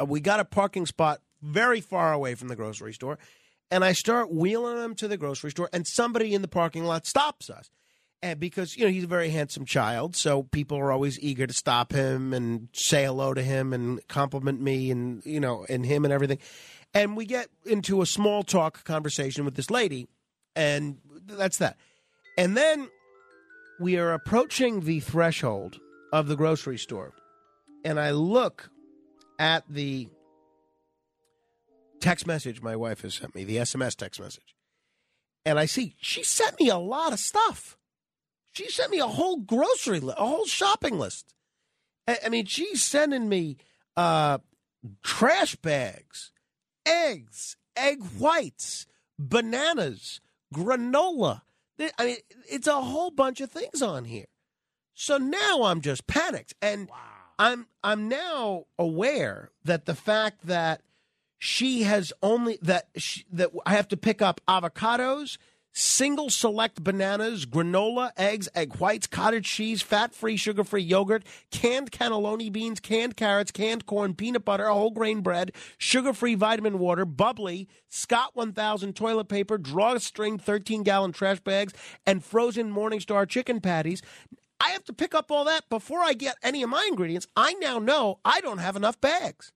we got a parking spot very far away from the grocery store, and I start wheeling him to the grocery store, and somebody in the parking lot stops us. And because you know he's a very handsome child, so people are always eager to stop him and say hello to him and compliment me and you know and him and everything. And we get into a small talk conversation with this lady, and that's that. And then we are approaching the threshold of the grocery store, and I look at the text message my wife has sent me, the SMS text message, and I see she sent me a lot of stuff. She sent me a whole grocery list, a whole shopping list. I, I mean, she's sending me uh, trash bags, eggs, egg whites, bananas, granola. I mean, it's a whole bunch of things on here. So now I'm just panicked, and I'm I'm now aware that the fact that she has only that she, that I have to pick up avocados, single select bananas, granola, eggs, egg whites, cottage cheese, fat-free, sugar-free yogurt, canned cannelloni beans, canned carrots, canned corn, peanut butter, whole grain bread, sugar-free vitamin water, bubbly, Scott 1000 toilet paper, drawstring 13-gallon trash bags, and frozen Morningstar chicken patties. I have to pick up all that before I get any of my ingredients. I now know I don't have enough bags.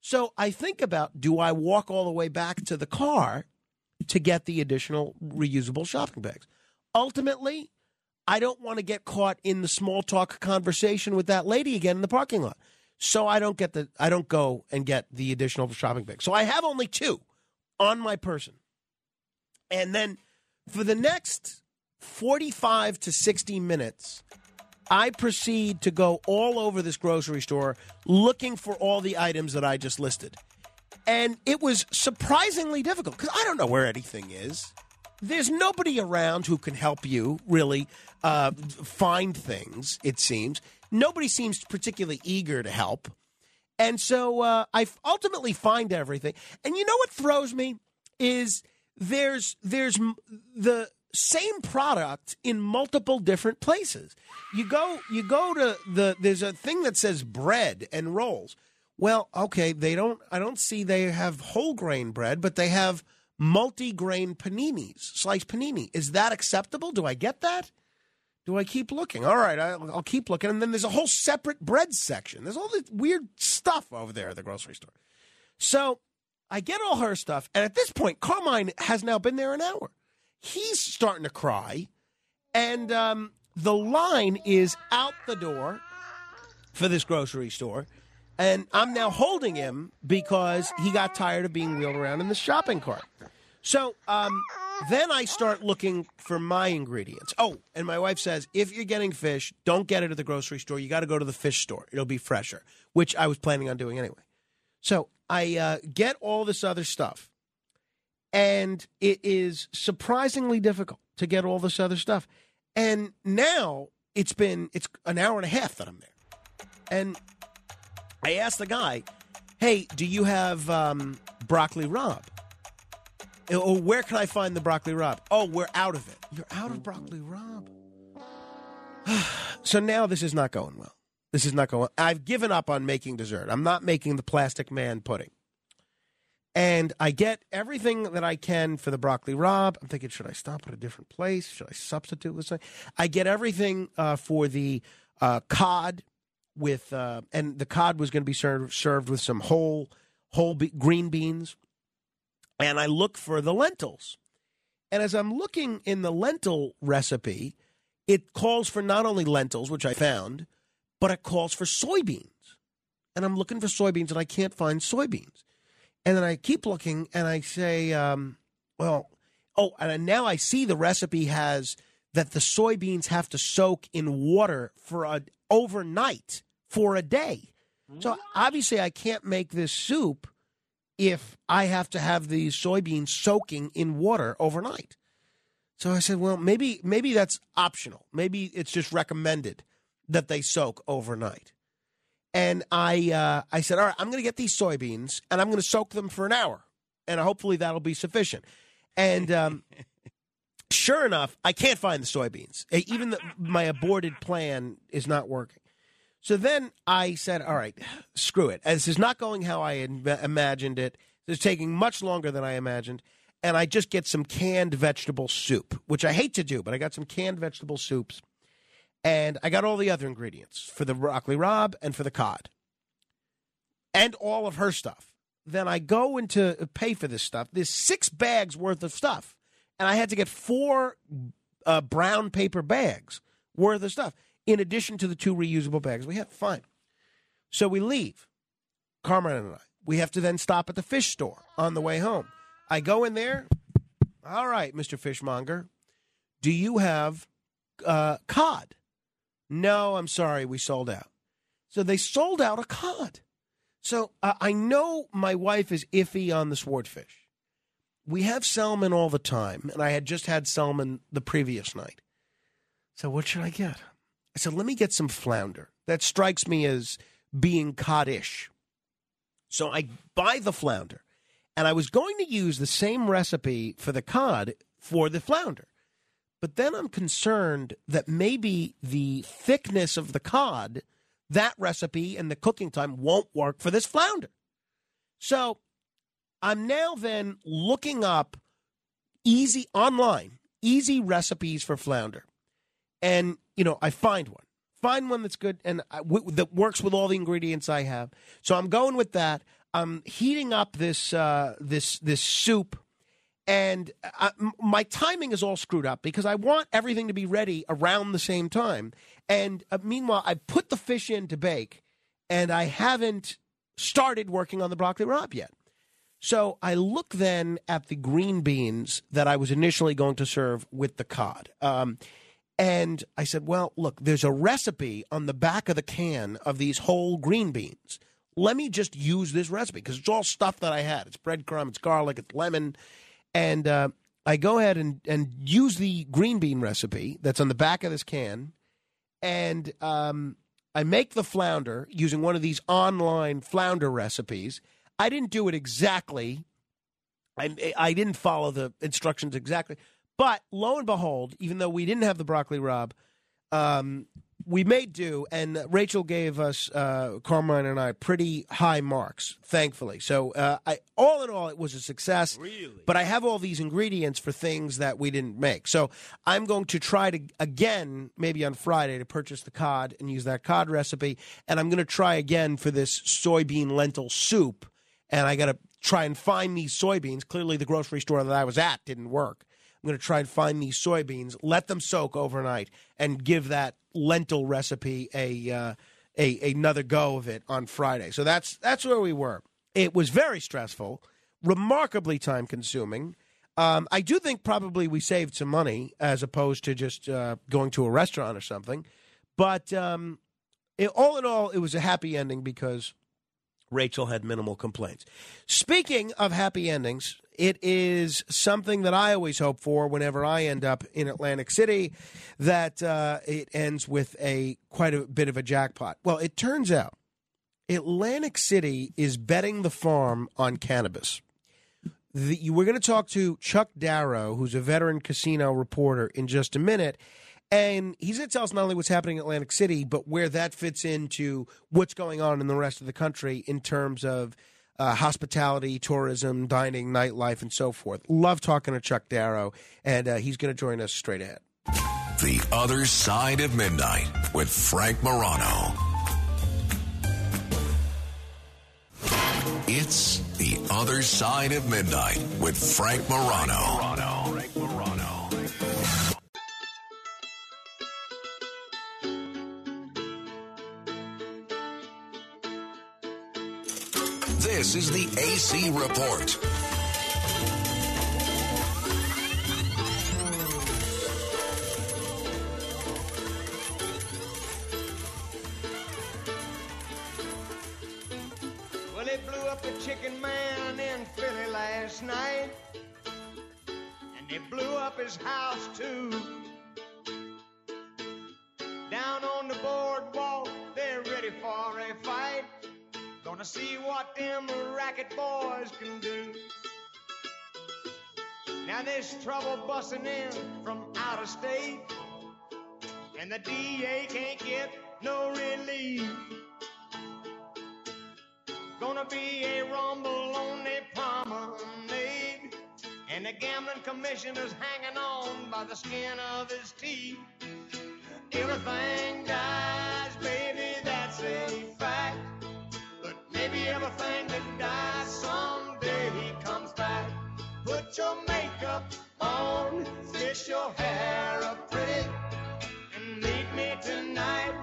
So I think about do I walk all the way back to the car to get the additional reusable shopping bags? Ultimately, I don't want to get caught in the small talk conversation with that lady again in the parking lot. So I don't get the I don't go and get the additional shopping bags. So I have only two on my person. And then for the next 45 to 60 minutes, I proceed to go all over this grocery store looking for all the items that I just listed. And it was surprisingly difficult because I don't know where anything is. There's nobody around who can help you really uh, find things, it seems. Nobody seems particularly eager to help. And so uh, I ultimately find everything. And you know what throws me is there's there's the same product in multiple different places. You go you go to the there's a thing that says bread and rolls. Well, okay, they don't I don't see they have whole grain bread, but they have multi-grain paninis, sliced panini. Is that acceptable? Do I get that? Do I keep looking? All right, I'll, keep looking. And then there's a whole separate bread section. There's all this weird stuff over there at the grocery store. So I get all her stuff. And at this point, Carmine has now been there an hour. He's starting to cry. And um, the line is out the door for this grocery store. And I'm now holding him because he got tired of being wheeled around in the shopping cart. So um, then I start looking for my ingredients. Oh, and my wife says if you're getting fish, don't get it at the grocery store. You got to go to the fish store. It'll be fresher, which I was planning on doing anyway. So I uh, get all this other stuff, and it is surprisingly difficult to get all this other stuff. And now it's been it's an hour and a half that I'm there, and I asked the guy, "Hey, do you have um, broccoli rabe?" Or where can I find the broccoli rabe? Oh, we're out of it. You're out of broccoli rabe. [SIGHS] so now this is not going well. This is not going. I've given up on making dessert. I'm not making the plastic man pudding. And I get everything that I can for the broccoli rabe. I'm thinking, should I stop at a different place? Should I substitute with something? I get everything uh, for the uh, cod with, uh, and the cod was going to be served served with some whole whole be- green beans and I look for the lentils. And as I'm looking in the lentil recipe, it calls for not only lentils, which I found, but it calls for soybeans. And I'm looking for soybeans and I can't find soybeans. And then I keep looking and I say, um, well, oh, and now I see the recipe has that the soybeans have to soak in water for a overnight for a day. So obviously I can't make this soup if I have to have these soybeans soaking in water overnight. So I said, well, maybe maybe that's optional. Maybe it's just recommended that they soak overnight. And I uh, I said, all right, I'm going to get these soybeans and I'm going to soak them for an hour, and hopefully that'll be sufficient. And um, [LAUGHS] Sure enough, I can't find the soybeans. Eh, Even the, my aborted plan is not working. So then I said, all right, screw it. This is not going how I im- imagined it. It's taking much longer than I imagined. And I just get some canned vegetable soup, which I hate to do, but I got some canned vegetable soups. And I got all the other ingredients for the broccoli rabe and for the cod and all of her stuff. Then I go into pay for this stuff. There's six bags worth of stuff. And I had to get four uh, brown paper bags worth of stuff in addition to the two reusable bags we have. Fine. So we leave, Carmine and I. We have to then stop at the fish store on the way home. I go in there. All right, Mr. Fishmonger, do you have uh, cod? No, I'm sorry, we sold out. So they sold out a cod. So uh, I know my wife is iffy on the swordfish. We have salmon all the time, and I had just had salmon the previous night. So what should I get? I said, let me get some flounder. That strikes me as being coddish. So I buy the flounder, and I was going to use the same recipe for the cod for the flounder. But then I'm concerned that maybe the thickness of the cod, that recipe and the cooking time won't work for this flounder. So I'm now then looking up easy online, easy recipes for flounder. And, you know, I find one. Find one that's good and I- w- that works with all the ingredients I have. So I'm going with that. I'm heating up this uh, this this soup, and m- my timing is all screwed up because I want everything to be ready around the same time. And uh, meanwhile, I put the fish in to bake, and I haven't started working on the broccoli rabe yet. So I look then at the green beans that I was initially going to serve with the cod. Um, and I said, well, look, there's a recipe on the back of the can of these whole green beans. Let me just use this recipe because it's all stuff that I had. It's breadcrumb, it's garlic, it's lemon. And uh, I go ahead and, and use the green bean recipe that's on the back of this can. And um, I make the flounder using one of these online flounder recipes. I didn't do it exactly. I, I didn't follow the instructions exactly. But lo and behold, even though we didn't have the broccoli rabe, um, we made do, and Rachel gave us uh, Carmine and I pretty high marks, thankfully. So, uh, I all in all, it was a success. Really, but I have all these ingredients for things that we didn't make. So, I'm going to try to again, maybe on Friday, to purchase the cod and use that cod recipe, and I'm going to try again for this soybean lentil soup, and I got to try and find these soybeans. Clearly, the grocery store that I was at didn't work. I'm going to try and find these soybeans, let them soak overnight, and give that lentil recipe a, uh, a another go of it on Friday. So that's that's where we were. It was very stressful, remarkably time consuming. Um, I do think probably we saved some money as opposed to just uh, going to a restaurant or something. But um, it, all in all, it was a happy ending because Rachel had minimal complaints. Speaking of happy endings, it is something that I always hope for whenever I end up in Atlantic City that uh, it ends with a quite a bit of a jackpot. Well, it turns out Atlantic City is betting the farm on cannabis. The, we're going to talk to Chuck Darrow, who's a veteran casino reporter, in just a minute. And he's going to tell us not only what's happening in Atlantic City, but where that fits into what's going on in the rest of the country in terms of uh, hospitality, tourism, dining, nightlife, and so forth. Love talking to Chuck Darrow, and uh, he's going to join us straight ahead. The Other Side of Midnight with Frank Morano. It's The Other Side of Midnight with Frank Morano. Frank Morano. This is the AC Report. Well, they blew up the chicken man in Philly last night. And they blew up his house, too. Down on the boardwalk, they're ready for a fight. Gonna see what them racket boys can do. Now there's trouble busting in from out of state, and the DA can't get no relief. Gonna be a rumble on the promenade, and the gambling commissioner's hanging on by the skin of his teeth. Everything dies, baby, everything that dies someday comes back. Put your makeup on, your hair up pretty, and meet me tonight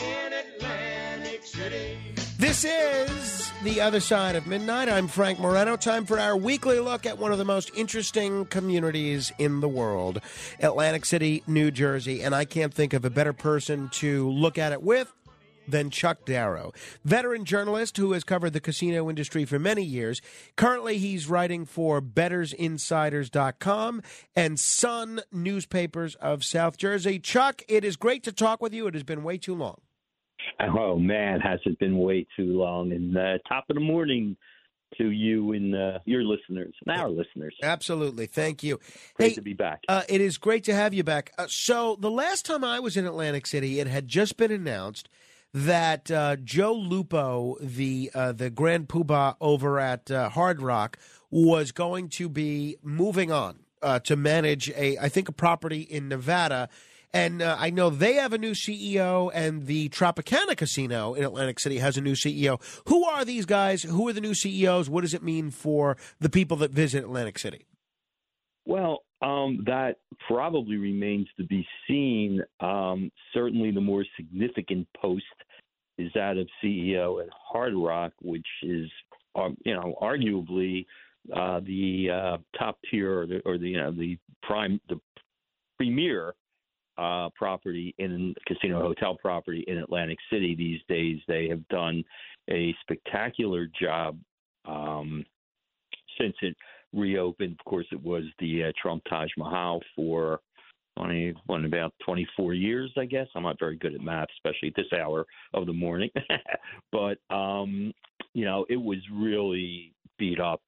in Atlantic City. This is The Other Side of Midnight. I'm Frank Morano. Time for our weekly look at one of the most interesting communities in the world, Atlantic City, New Jersey. And I can't think of a better person to look at it with than Chuck Darrow, veteran journalist who has covered the casino industry for many years. Currently, he's writing for BettorsInsiders.com and Sun newspapers of South Jersey. Chuck, it is great to talk with you. It has been way too long. Oh man, has it been way too long? And uh, top of the morning to you and uh, your listeners and our listeners. Absolutely, thank you. Great Hey, to be back. Uh, it is great to have you back. Uh, so, the last time I was in Atlantic City, it had just been announced that uh, Joe Lupo, the uh, the Grand Poobah over at uh, Hard Rock, was going to be moving on uh, to manage a, I think, a property in Nevada. And uh, I know they have a new CEO, and the Tropicana Casino in Atlantic City has a new CEO. Who are these guys? Who are the new CEOs? What does it mean for the people that visit Atlantic City? Well, um, that probably remains to be seen. Um, certainly, the more significant post is that of CEO at Hard Rock, which is, um, you know, arguably uh, the uh, top tier or the, or the you know the prime the premier uh, property in casino hotel property in Atlantic City these days. They have done a spectacular job um, since it reopened. Of course, it was the uh, Trump Taj Mahal for 20, what, about 24 years, I guess. I'm not very good at math, especially at this hour of the morning. [LAUGHS] but, um, you know, it was really beat up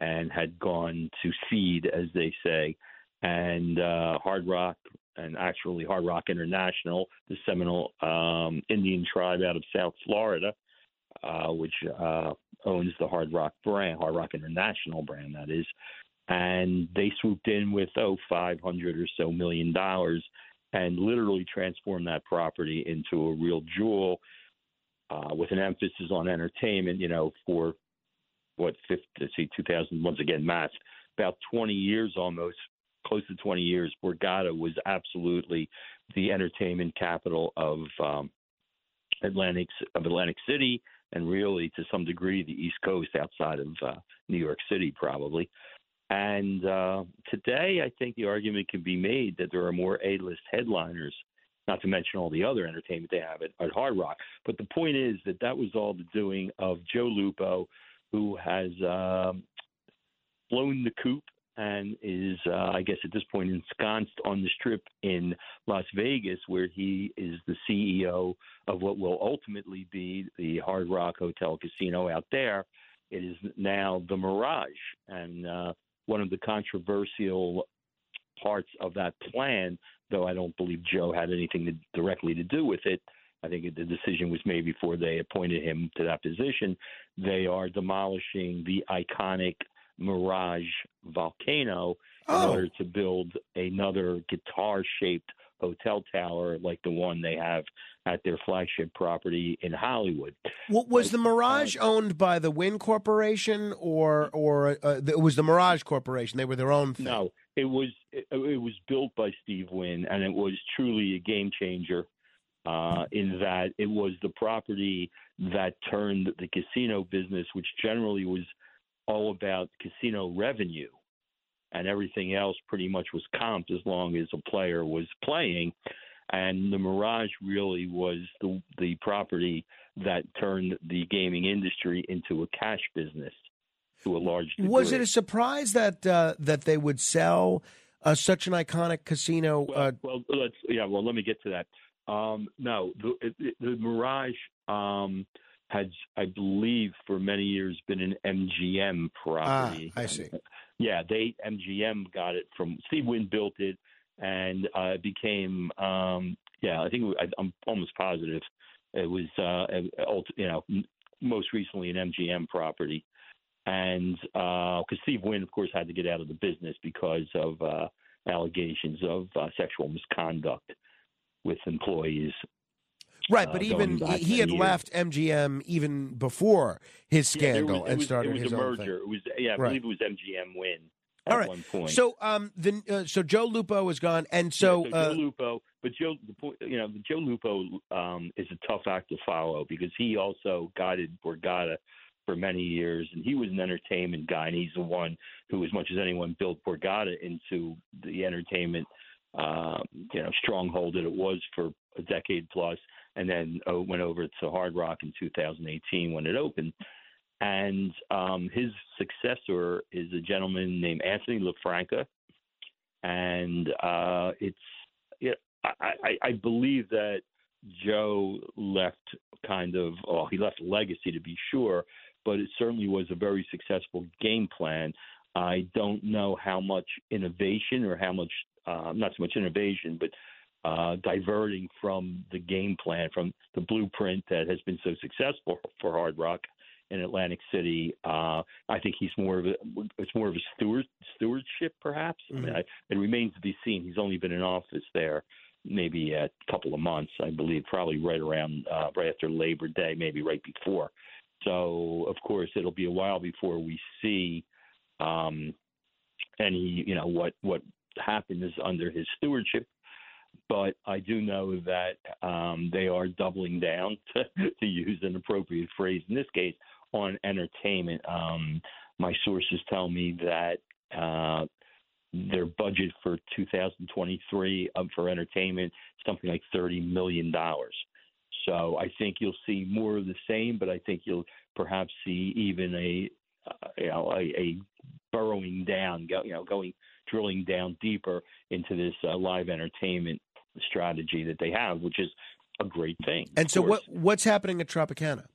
and had gone to seed, as they say. And uh, Hard Rock, and actually Hard Rock International, the Seminole um, Indian tribe out of South Florida, uh, which uh, owns the Hard Rock brand, Hard Rock International brand, that is. And they swooped in with, oh, 500 or so million dollars and literally transformed that property into a real jewel uh, with an emphasis on entertainment, you know, for what, 50, let's see, 2000, once again, math, about 20 years almost, close to 20 years, Borgata was absolutely the entertainment capital of um, Atlantic of Atlantic City, and really to some degree the East Coast outside of uh, New York City, probably. And uh, today, I think the argument can be made that there are more A-list headliners, not to mention all the other entertainment they have at, at Hard Rock. But the point is that that was all the doing of Joe Lupo, who has um, flown the coop and is, uh, I guess, at this point ensconced on the strip in Las Vegas, where he is the CEO of what will ultimately be the Hard Rock Hotel Casino out there. It is now the Mirage, and uh, one of the controversial parts of that plan, though I don't believe Joe had anything to, directly to do with it. I think the decision was made before they appointed him to that position. They are demolishing the iconic Mirage Volcano in Oh. order to build another guitar shaped hotel tower like the one they have at their flagship property in Hollywood. Was the Mirage owned by the Wynn Corporation or or uh, it was the Mirage Corporation? They were their own thing. No, it was it, it was built by Steve Wynn, and it was truly a game changer. Uh, in that it was the property that turned the casino business, which generally was all about casino revenue, and everything else pretty much was comped as long as a player was playing. And the Mirage really was the the property that turned the gaming industry into a cash business to a large degree. Was it a surprise that uh, that they would sell uh, such an iconic casino? uh, well, let's yeah. Well, let me get to that. Um, no, the, it, the Mirage um, has, I believe, for many years been an MGM property. Ah, I see. yeah, they MGM got it from Steve Wynn built it, and uh, it became um, yeah, I think I, I'm almost positive it was uh, you know most recently an MGM property, and because Steve Wynn, of course, had to get out of the business because of uh, allegations of uh, sexual misconduct with employees. Right, uh, but going even he had years. left MGM even before his Yeah, scandal was- it and was- started it was his a own merger. thing. It was yeah, I Right. believe it was MGM Wynn at All right. one point. So um the uh, so Joe Lupo is gone and so, Yeah, so uh, Joe Lupo, but Joe, the point, you know, Joe Lupo um, is a tough act to follow because he also guided Borgata for many years, and he was an entertainment guy, and he's the one who, as much as anyone, built Borgata into the entertainment, um, you know, stronghold that it was for a decade plus, and then uh, went over to Hard Rock in 2018 when it opened. And um, his successor is a gentleman named Anthony LaFranca, and uh, it's yeah, I, I, I believe that Joe left kind of oh he left legacy to be sure, but it certainly was a very successful game plan. I don't know how much innovation or how much uh, not so much innovation, but uh, diverting from the game plan, from the blueprint that has been so successful for Hard Rock in Atlantic City. Uh, I think he's more of a it's more of a steward stewardship, perhaps. I mean, I, it remains to be seen. He's only been in office there maybe a couple of months, I believe, probably right around uh, right after Labor Day, maybe right before. So of course it'll be a while before we see um, any you know what what happens under his stewardship. But I do know that um, they are doubling down, [LAUGHS] to, to use an appropriate phrase in this case, on entertainment. Um, my sources tell me that uh, their budget for 2023 um, for entertainment something like 30 million dollars. So I think you'll see more of the same, but I think you'll perhaps see even a uh, you know a, a burrowing down, go, you know, going drilling down deeper into this uh, live entertainment strategy that they have, which is a great thing. and so course. what what's happening at Tropicana?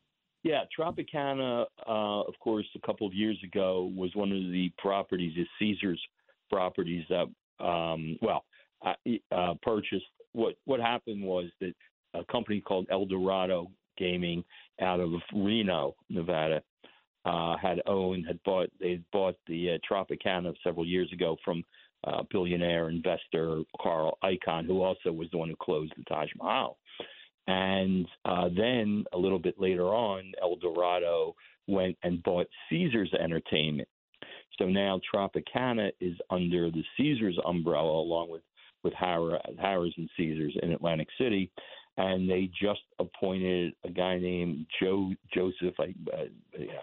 Yeah, Tropicana, uh, of course, a couple of years ago was one of the properties, is Caesar's properties that, um, well, uh, purchased. What what happened was that a company called Eldorado Gaming out of Reno, Nevada, uh, had owned, had bought, they had bought the uh, Tropicana several years ago from uh, billionaire investor Carl Icahn, who also was the one who closed the Taj Mahal. And uh, then a little bit later on, Eldorado went and bought Caesars Entertainment. So now Tropicana is under the Caesars umbrella, along with with Harrah's and Caesars in Atlantic City, and they just appointed a guy named Joe Joseph. I, uh,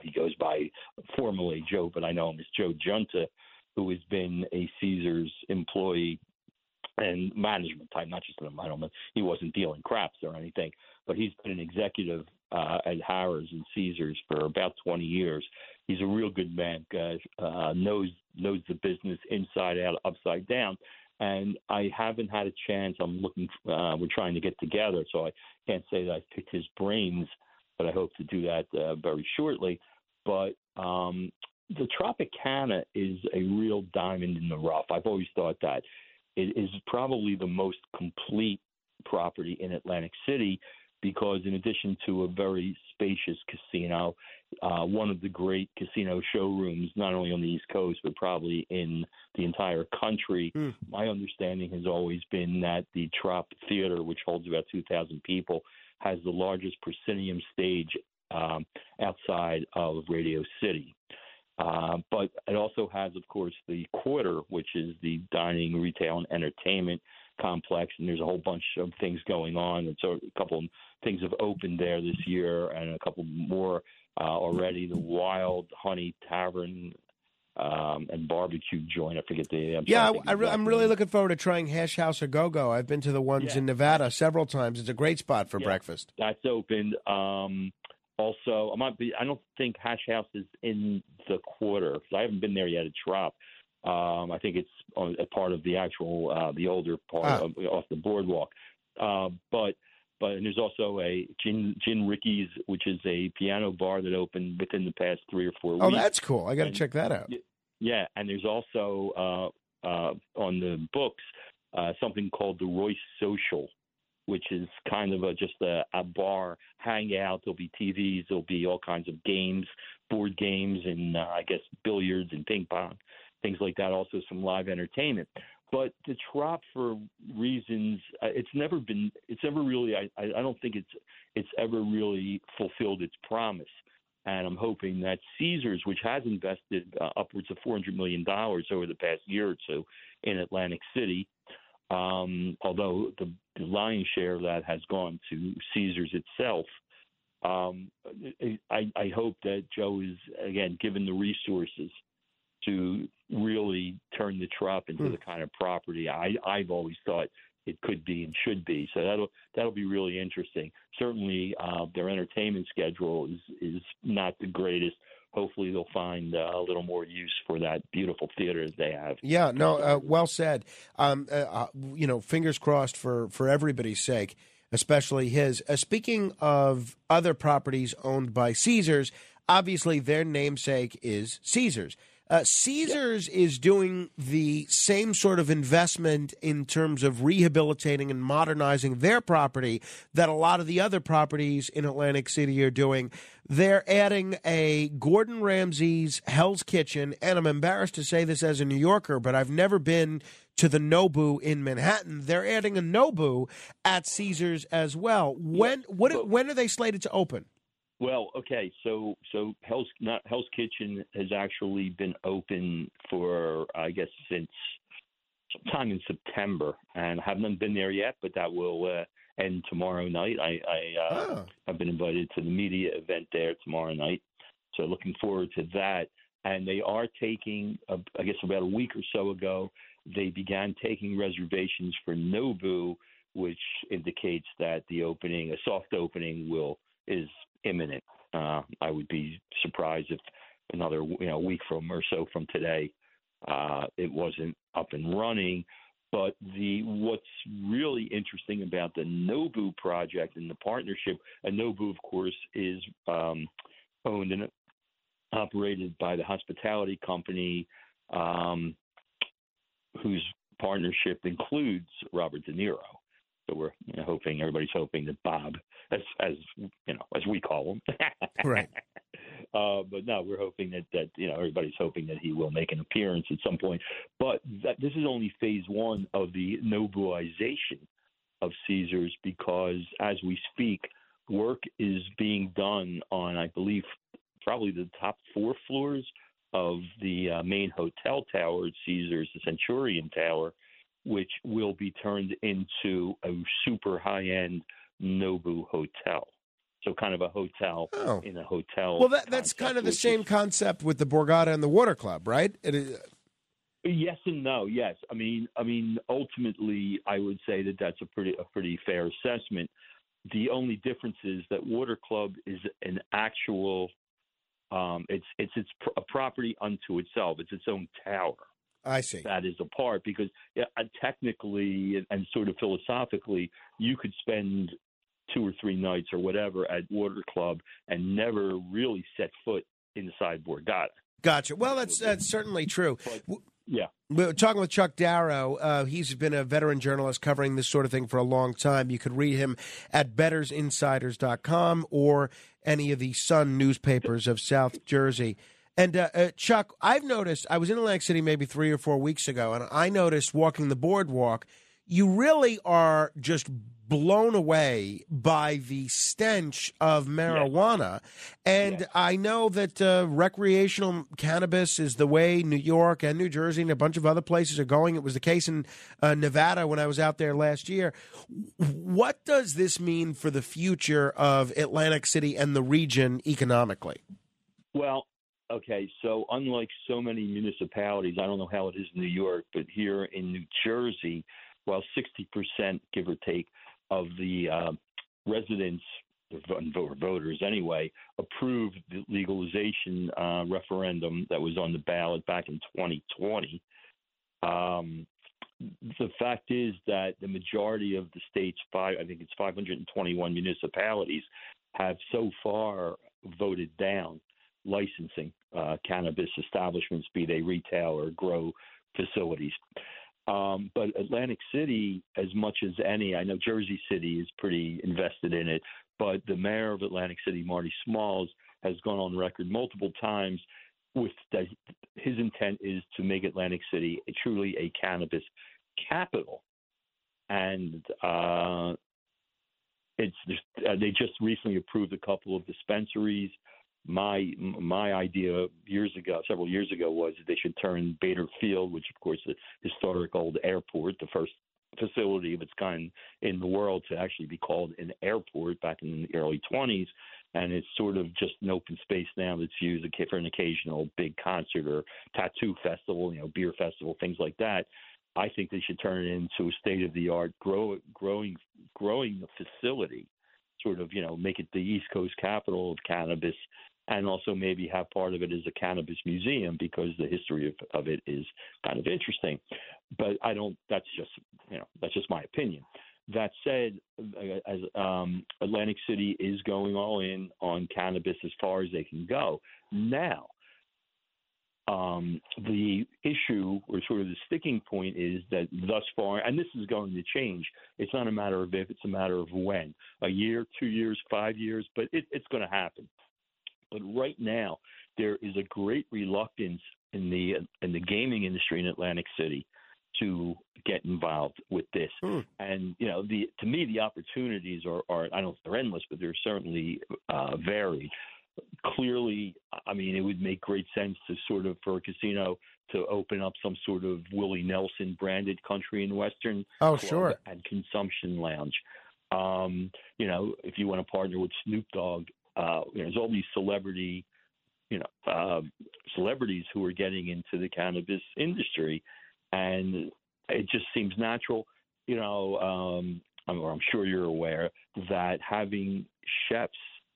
he goes by formally Joe, but I know him as Joe Giunta, who has been a Caesars employee and management type, not just an know, he wasn't dealing craps or anything, but he's been an executive uh, at Harrah's and Caesars for about 20 years. He's a real good man, guys. Uh, knows knows the business inside out, upside down. And I haven't had a chance. I'm looking. Uh, we're trying to get together, so I can't say that I picked his brains, but I hope to do that uh, very shortly. But um, the Tropicana is a real diamond in the rough. I've always thought that it is probably the most complete property in Atlantic City because, in addition to a very spacious casino, uh, one of the great casino showrooms, not only on the East Coast, but probably in the entire country. My understanding has always been that the Trop Theater, which holds about 2,000 people, has the largest proscenium stage um, outside of Radio City. Uh, but it also has, of course, the quarter, which is the dining, retail, and entertainment complex. And there's a whole bunch of things going on. And so a couple of things have opened there this year, and a couple more uh, already. The Wild Honey Tavern um, and barbecue joint. I forget the. I'm Yeah, trying to think I, I re- really looking forward to trying Hash House a Go Go. I've been to the ones in Nevada several times. It's a great spot for Yeah. breakfast. That's opened. Um, also, I might be. I don't think Hash House is in the quarter because I haven't been there yet at Trop. Um, I think it's on, a part of the actual uh, the older part Ah. of, off the boardwalk. Uh, but but and there's also a Gin Gin Ricky's, which is a piano bar that opened within the past three or four Oh, weeks. Oh that's cool. I got to check that out. Yeah, and there's also uh, uh, on the books uh, something called the Royce Social, which is kind of a, just a, a bar hangout. There'll be TVs, there'll be all kinds of games, board games, and uh, I guess billiards and ping pong, things like that. Also, some live entertainment. But the Trop, for reasons, uh, it's never been, it's never really. I, I don't think it's it's ever really fulfilled its promise. And I'm hoping that Caesars, which has invested uh, upwards of $400 million over the past year or two in Atlantic City, um, although the, the lion's share of that has gone to Caesars itself, um, I, I hope that Joe is, again, given the resources to really turn the Trop into Hmm. the kind of property I, I've always thought it could be and should be. So that'll that'll be really interesting. Certainly, uh, their entertainment schedule is is not the greatest. Hopefully, they'll find uh, a little more use for that beautiful theater that they have. Yeah, no, uh, well said. Um, uh, uh, you know, fingers crossed for for everybody's sake, especially his. Uh, speaking of other properties owned by Caesars, obviously their namesake is Caesars. Uh, Caesars is doing the same sort of investment in terms of rehabilitating and modernizing their property that a lot of the other properties in Atlantic City are doing. They're adding a Gordon Ramsay's Hell's Kitchen, and I'm embarrassed to say this as a New Yorker, but I've never been to the Nobu in Manhattan. They're adding a Nobu at Caesars as well. When what when are they slated to open? Well, okay, so so Hell's not Hell's Kitchen has actually been open for I guess since sometime in September, and I haven't been there yet, but that will uh, end tomorrow night. I, I uh, have been invited to the media event there tomorrow night, so looking forward to that. And they are taking, uh, I guess, about a week or so ago, they began taking reservations for Nobu, which indicates that the opening, a soft opening, will is imminent. Uh, I would be surprised if another you know week from or so from today uh, it wasn't up and running. But the what's really interesting about the Nobu project and the partnership, and Nobu, of course, is um, owned and operated by the hospitality company, um, whose partnership includes Robert De Niro. So we're you know, hoping everybody's hoping that Bob, as as you know, as we call him, right. [LAUGHS] Uh, but no, we're hoping that that you know everybody's hoping that he will make an appearance at some point. But that this is only phase one of the Nobuization of Caesars because as we speak, work is being done on I believe probably the top four floors of the uh, main hotel tower at Caesars, the Centurion Tower, which will be turned into a super high end Nobu hotel. So kind of a hotel Oh. in a hotel. Well, that, that's kind of the same concept with the Borgata and the Water Club, right? It is, Yes and no. Yes, I mean, I mean, ultimately, I would say that that's a pretty a pretty fair assessment. The only difference is that Water Club is an actual. Um, it's it's it's pr- a property unto itself. It's its own tower. I see. That is apart because yeah, uh, technically and, sort of philosophically, you could spend two or three nights or whatever at Water Club and never really set foot inside Borgata. Gotcha. Well, that's that's certainly true. W- Yeah. We We're talking with Chuck Darrow. Uh, he's been a veteran journalist covering this sort of thing for a long time. You could read him at bettorsinsiders.com or any of the Sun newspapers of South Jersey. And uh, uh, Chuck, I've noticed, I was in Atlantic City maybe three or four weeks ago, and I noticed walking the boardwalk, you really are just blown away by the stench of marijuana. And I know that uh, recreational cannabis is the way New York and New Jersey and a bunch of other places are going. It was the case in uh, Nevada when I was out there last year. What does this mean for the future of Atlantic City and the region economically? Well, okay, so unlike so many municipalities, I don't know how it is in New York, but here in New Jersey, while 60%, give or take, of the uh, residents or voters anyway approved the legalization uh, referendum that was on the ballot back in 2020. Um, the fact is that the majority of the state's five, I think it's 521 municipalities, have so far voted down licensing uh, cannabis establishments, be they retail or grow facilities. Um, but Atlantic City, as much as any, I know Jersey City is pretty invested in it, but the mayor of Atlantic City, Marty Smalls, has gone on record multiple times with that his intent is to make Atlantic City a, truly a cannabis capital. And uh, it's uh, they just recently approved a couple of dispensaries. My my idea years ago, several years ago, was that they should turn Bader Field, which of course is a historic old airport, the first facility of its kind in the world, to actually be called an airport back in the early 20s, and it's sort of just an open space now that's used for an occasional big concert or tattoo festival, you know, beer festival, things like that. I think they should turn it into a state of the art grow, growing growing facility, sort of you know make it the East Coast capital of cannabis, and also maybe have part of it as a cannabis museum because the history of, of it is kind of interesting. But I don't. That's just you know that's just my opinion. That said, as um, Atlantic City is going all in on cannabis as far as they can go now um, the issue or sort of the sticking point is that thus far, and this is going to change. It's not a matter of if; it's a matter of when. A year, two years, five years, but it, it's going to happen. But right now, there is a great reluctance in the in the gaming industry in Atlantic City to get involved with this. Hmm. And you know, the to me the opportunities are, are I don't know if they're endless, but they're certainly uh, varied clearly, I mean, it would make great sense to sort of for a casino to open up some sort of Willie Nelson branded country and western Oh, sure. and consumption lounge. Um, you know, if you want to partner with Snoop Dogg, uh, you know, there's all these celebrity, you know, uh, celebrities who are getting into the cannabis industry, and it just seems natural. You know, um, I'm, or I'm sure you're aware that having chefs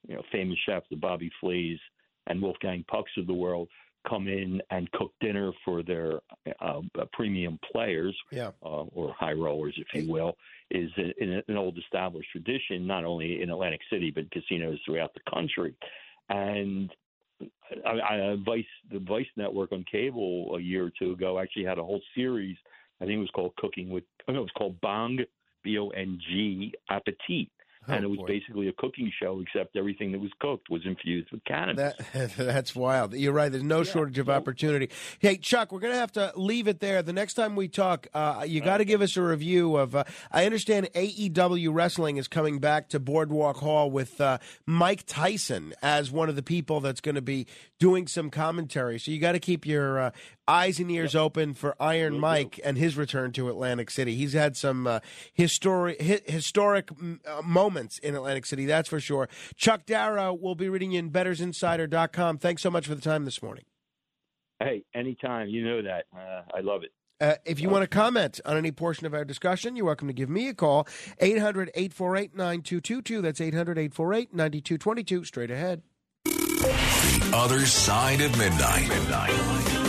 you know, famous chefs, the Bobby Flays and Wolfgang Pucks of the world, come in and cook dinner for their uh, premium players Yeah. uh, or high rollers, if you will, is an, an old established tradition, not only in Atlantic City but casinos throughout the country. And I, I, uh, Vice, the Vice Network on cable a year or two ago actually had a whole series. I think it was called Cooking with. I know it was called Bong, B O N G Appetit. And Oh, it was boy. basically a cooking show, except everything that was cooked was infused with cannabis. That, [LAUGHS] that's wild. You're right. There's no shortage of opportunity. Hey, Chuck, we're going to have to leave it there. The next time we talk, uh, you got to give us a review of. Uh, I understand AEW Wrestling is coming back to Boardwalk Hall with uh, Mike Tyson as one of the people that's going to be doing some commentary. So you got to keep your uh, eyes and ears open for Iron Mike and his return to Atlantic City. He's had some uh, historic hi- historic mm, uh, moments in Atlantic City, that's for sure. Chuck Darrow will be reading you in bettorsinsider.com. Thanks so much for the time this morning. Hey, anytime, you know that. Uh, I love it. Uh, if you want to comment on any portion of our discussion, you're welcome to give me a call. 800 848 9222. That's 800 848 9222. Straight ahead. The other side of midnight.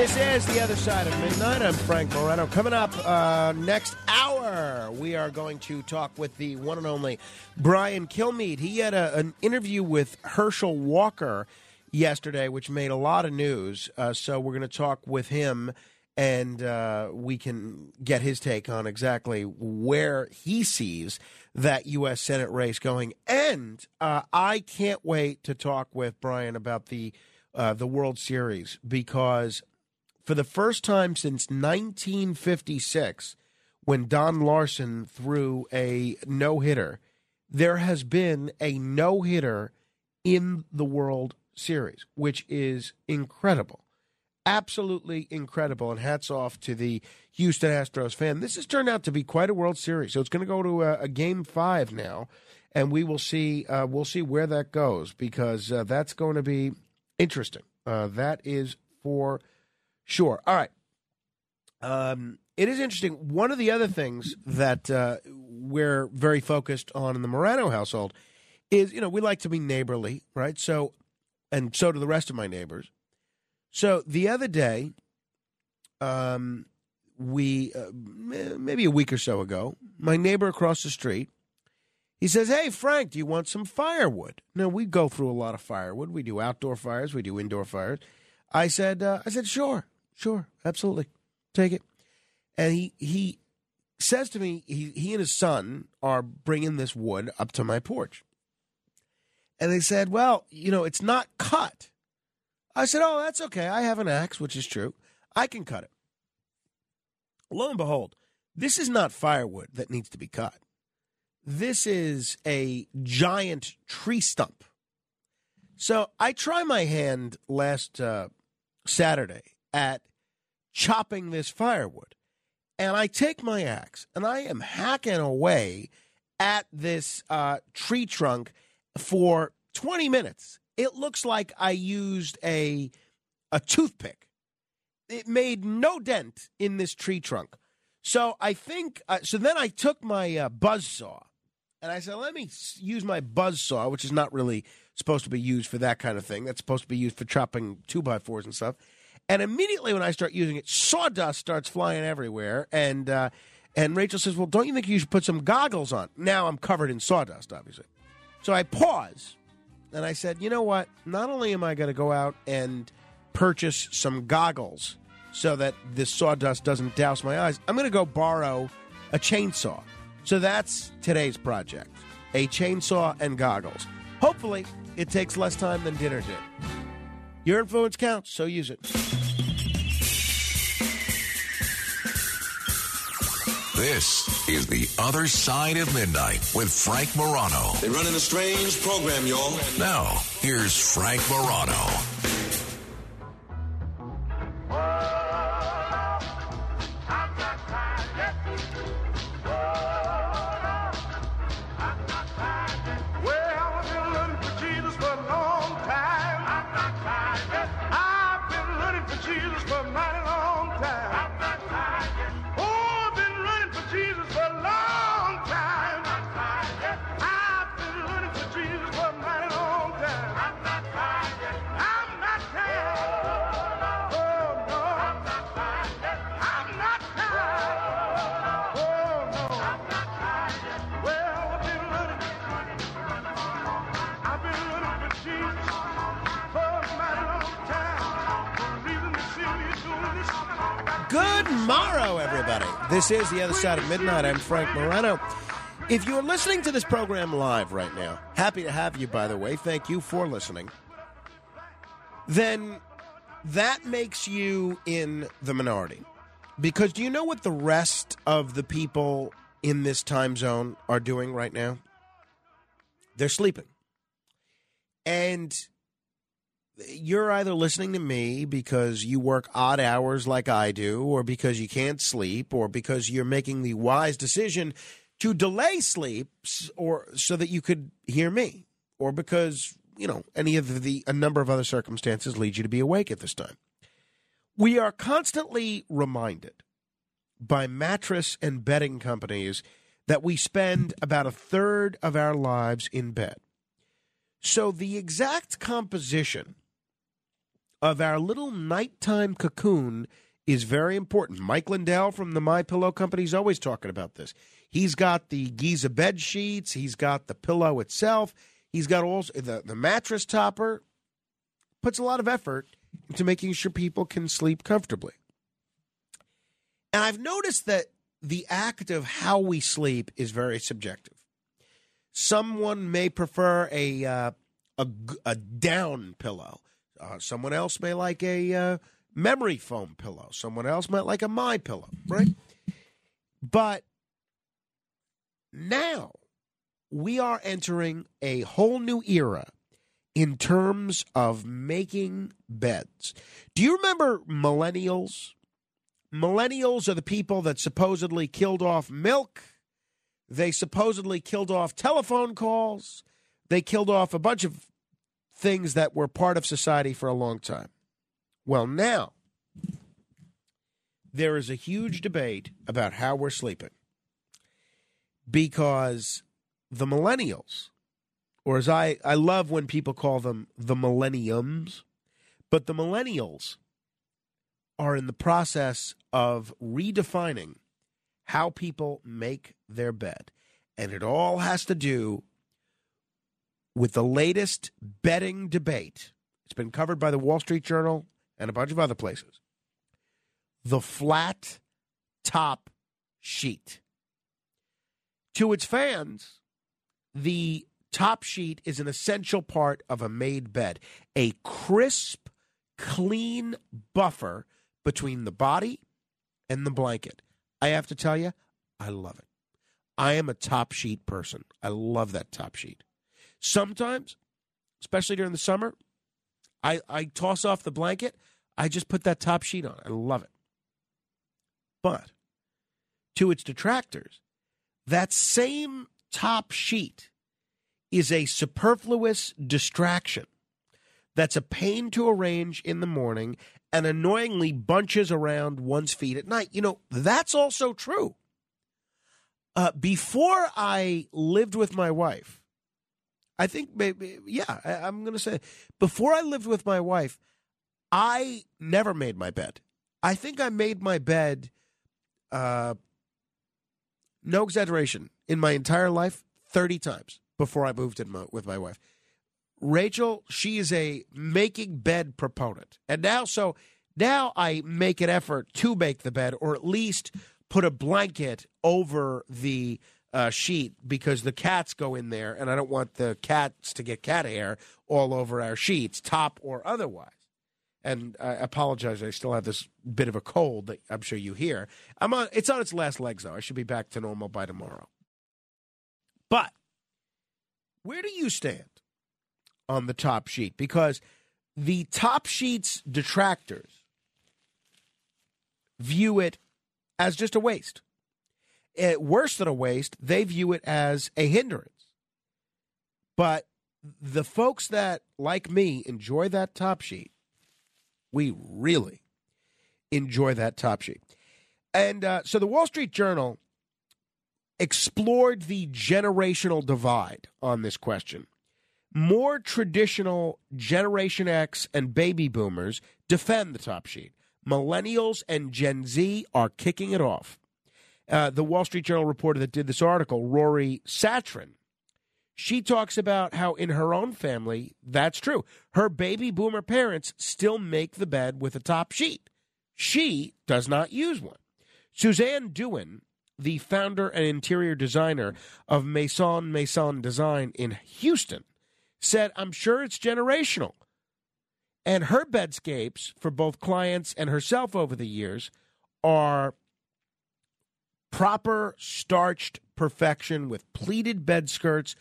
This is The Other Side of Midnight. I'm Frank Morano. Coming up uh, next hour, we are going to talk with the one and only Brian Kilmeade. He had a, an interview with Herschel Walker yesterday, which made a lot of news. Uh, so we're going to talk with him and uh, we can get his take on exactly where he sees that U.S. Senate race going. And uh, I can't wait to talk with Brian about the uh, the World Series because for the first time since 1956, when Don Larsen threw a no hitter, there has been a no hitter in the World Series, which is incredible. absolutely incredible. And hats off to the Houston Astros fan. This has turned out to be quite a World Series. So it's going to go to a, a game five now, and we will see. Uh, we'll see where that goes because uh, that's going to be interesting. Uh, that is for sure. All right. Um, it is interesting. One of the other things that uh, we're very focused on in the Morano household is, you know, we like to be neighborly, right? So, and so do the rest of my neighbors. So the other day, um, we uh, maybe a week or so ago, my neighbor across the street, he says, "Hey Frank, do you want some firewood?" Now we go through a lot of firewood. We do outdoor fires, we do indoor fires. I said, uh, "I said sure, sure, absolutely, take it." And he he says to me, he he and his son are bringing this wood up to my porch. And they said, "Well, you know, it's not cut." I said, "Oh, that's okay. I have an axe, which is true. I can cut it." Lo and behold, this is not firewood that needs to be cut. This is a giant tree stump. So I try my hand last uh, Saturday at chopping this firewood. And I take my axe and I am hacking away at this uh, tree trunk for 20 minutes. It looks like I used a, a toothpick. It made no dent in this tree trunk. So I think, uh, so then I took my uh, buzz saw and I said, let me use my buzz saw, which is not really supposed to be used for that kind of thing. That's supposed to be used for chopping two by fours and stuff. And immediately when I start using it, sawdust starts flying everywhere. And uh, and Rachel says, "Well, don't you think you should put some goggles on?" Now I'm covered in sawdust, obviously. So I pause, and I said, "You know what? Not only am I going to go out and purchase some goggles so that this sawdust doesn't douse my eyes, I'm going to go borrow a chainsaw." So that's today's project: a chainsaw and goggles. Hopefully, it takes less time than dinner did. Your influence counts, so use it. This is The Other Side of Midnight with Frank Morano. They're running a strange program, y'all. Now, here's Frank Morano. Good morrow, everybody. This is The Other Side of Midnight. I'm Frank Morano. If you're listening to this program live right now, happy to have you, by the way. Thank you for listening. Then that makes you in the minority. Because do you know what the rest of the people in this time zone are doing right now? They're sleeping. And you're either listening to me because you work odd hours like I do, or because you can't sleep, or because you're making the wise decision to delay sleep, or so that you could hear me, or because you know any of the a number of other circumstances lead you to be awake at this time. We are constantly reminded by mattress and bedding companies that we spend about a third of our lives in bed. So the exact composition of our little nighttime cocoon is very important. Mike Lindell from the My Pillow Company is always talking about this. He's got the Giza bed sheets. He's got the pillow itself. He's got also the, the mattress topper. Puts a lot of effort into making sure people can sleep comfortably. And I've noticed that the act of how we sleep is very subjective. Someone may prefer a uh, a, a down pillow. Uh, someone else may like a uh, memory foam pillow. Someone else might like a my pillow, right? But now we are entering a whole new era in terms of making beds. Do you remember millennials? Millennials are the people that supposedly killed off milk. They supposedly killed off telephone calls. They killed off a bunch of things that were part of society for a long time. Well, now there is a huge debate about how we're sleeping because the millennials, or as I, I love when people call them the millenniums, but the millennials are in the process of redefining how people make their bed. And it all has to do with the latest betting debate. It's been covered by the Wall Street Journal and a bunch of other places. The flat top sheet. To its fans, the top sheet is an essential part of a made bed, a crisp, clean buffer between the body and the blanket. I have to tell you, I love it. I am a top sheet person. I love that top sheet. Sometimes, especially during the summer, I, I toss off the blanket. I just put that top sheet on. I love it. But to its detractors, that same top sheet is a superfluous distraction that's a pain to arrange in the morning and annoyingly bunches around one's feet at night. You know, that's also true. Uh, before I lived with my wife, I think maybe, yeah, I, I'm going to say, before I lived with my wife, I never made my bed. I think I made my bed, uh, no exaggeration, in my entire life, 30 times before I moved in my, with my wife. Rachel, she is a making bed proponent. And now, so now I make an effort to make the bed or at least put a blanket over the uh, sheet because the cats go in there and I don't want the cats to get cat hair all over our sheets, top or otherwise. And I apologize, I still have this bit of a cold that I'm sure you hear. I'm on, it's on its last legs, though. I should be back to normal by tomorrow. But where do you stand on the top sheet? Because the top sheet's detractors view it as just a waste. Worse than a waste, they view it as a hindrance. But the folks that, like me, enjoy that top sheet, we really enjoy that top sheet. And uh, so the Wall Street Journal explored the generational divide on this question. More traditional Generation X and baby boomers defend the top sheet. Millennials and Gen Z are kicking it off. Uh, the Wall Street Journal reporter that did this article, Rory Satran, she talks about how in her own family, that's true. Her baby boomer parents still make the bed with a top sheet. She does not use one. Suzanne Dewan, the founder and interior designer of Maison Maison Design in Houston, said, I'm sure it's generational. And her bedscapes for both clients and herself over the years are proper starched perfection with pleated bed skirts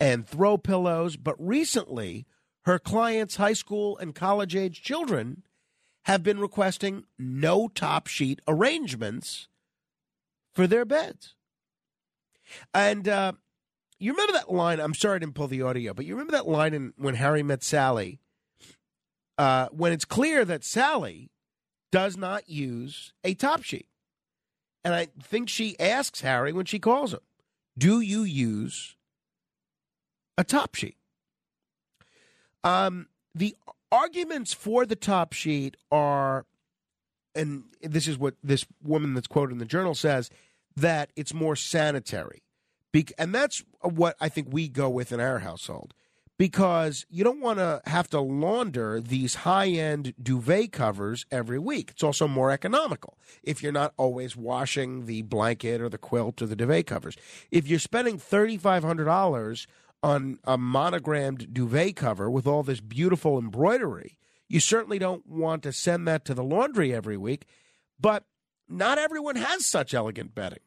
and throw pillows. But recently, her clients' high school and college age children have been requesting no top sheet arrangements for their beds. And uh, you remember that line? I'm sorry I didn't pull the audio, but you remember that line in When Harry Met Sally? Uh, when it's clear that Sally does not use a top sheet. And I think she asks Harry when she calls him, Do you use a top sheet? Um, the arguments for the top sheet are, and this is what this woman that's quoted in the journal says, that it's more sanitary. and that's what I think we go with in our household because you don't want to have to launder these high end duvet covers every week. It's also more economical if you're not always washing the blanket or the quilt or the duvet covers. If you're spending $3,500 on a monogrammed duvet cover with all this beautiful embroidery, you certainly don't want to send that to the laundry every week. But not everyone has such elegant bedding.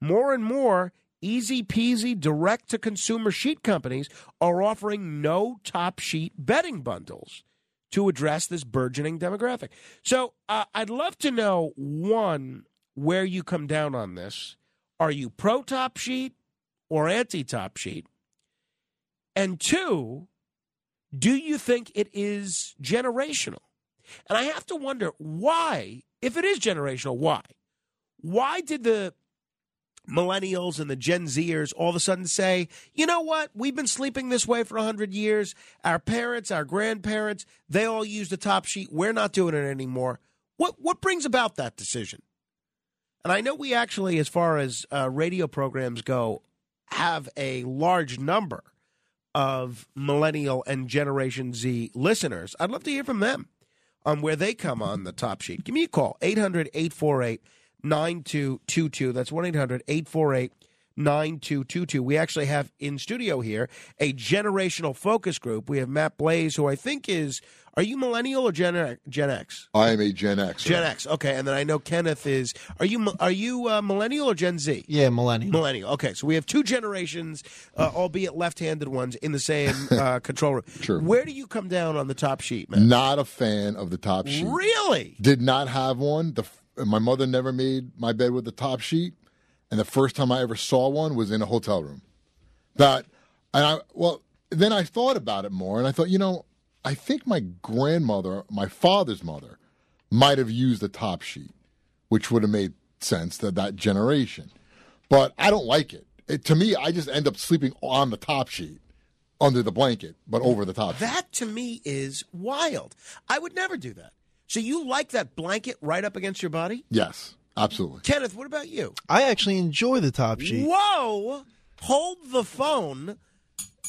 More and more, easy peasy direct to consumer sheet companies are offering no top sheet bedding bundles to address this burgeoning demographic. So uh, I'd love to know one, where you come down on this. Are you pro top sheet or anti top sheet? And two, do you think it is generational? And I have to wonder why, if it is generational, why? Why did the millennials and the Gen Zers all of a sudden say, you know what? We've been sleeping this way for 100 years. Our parents, our grandparents, they all used the top sheet. We're not doing it anymore. What, what brings about that decision? And I know we actually, as far as uh, radio programs go, have a large number of millennial and Generation Z listeners. I'd love to hear from them on where they come on the top sheet. Give me a call, 800 848 9222. That's 1 800 848 9222. We actually have in studio here a generational focus group. We have Matt Blaze, who I think is, are you millennial or Gen, Gen X? I am a Gen X. Gen X. Okay, and then I know Kenneth is. Are you are you uh, millennial or Gen Z? Yeah, millennial. Millennial. Okay, so we have two generations, uh, albeit left-handed ones, in the same [LAUGHS] uh, control room. True. Where do you come down on the top sheet, man? Not a fan of the top sheet. Really? Did not have one. The my mother never made my bed with the top sheet, and the first time I ever saw one was in a hotel room. That and I well then I thought about it more, and I thought you know I think my grandmother, my father's mother, might have used the top sheet, which would have made sense to that generation. But I don't like it. it. To me, I just end up sleeping on the top sheet, under the blanket, but over the top. That to me is wild. I would never do that. So you like that blanket right up against your body? Yes, absolutely. Kenneth, what about you? I actually enjoy the top sheet. Whoa! Hold the phone.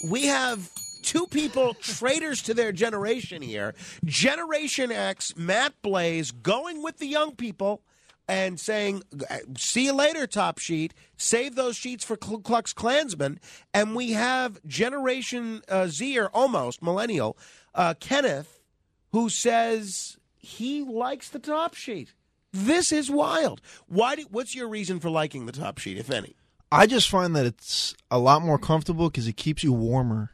We have two people [LAUGHS] traitors to their generation here. Generation X, Matt Blaze, going with the young people and saying, "See you later, top sheet. Save those sheets for Ku Klux Klansmen." And we have Generation uh, Z or almost millennial uh, Kenneth, who says he likes the top sheet. This is wild. Why? Do, what's your reason for liking the top sheet, if any? I just find that it's a lot more comfortable because it keeps you warmer.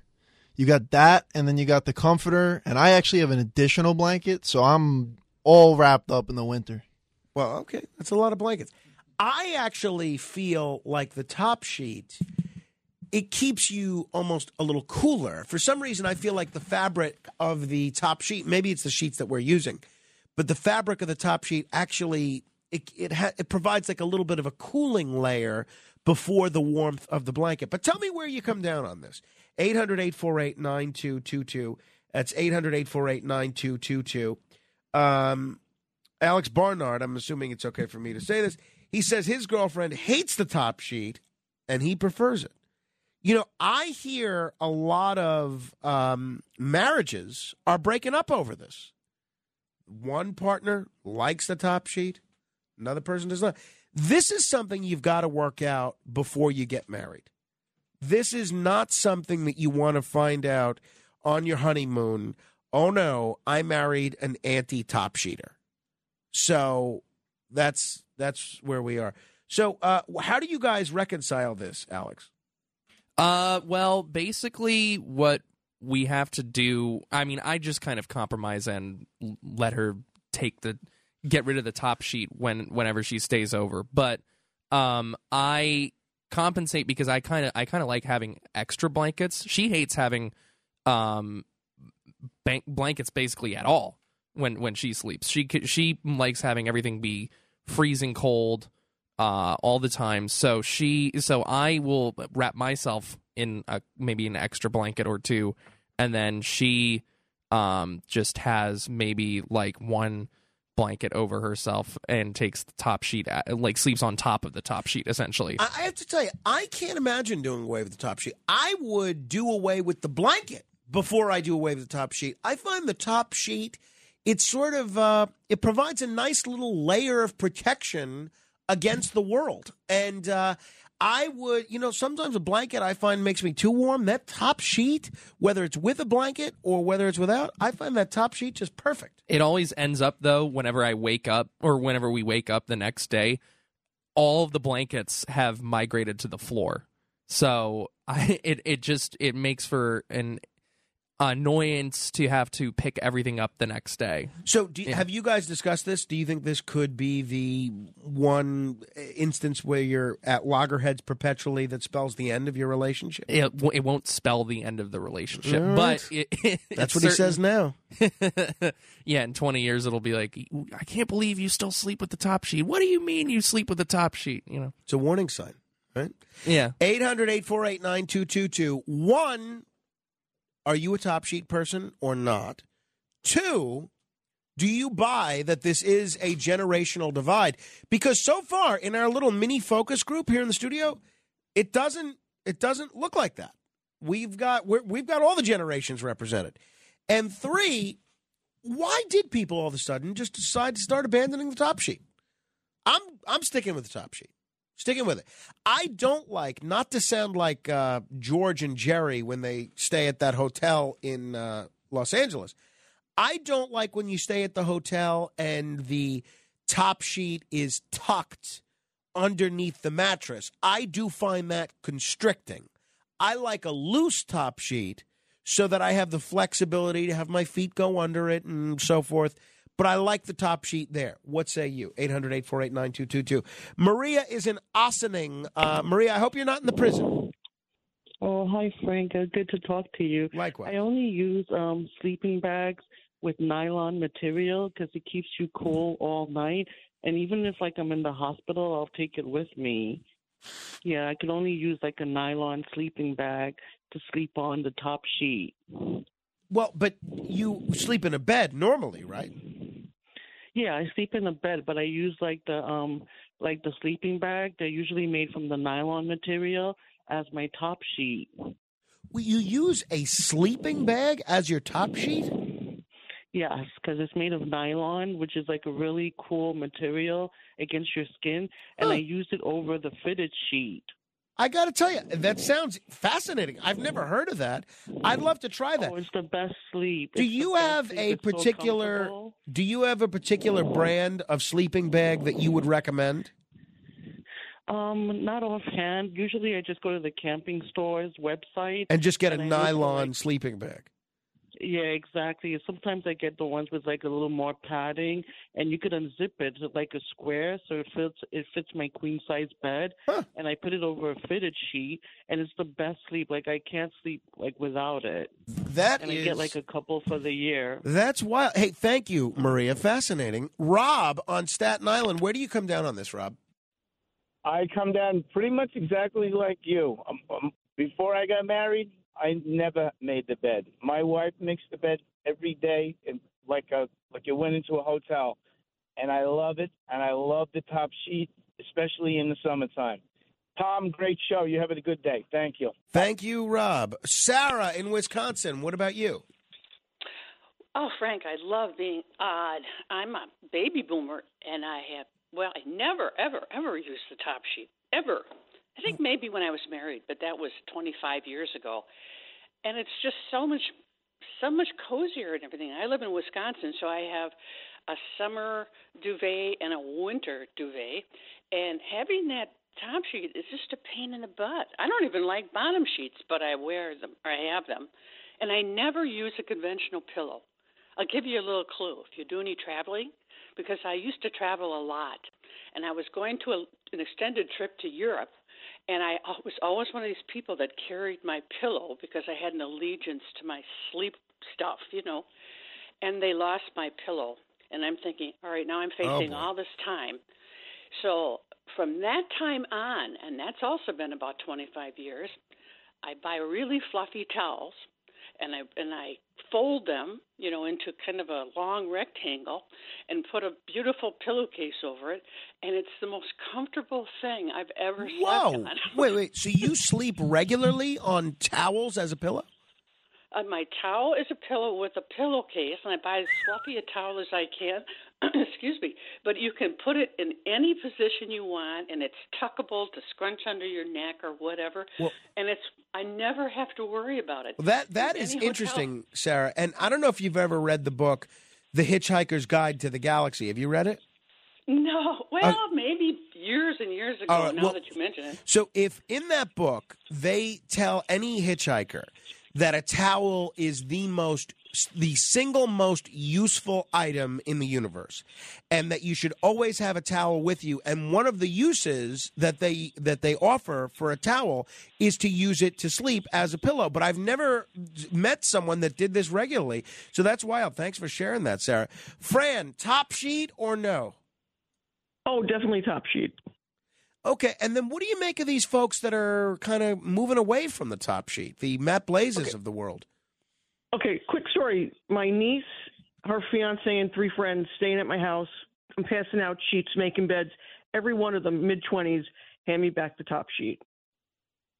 You got that, and then you got the comforter, and I actually have an additional blanket, so I'm all wrapped up in the winter. Well, okay, that's a lot of blankets. I actually feel like the top sheet it keeps you almost a little cooler. For some reason, I feel like the fabric of the top sheet, maybe it's the sheets that we're using, but the fabric of the top sheet actually it it, ha- it provides like a little bit of a cooling layer before the warmth of the blanket. But tell me where you come down on this. 800-848-9222. That's 800-848-9222. Um, Alex Barnard, I'm assuming it's okay for me to say this. He says his girlfriend hates the top sheet and he prefers it. You know, I hear a lot of um, marriages are breaking up over this. One partner likes the top sheet, another person does not. This is something you've got to work out before you get married. This is not something that you want to find out on your honeymoon. Oh no, I married an anti top sheeter. So that's that's where we are. So uh, how do you guys reconcile this, Alex? Uh, well, basically, what we have to do. I mean, I just kind of compromise and let her take the get rid of the top sheet when whenever she stays over. But um, I compensate because I kind of I kind of like having extra blankets. She hates having um bank blankets basically at all when when she sleeps. She she likes having everything be freezing cold uh, all the time. So she, so I will wrap myself in a, maybe an extra blanket or two, and then she um, just has maybe like one blanket over herself and takes the top sheet, at, like sleeps on top of the top sheet essentially. I I have to tell you, I can't imagine doing away with the top sheet. I would do away with the blanket before I do away with the top sheet. I find the top sheet, it sort of, uh, it provides a nice little layer of protection against the world. And uh, I would, you know, sometimes a blanket I find makes me too warm. That top sheet, whether it's with a blanket or whether it's without, I find that top sheet just perfect. It always ends up though whenever I wake up or whenever we wake up the next day, all of the blankets have migrated to the floor. So [LAUGHS] I it it just it makes for an annoyance to have to pick everything up the next day. So, do you, have you guys discussed this? Do you think this could be the one instance where you're at loggerheads perpetually that spells the end of your relationship? It, it won't spell the end of the relationship, All but right. it, [LAUGHS] That's what he says now. [LAUGHS] yeah, in 20 years it'll be like, I can't believe you still sleep with the top sheet. What do you mean you sleep with the top sheet? You know, it's a warning sign, right? Yeah. 800 848 9222. One, are you a top sheet person or not? Two, do you buy that this is a generational divide? Because so far in our little mini focus group here in the studio, it doesn't it doesn't look like that. We've got we're, we've got all the generations represented. And three, why did people all of a sudden just decide to start abandoning the top sheet? I'm I'm sticking with the top sheet. Sticking with it. I don't like not to sound like uh, George and Jerry when they stay at that hotel in uh, Los Angeles. I don't like when you stay at the hotel and the top sheet is tucked underneath the mattress. I do find that constricting. I like a loose top sheet so that I have the flexibility to have my feet go under it and so forth. But I like the top sheet there. What say you? 800 848 9222. Maria is in Ossining. Uh, Maria, I hope you're not in the prison. Oh, hi, Frank. Uh, good to talk to you. Likewise. I only use um, sleeping bags with nylon material because it keeps you cool all night. And even if like I'm in the hospital, I'll take it with me. Yeah, I can only use like a nylon sleeping bag to sleep on the top sheet. Well, but you sleep in a bed normally, right? Yeah, I sleep in a bed, but I use like the um like the sleeping bag. They're usually made from the nylon material as my top sheet. Will you use a sleeping bag as your top sheet? Yes, because it's made of nylon, which is like a really cool material against your skin, and I use it over the fitted sheet. I got to tell you, that sounds fascinating. I've never heard of that. I'd love to try that. Oh, it's the best sleep. Do It's you have a so particular comfortable. Do you have a particular brand of sleeping bag that you would recommend? Um, not offhand. Usually, I just go to the camping store's website And just get a and I nylon like- sleeping bag. Yeah, exactly. Sometimes I get the ones with like a little more padding, and you could unzip it to like a square, so it fits it fits my queen size bed. And I put it over a fitted sheet, and it's the best sleep. Like I can't sleep like without it. That and I get like a couple for the year. That's wild. Hey, thank you, Maria. Fascinating. Rob on Staten Island. Where do you come down on this, Rob? I come down pretty much exactly like you. Um, um, before I got married, I never made the bed. My wife makes the bed every day, and like a like you went into a hotel, and I love it. And I love the top sheet, especially in the summertime. Tom, great show. You having a good day. Thank you. Thank you, Rob. Sarah in Wisconsin. What about you? Oh, Frank, I love being odd. I'm a baby boomer, and I have, well, I never, ever, ever used the top sheet. Ever. I think maybe when I was married, but that was 25 years ago. And it's just so much, so much cozier and everything. I live in Wisconsin, so I have a summer duvet and a winter duvet. And having that top sheet is just a pain in the butt. I don't even like bottom sheets, but I wear them, or I have them. And I never use a conventional pillow. I'll give you a little clue if you do any traveling, because I used to travel a lot, and I was going to a, an extended trip to Europe, and I was always one of these people that carried my pillow because I had an allegiance to my sleep stuff, you know. And they lost my pillow, and I'm thinking, all right, now I'm oh, facing boy. all this time. So from that time on, and that's also been about 25 years, I buy really fluffy towels and I and I fold them, you know, into kind of a long rectangle and put a beautiful pillowcase over it, and it's the most comfortable thing I've ever Whoa. slept on. wait, [LAUGHS] wait. So you sleep regularly on towels as a pillow? Uh, my towel is a pillow with a pillowcase, and I buy as fluffy a towel as I can. [CLEARS THROAT] Excuse me, but you can put it in any position you want, and it's tuckable to scrunch under your neck or whatever. Well- and it's I never have to worry about it. Well, that that In is any hotel. interesting, Sarah. And I don't know if you've ever read the book, The Hitchhiker's Guide to the Galaxy. Have you read it? No, well, uh, maybe years and years ago. Right, now well- that you mention it, So if in that book they tell any hitchhiker that a towel is the most the single most useful item in the universe and that you should always have a towel with you. And one of the uses that they that they offer for a towel is to use it to sleep as a pillow. But I've never met someone that did this regularly. So that's wild. Thanks for sharing that Sarah. Fran top sheet or no? Oh, definitely top sheet. Okay, and then what do you make of these folks that are kind of moving away from the top sheet, the Matt Blazes of the world? Okay, quick story. My niece, her fiance, and three friends staying at my house. I'm passing out sheets, making beds. Every one of them, mid 20s, hand me back the top sheet.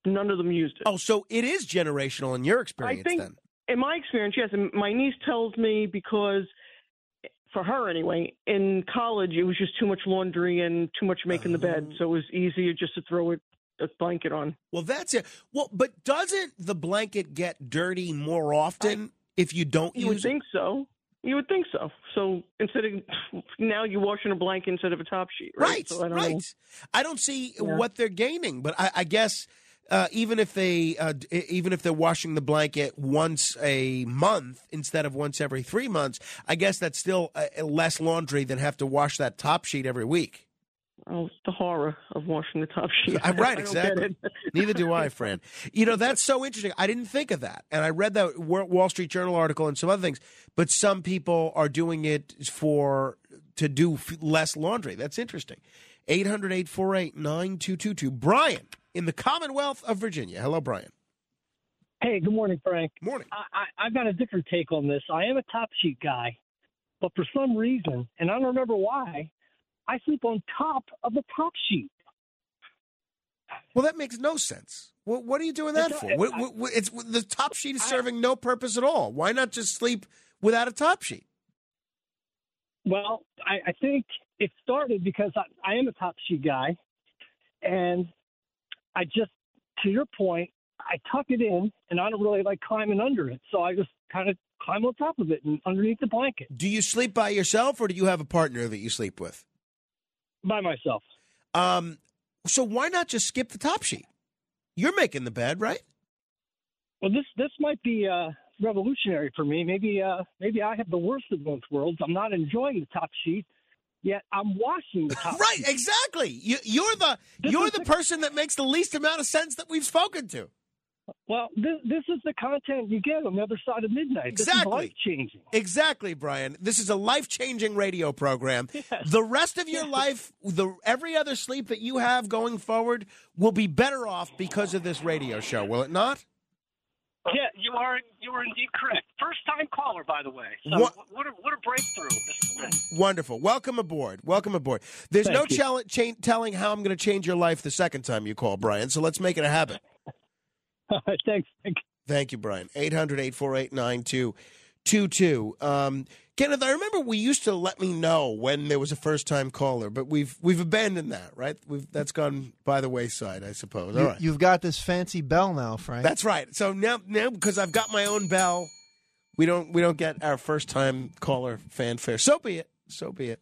None of them used it. Oh, so it is generational in your experience I think, then. in my experience, yes. And my niece tells me because, for her anyway, in college it was just too much laundry and too much making the bed, oh. so it was easier just to throw it a blanket on. Well, that's it. Well, but doesn't the blanket get dirty more often if you don't You would think so. You would think so. So instead of now you're washing a blanket instead of a top sheet, right? Right, So I don't right. I don't see Yeah. what they're gaining, but I, I guess uh, even if they uh, even if they're washing the blanket once a month instead of once every three months, I guess that's still uh, less laundry than have to wash that top sheet every week. Oh, the horror of washing the top sheet. I'm [LAUGHS] right, [LAUGHS] exactly. Neither do I, [LAUGHS] Fran. You know, that's so interesting. I didn't think of that. And I read that Wall Street Journal article and some other things, but some people are doing it for to do less laundry. That's interesting. 800 848 9222. Brian in the Commonwealth of Virginia. Hello, Brian. Hey, good morning, Frank. Morning. I, I, I've got a different take on this. I am a top sheet guy, but for some reason, and I don't remember why, I sleep on top of the top sheet. Well, that makes no sense. What, what are you doing that It's- for? What- it's the top sheet is serving no purpose at all. Why not just sleep without a top sheet? Well, I, I think it started because I, I am a top sheet guy, and I just, to your point, I tuck it in, and I don't really like climbing under it, so I just kind of climb on top of it and underneath the blanket Do you sleep by yourself or do you have a partner that you sleep with? By myself. Um, so why not just skip the top sheet? You're making the bed, right? Well, this this might be uh, revolutionary for me. Maybe uh, maybe I have the worst of both worlds. I'm not enjoying the top sheet, yet I'm washing the top. [LAUGHS] Right, exactly. You, you're the you're the person that makes the least amount of sense that we've spoken to. Well, this, this is the content you get on the other side of midnight. Exactly. life changing. Exactly, Brian. This is a life changing radio program. Yes. The rest of your life, the every other sleep that you have going forward, will be better off because of this radio show. Will it not? Yeah, you are you are indeed correct. First time caller, by the way. So What- what, a what a breakthrough! This has been. Wonderful. Welcome aboard. Welcome aboard. There's no Thank you. chal- cha- telling how I'm going to change your life the second time you call, Brian. So let's make it a habit. [LAUGHS] Thanks. Thank you, Brian. 800 848 9222. Um, Kenneth, I remember we used to let me know when there was a first time caller, but we've we've abandoned that, right? We've That's gone by the wayside, I suppose. All You, right. You've got this fancy bell now, Frank. That's right. So now, now because I've got my own bell, we don't we don't get our first time caller fanfare. So be it. So be it.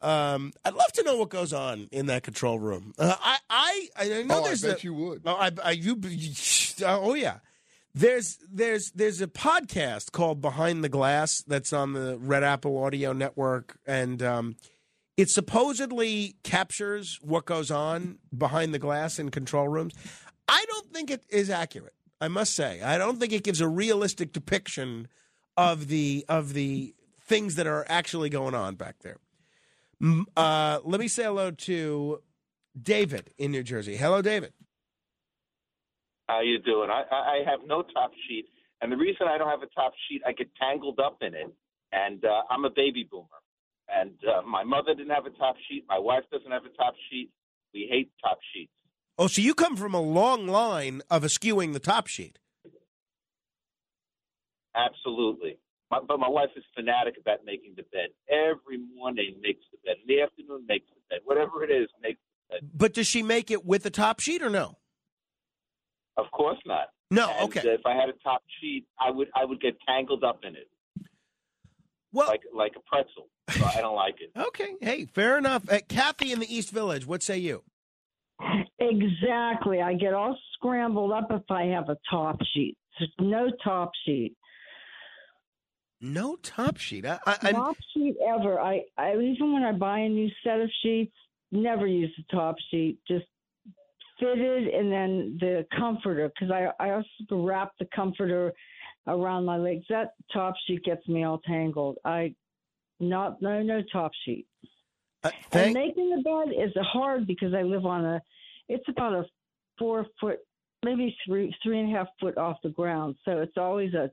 Um, I'd love to know what goes on in that control room. Uh, I, I I know Oh, I bet a- you would. Oh, I, I you, oh yeah. There's there's there's a podcast called Behind the Glass that's on the Red Apple Audio Network, and um, it supposedly captures what goes on behind the glass in control rooms. I don't think it is accurate. I must say, I don't think it gives a realistic depiction of the of the things that are actually going on back there. Uh, let me say hello to David in New Jersey. Hello, David. How you doing? I, I I have no top sheet, and the reason I don't have a top sheet, I get tangled up in it, and uh, I'm a baby boomer, and uh, my mother didn't have a top sheet. My wife doesn't have a top sheet. We hate top sheets. Oh, so you come from a long line of eschewing the top sheet. Absolutely. My, but my wife is fanatic about making the bed. Every morning makes the bed. In the afternoon makes the bed. Whatever it is, makes the bed. But does she make it with the top sheet or no? Of course not. No, And, okay. if I had a top sheet, I would I would get tangled up in it. Well, like like a pretzel. So I don't like it. [LAUGHS] Okay, hey, fair enough. Uh, Kathy in the East Village, what say you? Exactly. I get all scrambled up if I have a top sheet. There's no top sheet. No top sheet. I, I, top sheet ever. I, I even when I buy a new set of sheets, never use the top sheet. Just fitted and then the comforter because I I also wrap the comforter around my legs. That top sheet gets me all tangled. I not no no top sheet. Uh, and making the bed is hard because I live on a. It's about a four foot, maybe three three and a half foot off the ground, so it's always a,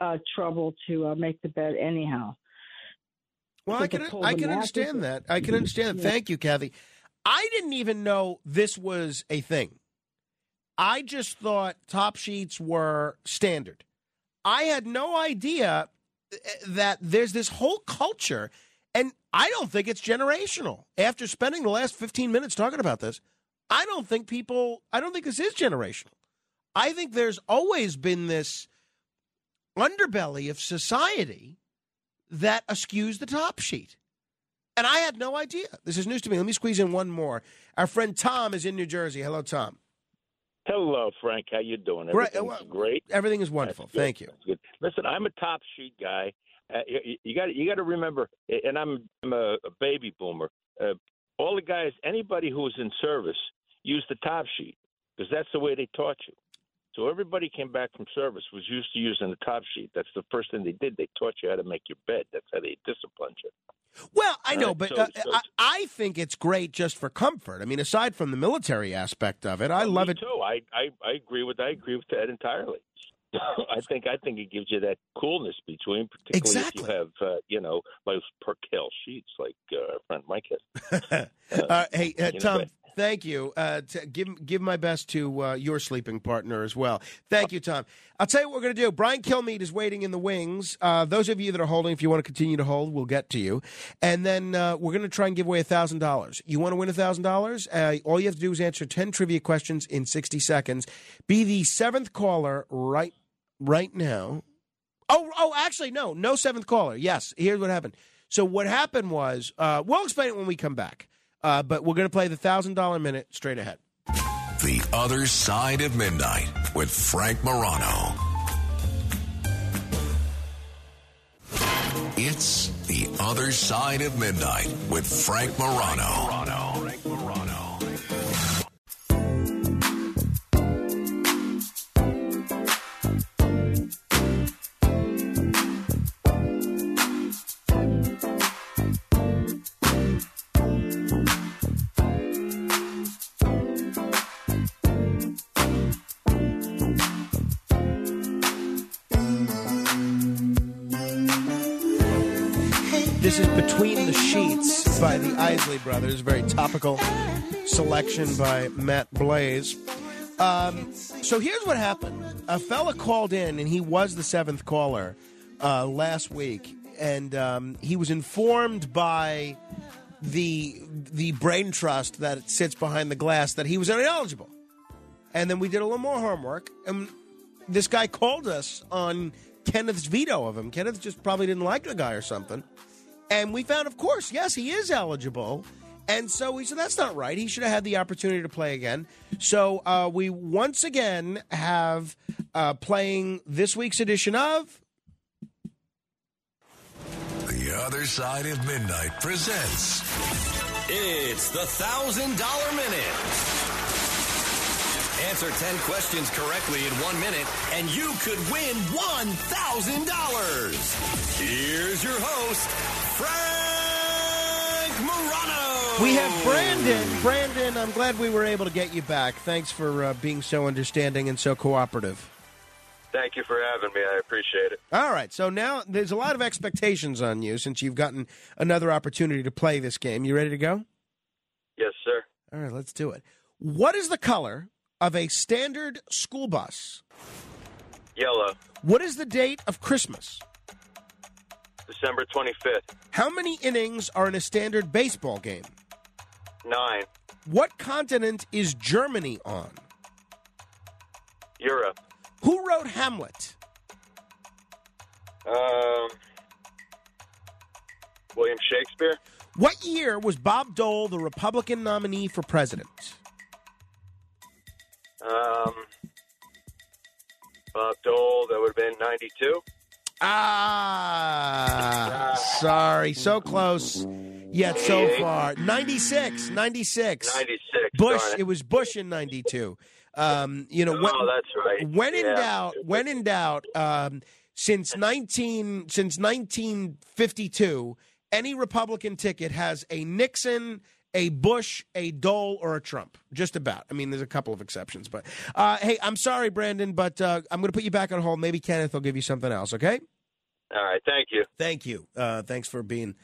a trouble to uh, make the bed anyhow. Well, I can I can understand that. I can understand that. Thank you, Kathy. I didn't even know this was a thing. I just thought top sheets were standard. I had no idea eh, that there's this whole culture, and I don't think it's generational. After spending the last 15 minutes talking about this, I don't think people, I don't think this is generational. I think there's always been this underbelly of society that eschews the top sheet. And I had no idea. This is news to me. Let me squeeze in one more. Our friend Tom is in New Jersey. Hello, Tom. Hello, Frank. How you doing? Great. Well, great. Everything is wonderful. Thank you. Listen, I'm a top sheet guy. Uh, you- you got you got to remember, and I'm, I'm a, a baby boomer. Uh, all the guys, anybody who was in service, used the top sheet because that's the way they taught you. So everybody came back from service was used to using the top sheet. That's the first thing they did. They taught you how to make your bed. That's how they disciplined you. Well, I know, right, but so- uh, so- I, I think it's great just for comfort. I mean, aside from the military aspect of it, I love Me it. too. I, I I agree with I agree with that entirely. [LAUGHS] I think I think it gives you that coolness between, particularly Exactly. if you have uh, you know those percale sheets like uh, our friend Mike has. [LAUGHS] Uh, hey, uh, you know, Tom, but- thank you. Uh, t- give give my best to uh, your sleeping partner as well. Thank you, Tom. I'll tell you what we're going to do. Brian Kilmeade is waiting in the wings. Uh, those of you that are holding, if you want to continue to hold, we'll get to you. And then uh, we're going to try and give away thousand dollars. You want to win thousand dollars? Uh, All you have to do is answer ten trivia questions in sixty seconds. Be the seventh caller right right now. Oh, oh, actually, no, no seventh caller. Yes, here's what happened. So what happened was, uh, we'll explain it when we come back. Uh, but we're going to play the thousand dollar minute straight ahead. The Other Side of Midnight with Frank Morano. It's The Other Side of Midnight with Frank Morano. This Isley Brothers. Very topical selection by Matt Blaze. Um, so here's what happened. A fella called in, and he was the seventh caller uh, last week, and um, he was informed by the the brain trust that sits behind the glass that he was ineligible. And then we did a little more homework, and this guy called us on Kenneth's veto of him. Kenneth just probably didn't like the guy or something. And we found, of course, yes, he is eligible. And so we said, that's not right. He should have had the opportunity to play again. So uh, we once again have uh, playing this week's edition of. The Other Side of Midnight presents It's the thousand dollar minute. Answer 10 questions correctly in one minute, and you could win $1,000. Here's your host, Frank Morano. We have Brandon. Brandon, I'm glad we were able to get you back. Thanks for uh, being so understanding and so cooperative. Thank you for having me. I appreciate it. All right, so now there's a lot of expectations on you since you've gotten another opportunity to play this game. You ready to go? Yes, sir. All right, let's do it. What is the color of a standard school bus? Yellow, What is the date of Christmas? December 25th. How many innings are in a standard baseball game? Nine, What continent is Germany on? Europe. Who wrote Hamlet? Um, William Shakespeare. What year was Bob Dole the Republican nominee for president? Um, Bob Dole, that would have been 92. Ah, sorry, so close, yet so far. 96, 96. 96. Bush, it. it was Bush in 92. Um, you know, when, Oh, that's right. when in Yeah. doubt, when in doubt, um, since 19 since 1952, any Republican ticket has a Nixon, a Bush, a Dole, or a Trump. Just about. I mean, there's a couple of exceptions, but uh, hey, I'm sorry, Brandon, but uh, I'm going to put you back on hold. Maybe Kenneth will give you something else. Okay. All right, thank you. Thank you. Uh, thanks for being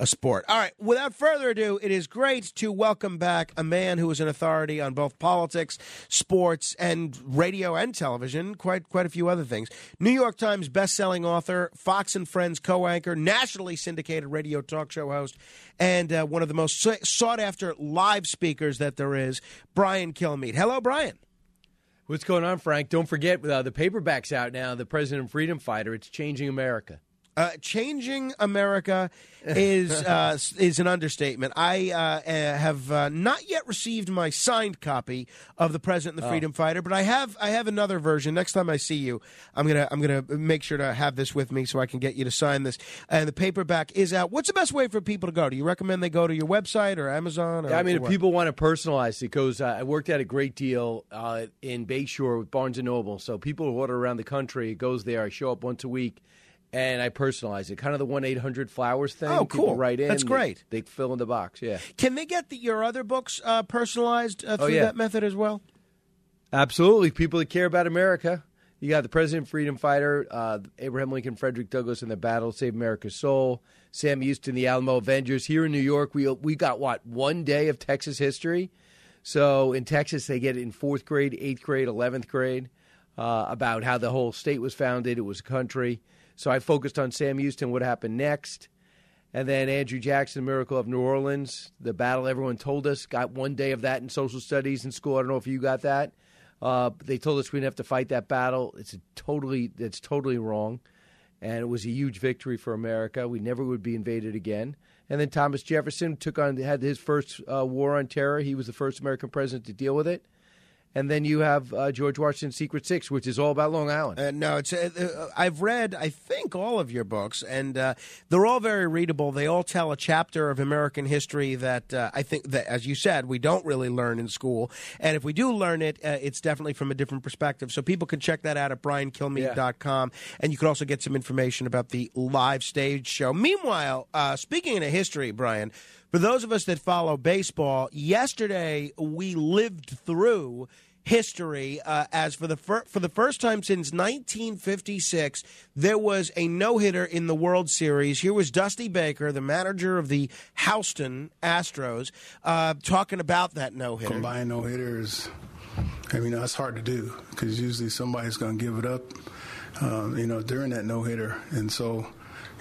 a sport. All right. Without further ado, it is great to welcome back a man who is an authority on both politics, sports, and radio and television. Quite quite a few other things. New York Times best-selling author, Fox and Friends co-anchor, nationally syndicated radio talk show host, and uh, one of the most sought-after live speakers that there is. Brian Kilmeade. Hello, Brian. What's going on, Frank? Don't forget, uh, the paperback's out now. The President Freedom Fighter. It's changing America. Uh, changing America is [LAUGHS] uh, is an understatement. I uh, uh, have uh, not yet received my signed copy of the President and the Oh. Freedom Fighter, but I have I have another version. Next time I see you, I'm gonna I'm gonna make sure to have this with me so I can get you to sign this. And the paperback is out. What's the best way for people to go? Do you recommend they go to your website or Amazon? Or, Yeah, I mean, if what? people want to personalize it, goes. Uh, I worked at a great deal uh, in Bayshore with Barnes and Noble. So people who order around the country, it goes there. I show up once a week, and I personalize it. Kind of the one eight hundred flowers thing. Oh, People cool. Write in. That's great. They, fill in the box. Yeah, Can they get the, your other books uh, personalized uh, Oh, through yeah. that method as well? absolutely. People that care about America. You got the President Freedom Fighter, uh, Abraham Lincoln, Frederick Douglass and the battle, Save America's soul. Sam Houston, the Alamo Avengers. Here in New York, we we got what one day of Texas history. So in Texas, they get it in fourth grade, eighth grade, eleventh grade uh, about how the whole state was founded. It was a country. So I focused on Sam Houston, what happened next, and then Andrew Jackson, Miracle of New Orleans, the battle everyone told us. Got one day of that in social studies in school. I don't know if you got that. Uh, they told us we didn't have to fight that battle. It's totally it's totally wrong, and it was a huge victory for America. We never would be invaded again. And then Thomas Jefferson took on had his first uh, war on terror. He was the first American president to deal with it. And then you have uh, George Washington's Secret Six, which is all about Long Island. Uh, no, it's. Uh, uh, I've read, I think, all of your books, and uh, they're all very readable. They all tell a chapter of American history that uh, I think that, as you said, we don't really learn in school. And if we do learn it, uh, it's definitely from a different perspective. So people can check that out at briankilmeade.com, and you can also get some information about the live stage show. Meanwhile, uh, speaking of history, Brian. For those of us that follow baseball, yesterday we lived through history uh, as for the fir- for the first time since 1956 there was a no-hitter in the World Series. Here was Dusty Baker, the manager of the Houston Astros, uh, talking about that no-hitter. Combine no hitters. I mean, that's hard to do because usually somebody's going to give it up, um, you know, during that no hitter. And so,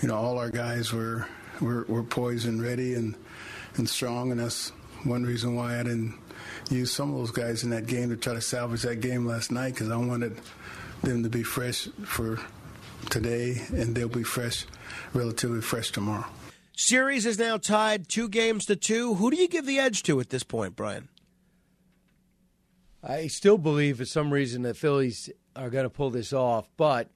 you know, all our guys were were, were poised and ready and and strong, and that's one reason why I didn't use some of those guys in that game to try to salvage that game last night because I wanted them to be fresh for today, and they'll be fresh, relatively fresh tomorrow. Series is now tied two games to two. Who do you give the edge to at this point, Brian? I still believe for some reason the Phillies are going to pull this off, but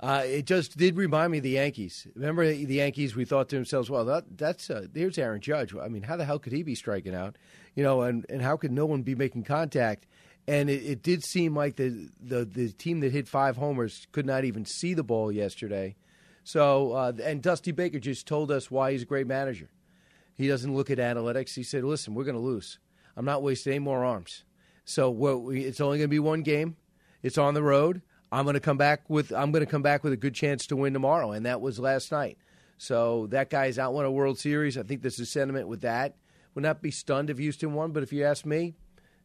uh, it just did remind me of the Yankees. Remember the Yankees? We thought to ourselves, well, that, that's uh, there's Aaron Judge. I mean, how the hell could he be striking out? You know, and, and how could no one be making contact? And it, it did seem like the, the the team that hit five homers could not even see the ball yesterday. So, uh, and Dusty Baker just told us why he's a great manager. He doesn't look at analytics. He said, "Listen, we're going to lose. I'm not wasting any more arms. So, we, it's only going to be one game. It's on the road. I'm going to come back with I'm going to come back with a good chance to win tomorrow, and that was last night. So that guy's out won a World Series. I think this is sentiment with that. Would not be stunned if Houston won, but if you ask me,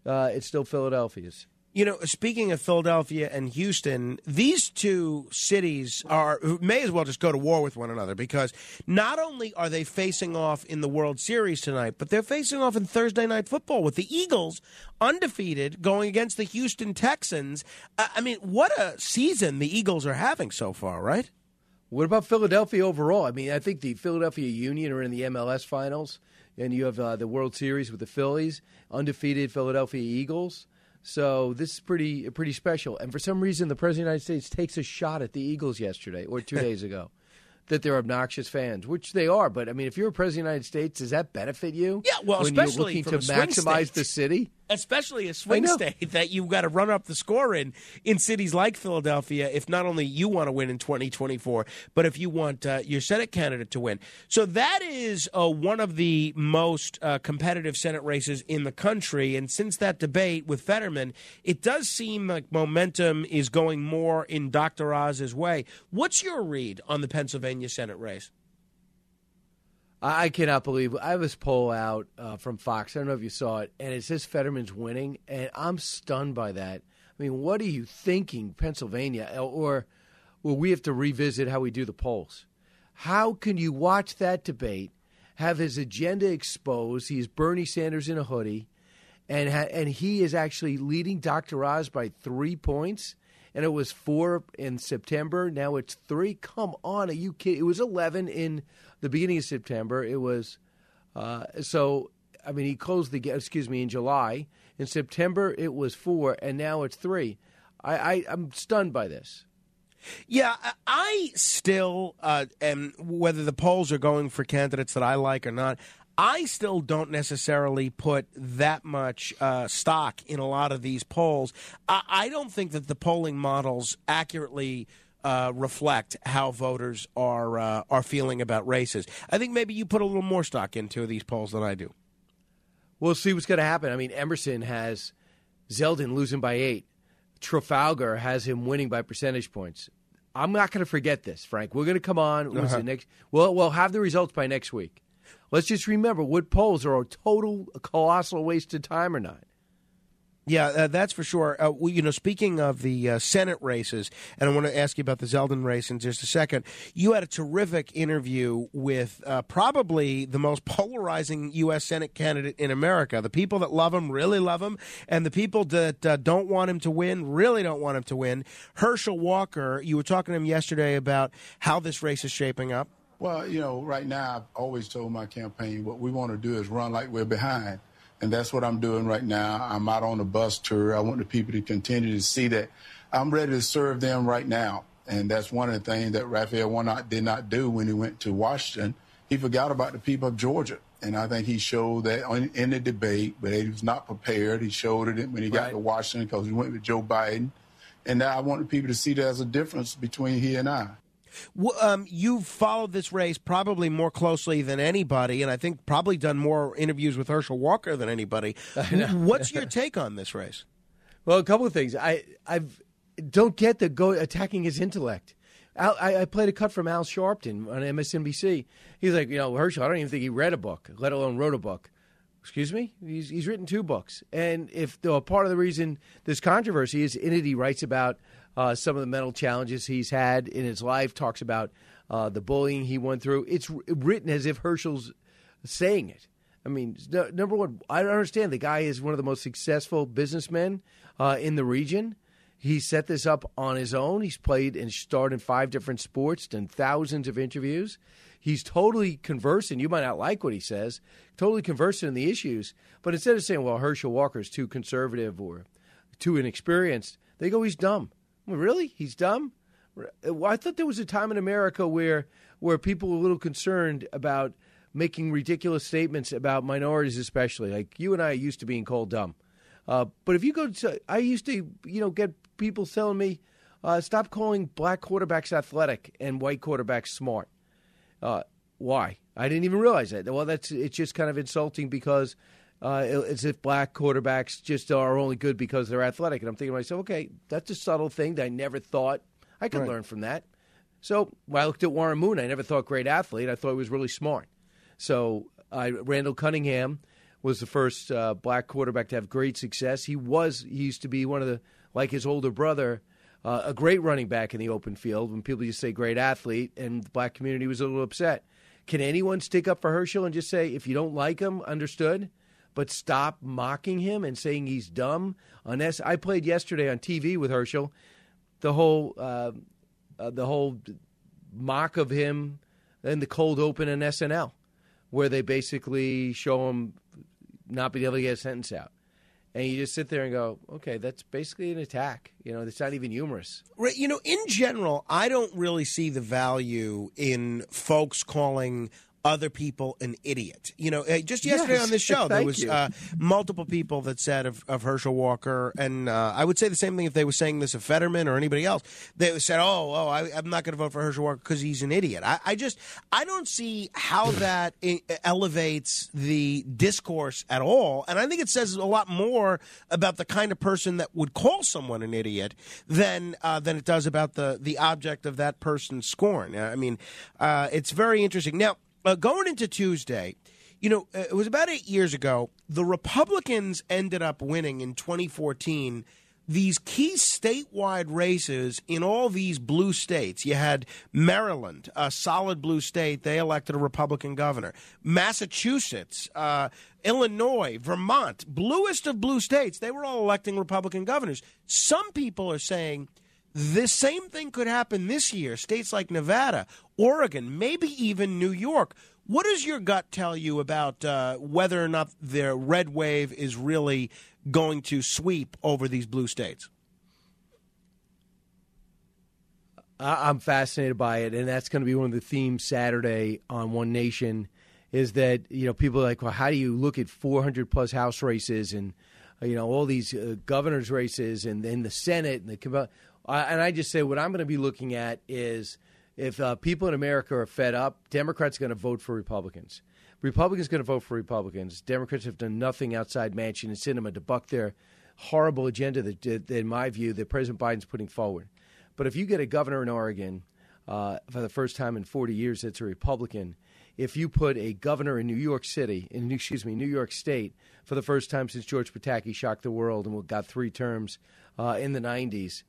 uh, it's still Philadelphia's. You know, speaking of Philadelphia and Houston, these two cities are may as well just go to war with one another because not only are they facing off in the World Series tonight, but they're facing off in Thursday night football with the Eagles undefeated going against the Houston Texans. I mean, what a season the Eagles are having so far, right? What about Philadelphia overall? I mean, I think the Philadelphia Union are in the MLS finals, and you have uh, the World Series with the Phillies, undefeated Philadelphia Eagles. So this is pretty pretty special. And for some reason, the President of the United States takes a shot at the Eagles yesterday or two [LAUGHS] days ago. That they're obnoxious fans, which they are. But I mean, if you're a president of the United States, does that benefit you? Yeah, well, when you're especially looking from to maximize state. the city. Especially a swing state that you've got to run up the score in in cities like Philadelphia if not only you want to win in 2024 but if you want uh, your Senate candidate to win. So that is uh, one of the most uh, competitive Senate races in the country and since that debate with Fetterman it does seem like momentum is going more in Dr. Oz's way. What's your read on the Pennsylvania Senate race? I cannot believe I have this poll out uh, from Fox. I don't know if you saw it, and it says Fetterman's winning, and I'm stunned by that. I mean, what are you thinking, Pennsylvania? Or will we have to revisit how we do the polls? How can you watch that debate, have his agenda exposed? He's Bernie Sanders in a hoodie, and ha- and he is actually leading Dr. Oz by three points. And it was four in September. Now it's three. Come on, are you kidding? It was eleven in the beginning of September. It was uh, so. I mean, he closed the. Excuse me, in July. In September, it was four, and now it's three. I, I I'm stunned by this. Yeah, I- I still uh, am. Whether the polls are going for candidates that I like or not, I still don't necessarily put that much uh, stock in a lot of these polls. I, I don't think that the polling models accurately. Uh, reflect how voters are uh, are feeling about races. I think maybe you put a little more stock into these polls than I do. We'll see what's going to happen. I mean, Emerson has Zeldin losing by eight. Trafalgar has him winning by percentage points. I'm not going to forget this, Frank. We're going to come on. What's Uh-huh. the next? Well, we'll have the results by next week. Let's just remember: would polls are a total colossal waste of time or not? Yeah, uh, that's for sure. Uh, you know, speaking of the uh, Senate races, and I want to ask you about the Zeldin race in just a second. You had a terrific interview with uh, probably the most [LAUGHS] polarizing U.S. Senate candidate in America. The people that love him really love him, and the people that uh, don't want him to win really don't want him to win. Herschel Walker, you were talking to him yesterday about how this race is shaping up. Well, you know, right now I've always told my campaign what we want to do is run like we're behind. And that's what I'm doing right now. I'm out on a bus tour. I want the people to continue to see that I'm ready to serve them right now. And that's one of the things that Raphael Warnock did not do when he went to Washington. He forgot about the people of Georgia. And I think he showed that on- in the debate, but he was not prepared. He showed it when he got to Washington because he went with Joe Biden. And now I want the people to see there's a difference between he and I. Um, you've followed this race probably more closely than anybody, and I think probably done more interviews with Herschel Walker than anybody. [LAUGHS] What's your [LAUGHS] take on this race? Well, a couple of things. I I don't get the go attacking his intellect. Al, I, I played a cut from Al Sharpton on MSNBC. He's like, you know, Herschel. I don't even think he read a book, let alone wrote a book. Excuse me. He's he's written two books, and if the, part of the reason this controversy is in it he writes about uh, some of the mental challenges he's had in his life. Talks about uh, the bullying he went through. It's written as if Herschel's saying it. I mean, no, number one, I understand. The guy is one of the most successful businessmen uh, in the region. He set this up on his own. He's played and starred in five different sports, done thousands of interviews. He's totally conversant. You might not like what he says, totally conversant in the issues. But instead of saying, well, Herschel Walker is too conservative or too inexperienced, they go, he's dumb. Really? He's dumb? I thought there was a time in America where where people were a little concerned about making ridiculous statements about minorities, especially. Like you and I used to being called dumb. Uh, but if you go to, I used to, you know, get people telling me, uh, stop calling black quarterbacks athletic and white quarterbacks smart. Uh, why? I didn't even realize that. Well, that's it's just kind of insulting because uh, as if black quarterbacks just are only good because they're athletic. And I'm thinking to myself, okay, that's a subtle thing that I never thought I could Right. learn from that. So when I looked at Warren Moon, I never thought great athlete. I thought he was really smart. So I, Randall Cunningham was the first uh, black quarterback to have great success. He was he used to be one of the like his older brother, uh, a great running back in the open field. When people used to say great athlete, and the black community was a little upset. Can anyone stick up for Herschel and just say if you don't like him, understood? But stop mocking him and saying he's dumb. Unless I played yesterday on TV with Herschel, the whole uh, uh, the whole mock of him in the cold open in SNL, where they basically show him not being able to get a sentence out. And you just sit there and go, okay, that's basically an attack. You know, it's not even humorous. Right, you know, in general, I don't really see the value in folks calling other people an idiot. You know, just yesterday Yes, on this show, there was uh, multiple people that said of, of Herschel Walker, and uh, I would say the same thing if they were saying this of Fetterman or anybody else. They said, "Oh, oh, I, I'm not going to vote for Herschel Walker because he's an idiot." I, I just, I don't see how [CLEARS THROAT] that elevates the discourse at all, and I think it says a lot more about the kind of person that would call someone an idiot than uh, than it does about the the object of that person's scorn. I mean, uh, it's very interesting. Now, uh, going into Tuesday, you know, uh, it was about eight years ago. The Republicans ended up winning in 2014 these key statewide races in all these blue states. You had Maryland, a solid blue state, they elected a Republican governor. Massachusetts, uh, Illinois, Vermont, bluest of blue states, they were all electing Republican governors. Some people are saying the same thing could happen this year. States like Nevada, Oregon, maybe even New York. What does your gut tell you about uh, whether or not the red wave is really going to sweep over these blue states? I'm fascinated by it, and that's going to be one of the themes Saturday on One Nation. Is that you know people are like, well, how do you look at 400 plus House races and you know all these uh, governors races and then the Senate and the uh, and I just say what I'm going to be looking at is if uh, people in America are fed up, Democrats are going to vote for Republicans. Republicans are going to vote for Republicans. Democrats have done nothing outside Manchin and Sinema to buck their horrible agenda that, that in my view, that President Biden's putting forward. But if you get a governor in Oregon uh, for the first time in 40 years that's a Republican, if you put a governor in New York City, in excuse me, New York State, for the first time since George Pataki shocked the world and got three terms uh, in the 90s,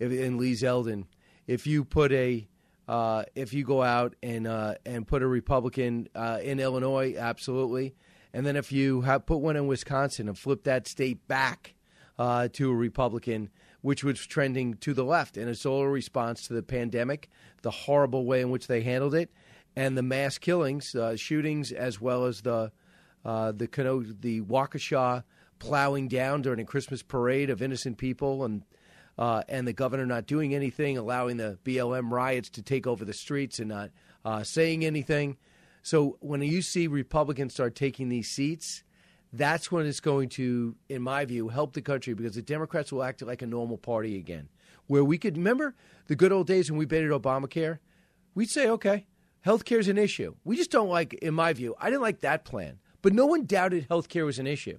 if, in Lee Zeldin, if you put a uh, if you go out and uh, and put a Republican uh, in Illinois, absolutely, and then if you put one in Wisconsin and flip that state back uh, to a Republican, which was trending to the left, and it's all a response to the pandemic, the horrible way in which they handled it, and the mass killings, uh, shootings, as well as the uh, the the Waukesha plowing down during a Christmas parade of innocent people, and uh, and the governor not doing anything, allowing the BLM riots to take over the streets and not uh, saying anything. So when you see Republicans start taking these seats, that's when it's going to, in my view, help the country because the Democrats will act like a normal party again. Where we could remember the good old days when we baited Obamacare, we'd say, okay, health care is an issue. We just don't like, in my view, I didn't like that plan, but no one doubted health care was an issue.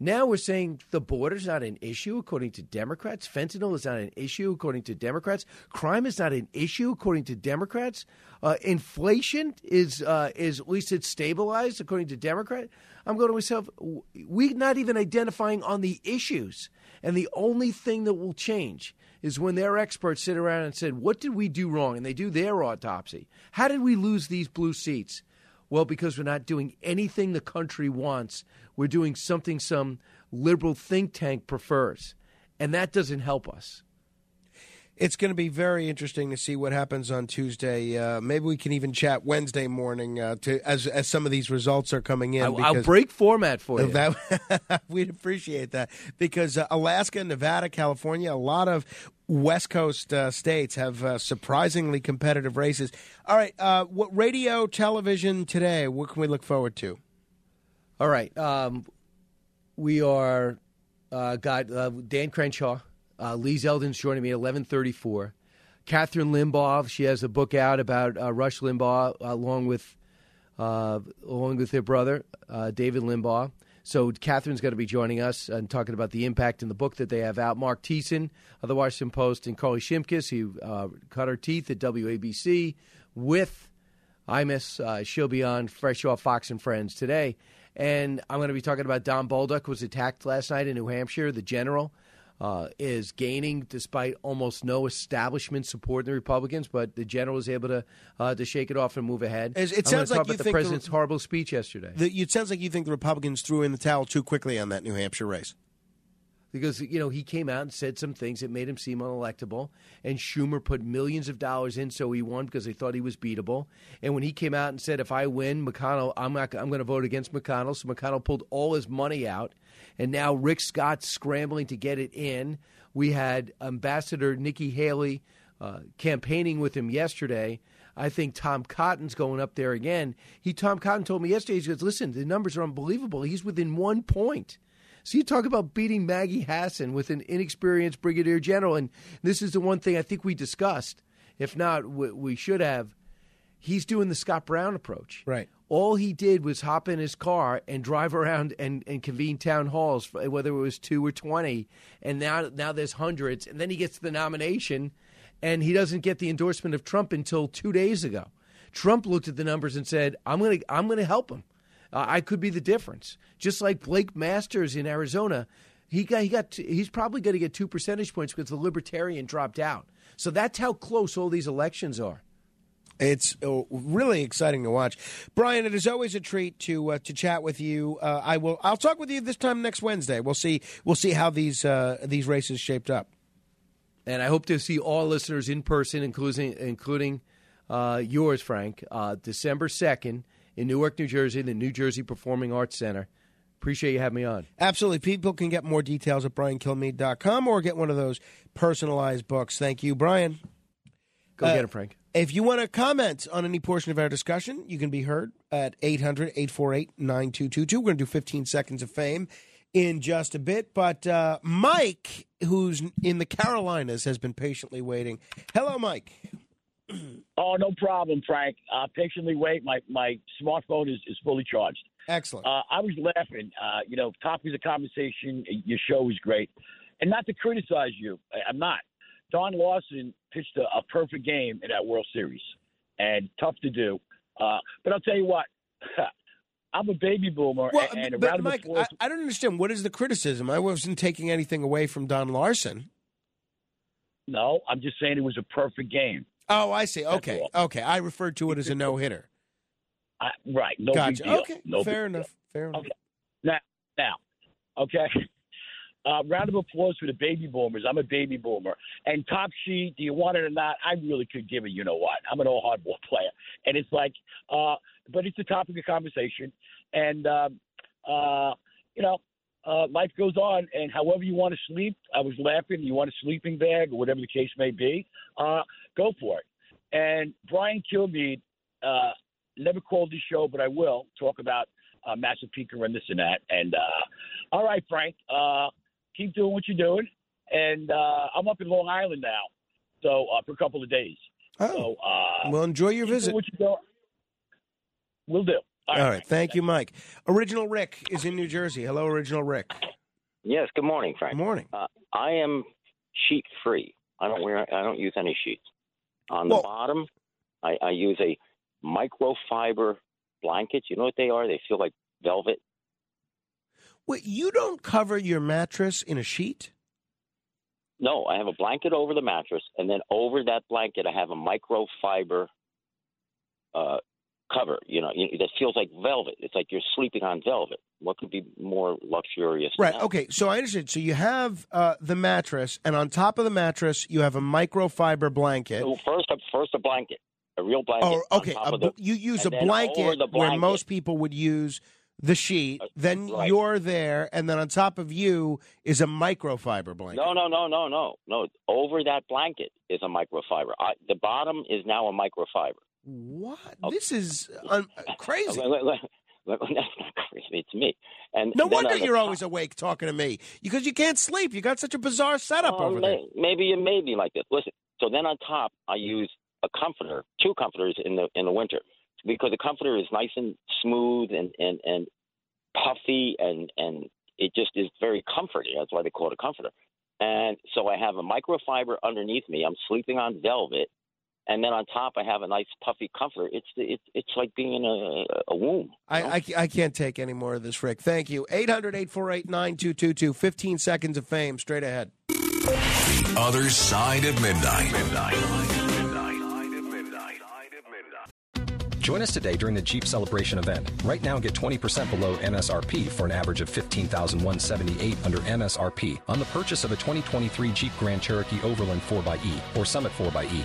Now we're saying the border's not an issue according to Democrats. Fentanyl is not an issue according to Democrats. Crime is not an issue according to Democrats. Uh, inflation is uh, is at least it's stabilized according to Democrat. I'm going to myself. We're not even identifying on the issues, and the only thing that will change is when their experts sit around and said, "What did we do wrong?" and they do their autopsy. How did we lose these blue seats? Well, because we're not doing anything the country wants. We're doing something some liberal think tank prefers. And that doesn't help us. It's going to be very interesting to see what happens on Tuesday. Uh, maybe we can even chat Wednesday morning uh, to as as some of these results are coming in. I'll, I'll break format for you. That, [LAUGHS] we'd appreciate that because uh, Alaska, Nevada, California, a lot of West Coast uh, states have uh, surprisingly competitive races. All right, uh, what radio, television today? What can we look forward to? All right. Um, we are uh, got uh, Dan Crenshaw, uh, Lee Zeldin's joining me at eleven thirty four. Kathryn Limbaugh, she has a book out about uh, Rush Limbaugh, along with uh, along with their brother uh, David Limbaugh. So Kathryn's going to be joining us and talking about the impact in the book that they have out. Mark Thiessen of the Washington Post and Carly Shimkus, who cut her teeth at WABC with Imus. Uh, she'll be on Fresh Off Fox and Friends today. And I'm going to be talking about Don Bolduc, who was attacked last night in New Hampshire. The general uh, is gaining despite almost no establishment support in the Republicans, but the general was able to uh, to shake it off and move ahead. It- it sounds talk like you the think the- president's horrible speech yesterday. The, it sounds like you think the Republicans threw in the towel too quickly on that New Hampshire race. Because you know he came out and said some things that made him seem unelectable, and Schumer put millions of dollars in so he won because they thought he was beatable. And when he came out and said, "If I win, McConnell, I'm I'm going to vote against McConnell," so McConnell pulled all his money out, and now Rick Scott's scrambling to get it in. We had Ambassador Nikki Haley uh, campaigning with him yesterday. I think Tom Cotton's going up there again. He Tom Cotton told me yesterday. He goes, "Listen, the numbers are unbelievable. He's within one point." So you talk about beating Maggie Hassan with an inexperienced brigadier general, and this is the one thing I think we discussed. If not, we, should have. He's doing the Scott Brown approach. Right. All he did was hop in his car and drive around and, and convene town halls, whether it was two or twenty. And now now there's hundreds, and then he gets the nomination, and he doesn't get the endorsement of Trump until two days ago. Trump looked at the numbers and said, "I'm going to I'm going to help him. Uh, I could be the difference." Just like Blake Masters in Arizona, he got he got he's probably going to get two percentage points because the Libertarian dropped out. So that's how close all these elections are. It's uh, really exciting to watch, Brian. It is always a treat to uh, to chat with you. Uh, I will. I'll talk with you this time next Wednesday. We'll see. We'll see how these uh, these races shaped up. And I hope to see all listeners in person, including including uh, yours, Frank, uh, December second in Newark, New Jersey, the New Jersey Performing Arts Center. Appreciate you having me on. Absolutely. People can get more details at briankilmeade.com or get one of those personalized books. Thank you, Brian. Go Uh, get him, Frank. If you want to comment on any portion of our discussion, you can be heard at 800 848 9222. We're going to do 15 seconds of fame in just a bit. But uh, Mike, who's in the Carolinas, has been patiently waiting. Hello, Mike. [CLEARS THROAT] Oh, no problem, Frank. Uh, patiently wait. My my smartphone is, is fully charged. Excellent. Uh, I was laughing. Uh, you know, topics of conversation. Your show is great, and not to criticize you. I- I'm not. Don Larsen pitched a, a perfect game in that World Series, and tough to do. Uh, but I'll tell you what. [LAUGHS] I'm a baby boomer, Well, and a but Mike. I, I don't understand. What is the criticism? I wasn't taking anything away from Don Larsen. no, I'm just saying it was a perfect game. Oh, I see. Okay. Okay. I referred to it as a no hitter. I, right. No gotcha. Okay. No Fair enough. Fair enough. Okay. Now, now, okay. [LAUGHS] Uh, round of applause for the baby boomers. I'm a baby boomer. And top sheet, do you want it or not? I really could give it. You know what? I'm an old hardball player, and it's like, uh, but it's a topic of conversation, and um, uh, you know. Uh, life goes on, and however you want to sleep, I was laughing. You want a sleeping bag or whatever the case may be, uh, go for it. And Brian Kilmeade uh, never called the show, but I will talk about uh, Massapequa and this and that. And uh, all right, Frank, uh, keep doing what you're doing. And uh, I'm up in Long Island now, so uh, for a couple of days. So, uh, Well, enjoy your visit. What you doing? We'll do. All right. Thank you, Mike. Original Rick is in New Jersey. Hello, Original Rick. Yes. Good morning, Frank. Good morning. Uh, I am sheet free. I don't wear. I don't use any sheets. On the Well- bottom, I, I use a microfiber blanket. You know what they are? They feel like velvet. Wait, you don't cover your mattress in a sheet? No, I have a blanket over the mattress, and then over that blanket, I have a microfiber uh, cover. You know, that feels like velvet. It's like you're sleeping on velvet. What could be more luxurious? Right. Okay. So I understand. So you have uh, the mattress, and on top of the mattress, you have a microfiber blanket. So first, a, first a blanket, a real blanket. Oh, on okay. top A of the- you use a blanket, the where most people would use the sheet. Then right. you're there, and then on top of you is a microfiber blanket. No, no, no, no, no, no. Over that blanket is a microfiber. I, the bottom is now a microfiber. What? Oh. This is [LAUGHS] un- uh, crazy. [LAUGHS] That's not crazy. It's me. And No wonder you're always awake talking to me because you can't sleep. You got such a bizarre setup Oh, over there. Maybe it may be like this. Listen. So then on top, I use a comforter, two comforters in the in the winter, because the comforter is nice and smooth and and and puffy and and it just is very comforting. That's why they call it a comforter. And so I have a microfiber underneath me. I'm sleeping on velvet, and then on top I have a nice puffy comforter. It's it's it's like being in a a womb. I, I, I can't take any more of this, Rick. Thank you. 800 848 9222. 15 seconds of fame straight ahead. The other side of midnight. Join us today during the Jeep Celebration event. Right now, get 20% below MSRP for an average of 15178 under MSRP on the purchase of a 2023 Jeep Grand Cherokee Overland 4xE or Summit 4xE.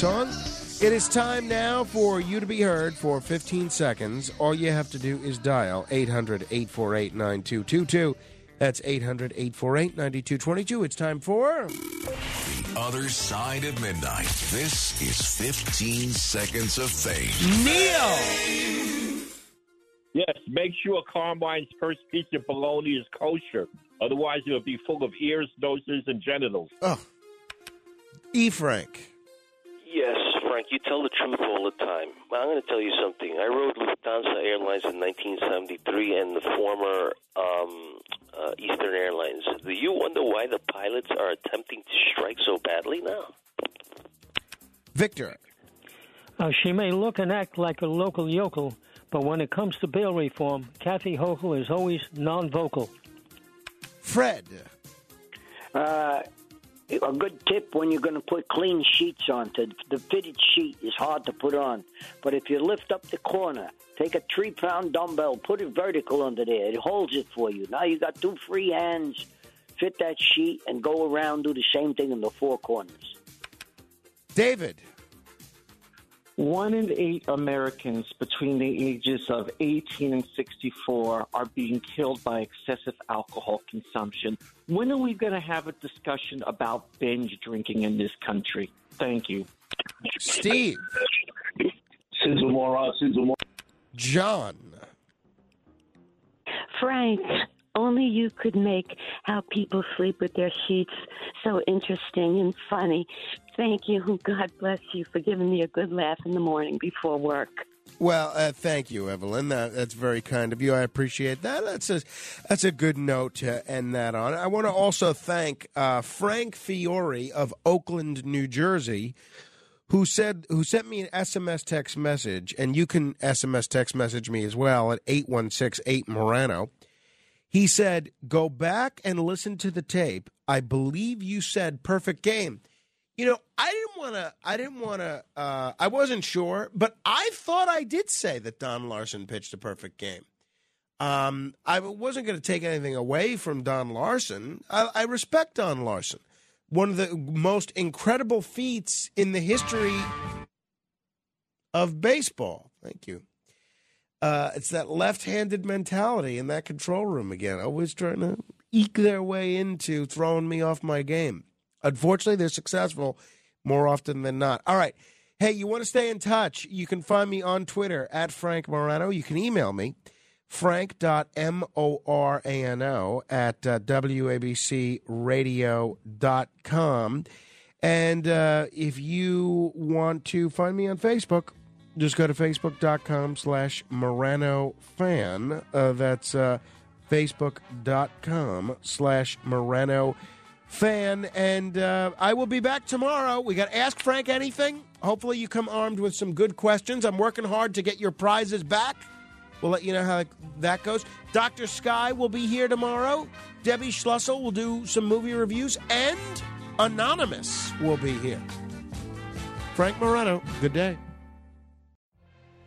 Song. It is time now for you to be heard for 15 seconds. All you have to do is dial 800 848 9222. That's 800 848 9222. It's time for. The Other Side of Midnight. This is 15 Seconds of Fame. Neil! Yes, make sure Carmine's first piece of bologna is kosher. Otherwise, it'll be full of ears, noses, and genitals. Oh. E. Frank. Yes, Frank, you tell the truth all the time. I'm going to tell you something. I rode Lufthansa Airlines in 1973 and the former um, uh, Eastern Airlines. Do you wonder why the pilots are attempting to strike so badly now? Victor. Uh, she may look and act like a local yokel, but when it comes to bail reform, Kathy Hochul is always non-vocal. Fred. Uh, a good tip when you're going to put clean sheets on. To, the fitted sheet is hard to put on, but if you lift up the corner, take a three pound dumbbell, put it vertical under there. It holds it for you. Now you got two free hands. Fit that sheet and go around. Do the same thing in the four corners. David. One in eight Americans between the ages of 18 and 64 are being killed by excessive alcohol consumption. When are we going to have a discussion about binge drinking in this country? Thank you. Steve. Sizzle more, uh, sizzle more. John. Frank, only you could make how people sleep with their sheets so interesting and funny. Thank you. God bless you for giving me a good laugh in the morning before work. Well, uh, thank you, Evelyn. That, that's very kind of you. I appreciate that. That's a that's a good note to end that on. I want to also thank uh, Frank Fiore of Oakland, New Jersey, who said who sent me an SMS text message, and you can SMS text message me as well at eight one six eight Morano. He said, "Go back and listen to the tape. I believe you said perfect game." You know, I didn't want to. I didn't want to. Uh, I wasn't sure, but I thought I did say that Don Larsen pitched a perfect game. Um, I wasn't going to take anything away from Don Larsen. I, I respect Don Larsen, one of the most incredible feats in the history of baseball. Thank you. Uh, it's that left-handed mentality in that control room again, always trying to eke their way into throwing me off my game. Unfortunately, they're successful more often than not. All right. Hey, you want to stay in touch? You can find me on Twitter at Frank Morano. You can email me, frank.morano at uh, wabcradio.com. And uh, if you want to find me on Facebook, just go to facebook.com slash Morano fan. Uh, that's uh, facebook.com slash Morano fan. And uh, I will be back tomorrow. We got to Ask Frank Anything. Hopefully, you come armed with some good questions. I'm working hard to get your prizes back. We'll let you know how that goes. Dr. Sky will be here tomorrow. Debbie Schlussel will do some movie reviews. And Anonymous will be here. Frank Morano, good day.